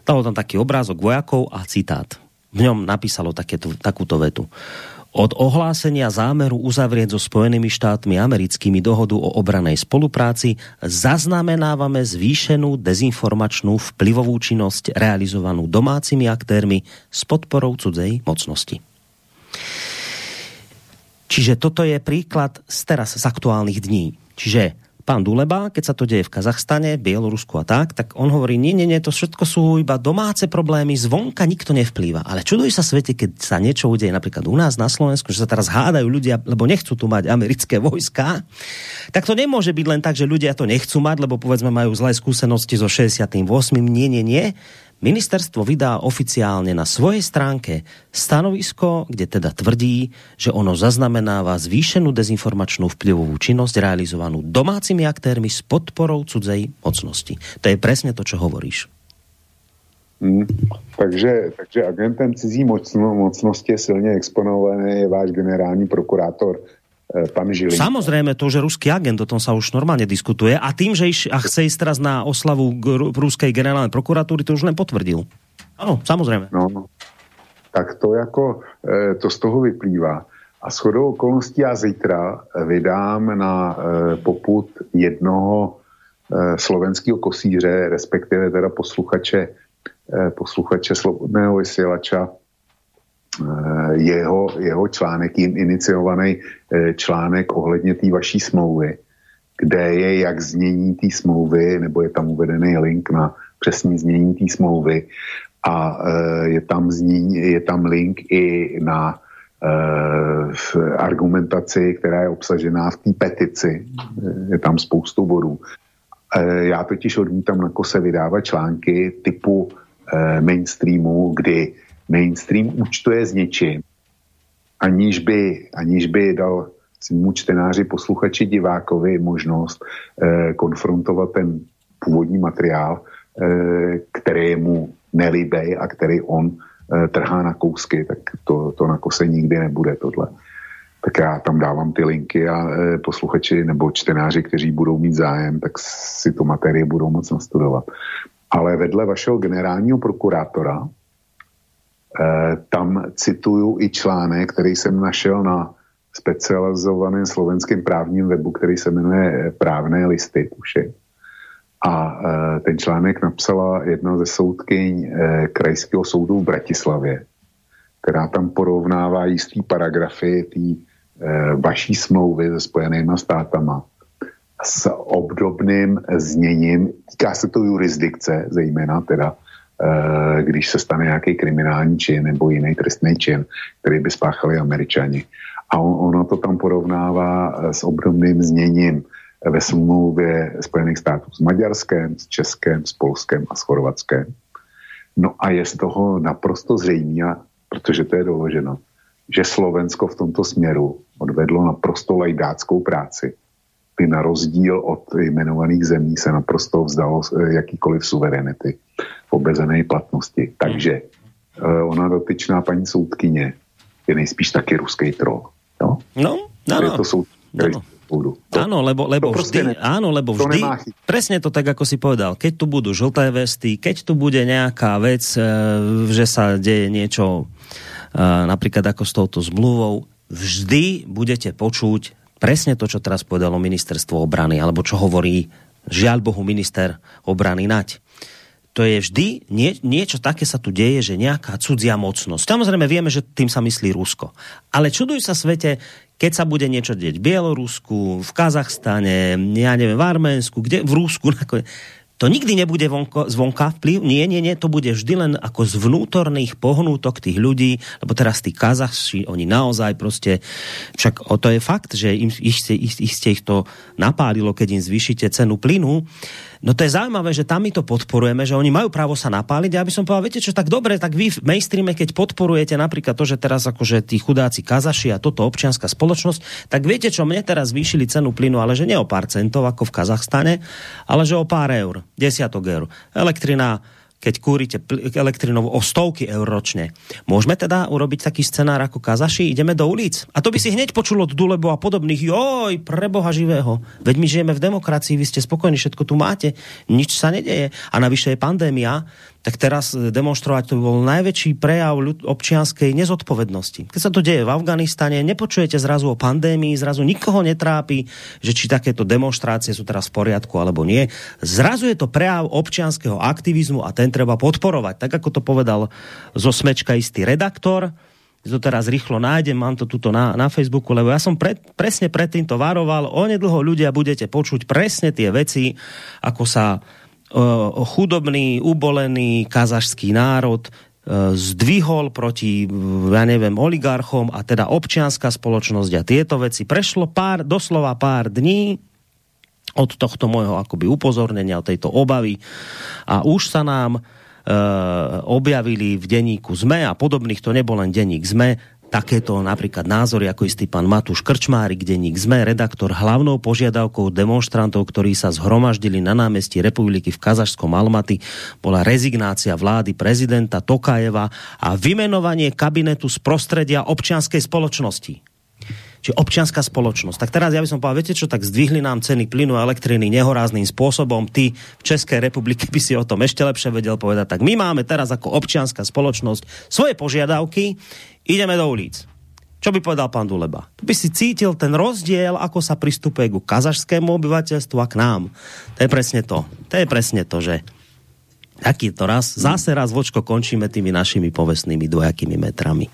B: Dalo tam taký obrázok vojakov a citát. V ňom napísalo takéto, takúto vetu. Od ohlásenia zámeru uzavrieť so Spojenými štátmi americkými dohodu o obranej spolupráci zaznamenávame zvýšenú dezinformačnú vplyvovú činnosť realizovanú domácimi aktérmi s podporou cudzej mocnosti. Čiže toto je príklad z teraz z aktuálnych dní. Čiže pán Duleba, keď sa to deje v Kazachstane, Bielorusku a tak, tak on hovorí, nie, nie, nie, to všetko sú iba domáce problémy, zvonka nikto nevplýva. Ale čuduj sa svete, keď sa niečo udeje napríklad u nás na Slovensku, že sa teraz hádajú ľudia, lebo nechcú tu mať americké vojska, tak to nemôže byť len tak, že ľudia to nechcú mať, lebo povedzme majú zlé skúsenosti so 68. Nie, nie, nie. Ministerstvo vydá oficiálne na svojej stránke stanovisko, kde teda tvrdí, že ono zaznamenáva zvýšenú dezinformačnú vplyvovú činnosť realizovanú domácimi aktérmi s podporou cudzej mocnosti. To je presne to, čo hovoríš.
C: Hmm, takže, takže agentem cizí mocno, mocnosti je silně exponovaný je váš generální prokurátor E, pan Žilin.
B: Samozrejme to, že ruský agent, o tom sa už normálne diskutuje a tým, že iš, a chce ísť teraz na oslavu ruskej generálnej prokuratúry, to už len potvrdil. Ano, samozrejme.
C: No, tak to jako, e, to z toho vyplývá. A shodou okolností já zítra vydám na e, poput jednoho slovenského kosíře, respektive teda posluchače, posluchače slobodného vysílača, jeho, jeho článek, jim iniciovaný článek ohledně té vaší smlouvy, kde je jak znění té smlouvy, nebo je tam uvedený link na přesní znění té smlouvy a je tam, znění, je tam link i na v argumentaci, která je obsažená v té petici. Je tam spoustu bodů. Já totiž odmítám na kose vydávat články typu mainstreamu, kdy mainstream účtuje s něčím, aniž by, aniž by dal svýmu čtenáři, posluchači, divákovi možnost eh, konfrontovat ten původní materiál, eh, který mu nelíbej a který on eh, trhá na kousky, tak to, to na kose nikdy nebude tohle. Tak já tam dávám ty linky a eh, posluchači nebo čtenáři, kteří budou mít zájem, tak si tu materii budou moc nastudovat. Ale vedle vašeho generálního prokurátora, tam cituju i článek, který jsem našel na specializovaném slovenském právním webu, který se jmenuje Právné listy, tuším. A e, ten článek napsala jedna ze soudkyň Krajského soudu v Bratislavě, která tam porovnává jistý paragrafy té vaší smlouvy se Spojenýma státama s obdobným zněním, týká se to jurisdikce, zejména teda, když se stane nějaký kriminální čin nebo jiný trestný čin, který by spáchali američani. A on, ono to tam porovnává e, s obdobným zněním ve smlouvě Spojených států s Maďarskem, s Českem, s Polskem a s Chorvatskem. No a je z toho naprosto zřejmé, protože to je doloženo, že Slovensko v tomto směru odvedlo naprosto lajdáckou práci, by na rozdíl od jmenovaných zemí se naprosto vzdalo e, jakýkoliv suverenity v obezené platnosti. Takže e, ona dotyčná paní soudkyně je nejspíš taky ruský troll.
B: Jo? No, no, no.
C: To jsou, no, no
B: budú. To, áno, lebo, lebo to vždy, ne, áno, lebo vždy, to presne to tak, ako si povedal, keď tu budú žlté vesty, keď tu bude nejaká vec, e, že sa deje niečo napríklad ako s touto zmluvou, vždy budete počuť presne to, čo teraz povedalo ministerstvo obrany, alebo čo hovorí žiaľ Bohu minister obrany Nať to je vždy, nie, niečo také sa tu deje, že nejaká cudzia mocnosť. Samozrejme vieme, že tým sa myslí Rusko. Ale čuduj sa svete, keď sa bude niečo deť v Bielorusku, v Kazachstane, ja neviem, v Arménsku, kde, v Rusku, to nikdy nebude vonko, zvonka vplyv, nie, nie, nie, to bude vždy len ako z vnútorných pohnútok tých ľudí, lebo teraz tí Kazachši, oni naozaj proste, však o to je fakt, že im, ich, ich, ich, ich to napálilo, keď im zvýšite cenu plynu, No to je zaujímavé, že tam my to podporujeme, že oni majú právo sa napáliť. Ja by som povedal, viete čo, tak dobre, tak vy v mainstreame, keď podporujete napríklad to, že teraz akože tí chudáci kazaši a toto občianská spoločnosť, tak viete čo, mne teraz zvýšili cenu plynu, ale že nie o pár centov ako v Kazachstane, ale že o pár eur, desiatok eur. Elektrina keď kúrite elektrinou o stovky eur ročne. Môžeme teda urobiť taký scenár ako Kazaši? Ideme do ulic? A to by si hneď počulo od Dulebo a podobných. Joj, preboha živého. Veď my žijeme v demokracii, vy ste spokojní, všetko tu máte. Nič sa nedeje. A navyše je pandémia tak teraz e, demonstrovať to bol najväčší prejav občianskej nezodpovednosti. Keď sa to deje v Afganistane, nepočujete zrazu o pandémii, zrazu nikoho netrápi, že či takéto demonstrácie sú teraz v poriadku alebo nie. Zrazu je to prejav občianského aktivizmu a ten treba podporovať. Tak ako to povedal zo smečka istý redaktor, to teraz rýchlo nájdem, mám to tuto na, na Facebooku, lebo ja som pre, presne pred týmto varoval, onedlho ľudia budete počuť presne tie veci, ako sa chudobný, ubolený kazašský národ zdvihol proti, ja neviem, oligarchom a teda občianská spoločnosť a tieto veci. Prešlo pár, doslova pár dní od tohto môjho akoby upozornenia, od tejto obavy a už sa nám e, objavili v denníku ZME a podobných, to nebol len denník ZME, takéto napríklad názory, ako istý pán Matúš Krčmárik, denník ZME, redaktor hlavnou požiadavkou demonstrantov, ktorí sa zhromaždili na námestí republiky v Kazašskom Almaty, bola rezignácia vlády prezidenta Tokajeva a vymenovanie kabinetu z prostredia občianskej spoločnosti. Čiže občianská spoločnosť. Tak teraz ja by som povedal, viete čo, tak zdvihli nám ceny plynu a elektriny nehorázným spôsobom. Ty v Českej republike by si o tom ešte lepšie vedel povedať. Tak my máme teraz ako občianská spoločnosť svoje požiadavky, ideme do ulic. Čo by povedal pán Duleba? Tu by si cítil ten rozdiel, ako sa pristupuje ku kazašskému obyvateľstvu a k nám. To je presne to. To je presne to, že taký to raz, zase raz vočko končíme tými našimi povestnými dvojakými metrami.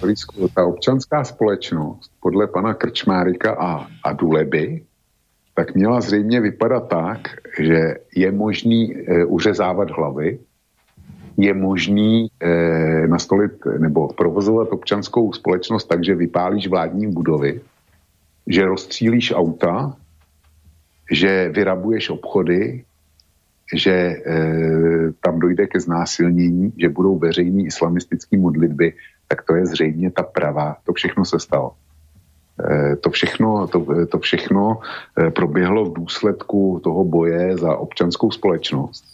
C: Blízko, ta občanská společnost podle pana Krčmárika a, a Duleby tak měla zřejmě vypadat tak, že je možný e, uřezávat hlavy, je možný e, nastolit nebo provozovat občanskou společnost tak, že vypálíš vládní budovy, že rozstřílíš auta, že vyrabuješ obchody, že e, tam dojde ke znásilnění, že budou veřejný islamistický modlitby, tak to je zřejmě ta pravá. To všechno se stalo. E, to všechno, to, to všechno e, proběhlo v důsledku toho boje za občanskou společnost.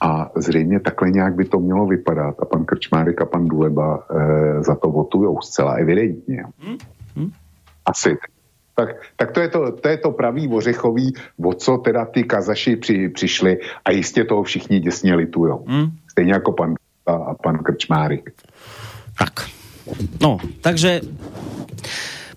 C: A zřejmě takhle nějak by to mělo vypadat. A pan Krčmárek a pan Duleba e, za to votujou zcela evidentně. Hmm? Hmm? Asi. Tak, tak to, je to, to je to pravý ořechový, o co teda ty kazaši při, přišli a jistě toho všichni děsně litujou. Hmm? Stejně jako pan a, a pan Krčmárek.
B: Tak. No, takže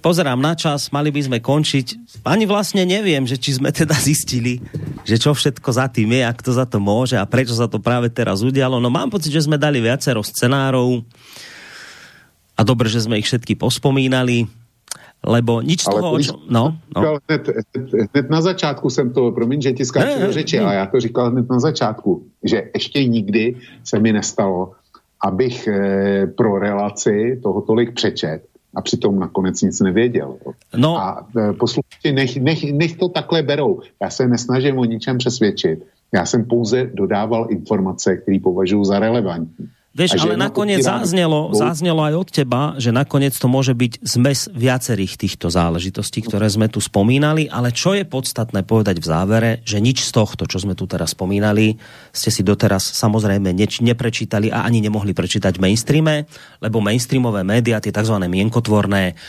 B: pozerám na čas, mali by sme končiť. Ani vlastne neviem, že či sme teda zistili, že čo všetko za tým je, ak to za to môže a prečo sa to práve teraz udialo. No mám pocit, že sme dali viacero scenárov a dobre, že sme ich všetky pospomínali lebo nič z toho,
C: čo... No, no. Hned, hned na začátku jsem to, promiň, že ti skáču do řeči, ale já to říkal hned na začátku, že ještě nikdy se mi nestalo, abych eh, pro relaci toho tolik přečet a přitom nakonec nic nevěděl. No. A eh, posluchači, nech, nech, nech to takhle berou. Já se nesnažím o ničem přesvědčit. Já jsem pouze dodával informace, které považuji za relevantní.
B: Vieš, ale nakoniec zaznelo, zaznelo aj od teba, že nakoniec to môže byť zmes viacerých týchto záležitostí, ktoré sme tu spomínali, ale čo je podstatné povedať v závere, že nič z tohto, čo sme tu teraz spomínali, ste si doteraz samozrejme neč, neprečítali a ani nemohli prečítať v mainstreame, lebo mainstreamové médiá, tie tzv. mienkotvorné,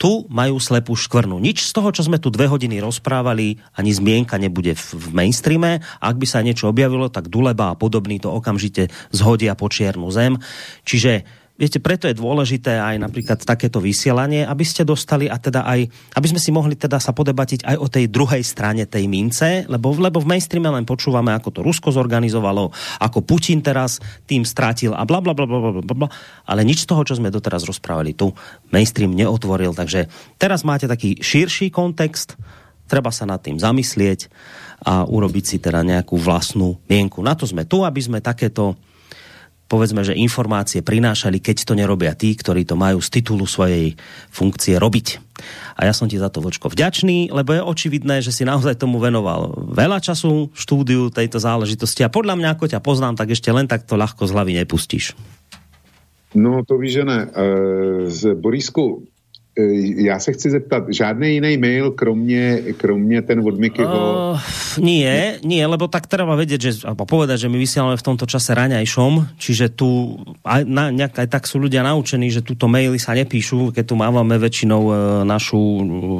B: tu majú slepú škvrnu. Nič z toho, čo sme tu dve hodiny rozprávali, ani zmienka nebude v, mainstreame. Ak by sa niečo objavilo, tak Duleba a podobný to okamžite zhodia po čiernu zem. Čiže Viete, preto je dôležité aj napríklad takéto vysielanie, aby ste dostali a teda aj, aby sme si mohli teda sa podebatiť aj o tej druhej strane tej mince, lebo, lebo v mainstreame len počúvame, ako to Rusko zorganizovalo, ako Putin teraz tým strátil a bla bla bla bla bla bla, ale nič z toho, čo sme doteraz rozprávali tu, mainstream neotvoril, takže teraz máte taký širší kontext, treba sa nad tým zamyslieť a urobiť si teda nejakú vlastnú mienku. Na to sme tu, aby sme takéto povedzme, že informácie prinášali, keď to nerobia tí, ktorí to majú z titulu svojej funkcie robiť. A ja som ti za to, Vočko, vďačný, lebo je očividné, že si naozaj tomu venoval veľa času štúdiu tejto záležitosti a podľa mňa, ako ťa poznám, tak ešte len takto ľahko z hlavy nepustíš.
C: No to víš, že ne. E, Borisku, Eh, já se chci zeptat, žádný jiný mail, kromě, kromě ten od Mikyho? Uh,
B: nie, nie, lebo tak treba vedieť, že, alebo povedať, že my vysielame v tomto čase raňajšom, čiže tu aj, na, nejak, aj tak sú ľudia naučení, že túto maily sa nepíšu, keď tu máme väčšinou e, našu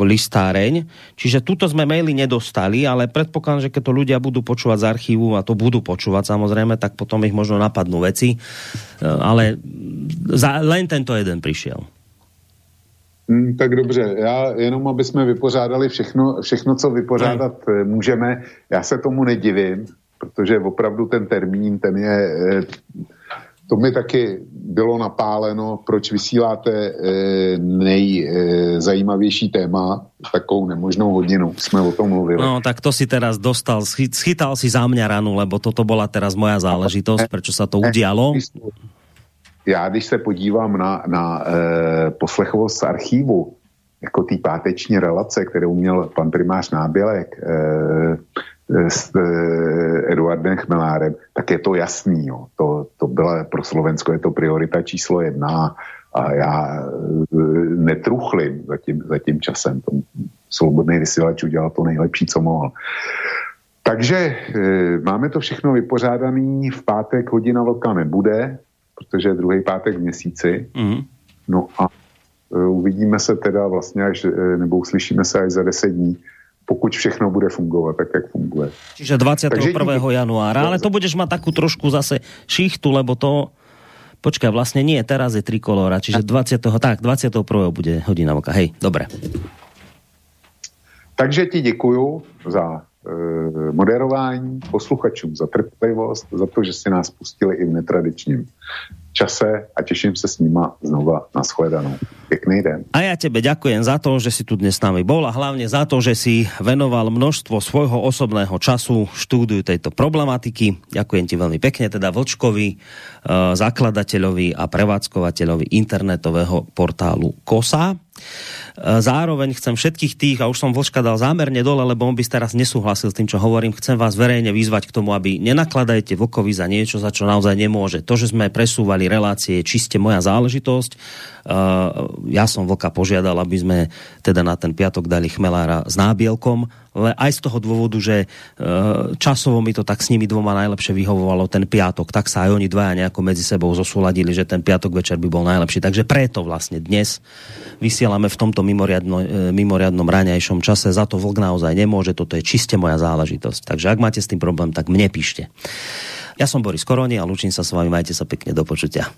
B: listáreň. Čiže tuto sme maily nedostali, ale predpokladám, že keď to ľudia budú počúvať z archívu, a to budú počúvať samozrejme, tak potom ich možno napadnú veci. E, ale za, len tento jeden prišiel.
C: Hmm, tak dobře, já jenom, aby jsme vypořádali všechno, všechno, co vypořádat ne. můžeme, já se tomu nedivím, protože opravdu ten termín, ten je, eh, to mi taky bylo napáleno, proč vysíláte eh, nejzajímavější eh, téma takovou nemožnou hodinu. Jsme o tom mluvili.
B: No, tak to si teraz dostal, schytal si za mňa ranu, lebo toto bola teraz moja záležitosť, prečo sa to udialo
C: já když se podívám na, na e, poslechovost archívu, jako té páteční relace, kterou měl pan primář Nábělek e, s e, Eduardem Chmelárem, tak je to jasný. Jo. To, to byla pro Slovensko je to priorita číslo jedna a já netruchlím za tím, za tím časem. To slobodný vysílač udělal to nejlepší, co mohl. Takže e, máme to všechno vypořádaný, v pátek hodina vlka nebude, protože je druhý pátek v měsíci. Mm. No a uh, uvidíme se teda vlastně až, e, nebo uslyšíme se až za 10 dní, pokud všechno bude fungovat tak, jak funguje.
B: Čiže 21. Takže... januára, ale to budeš mať takú trošku zase šichtu, lebo to Počkaj, vlastne nie, teraz je trikolora, čiže 20. tak, 21. bude hodina vlka. Hej, dobre.
C: Takže ti děkuju za e, moderování, posluchačům za trpělivost, za to, že si nás pustili i v netradičním čase a těším se s nima znova na shledanou. Pěkný den.
B: A ja tebe ďakujem za to, že si tu dnes s nami bol a hlavne za to, že si venoval množstvo svojho osobného času štúdiu tejto problematiky. Ďakujem ti veľmi pekne, teda Vlčkovi, eh, zakladateľovi a prevádzkovateľovi internetového portálu KOSA. Eh, zároveň chcem všetkých tých, a už som Vlčka dal zámerne dole, lebo on by teraz nesúhlasil s tým, čo hovorím, chcem vás verejne vyzvať k tomu, aby nenakladajte Vlkovi za niečo, za čo naozaj nemôže. To, že sme presúvali relácie, je čiste moja záležitosť. Uh, ja som Vlka požiadal, aby sme teda na ten piatok dali Chmelára s nábielkom, ale aj z toho dôvodu, že uh, časovo mi to tak s nimi dvoma najlepšie vyhovovalo ten piatok, tak sa aj oni dvaja nejako medzi sebou zosúladili, že ten piatok večer by bol najlepší. Takže preto vlastne dnes vysielame v tomto mimoriadno, uh, mimoriadnom raňajšom čase. Za to Vlk naozaj nemôže, toto je čiste moja záležitosť. Takže ak máte s tým problém, tak mne píšte. Ja som Boris Koroni a lúčim sa s vami. Majte sa pekne do počutia.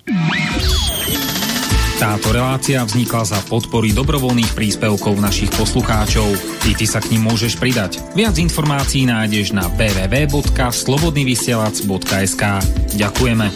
A: Táto relácia vznikla za podpory dobrovoľných príspevkov našich poslucháčov. I ty sa k ním môžeš pridať. Viac informácií nájdeš na www.slobodnyvysielac.sk Ďakujeme.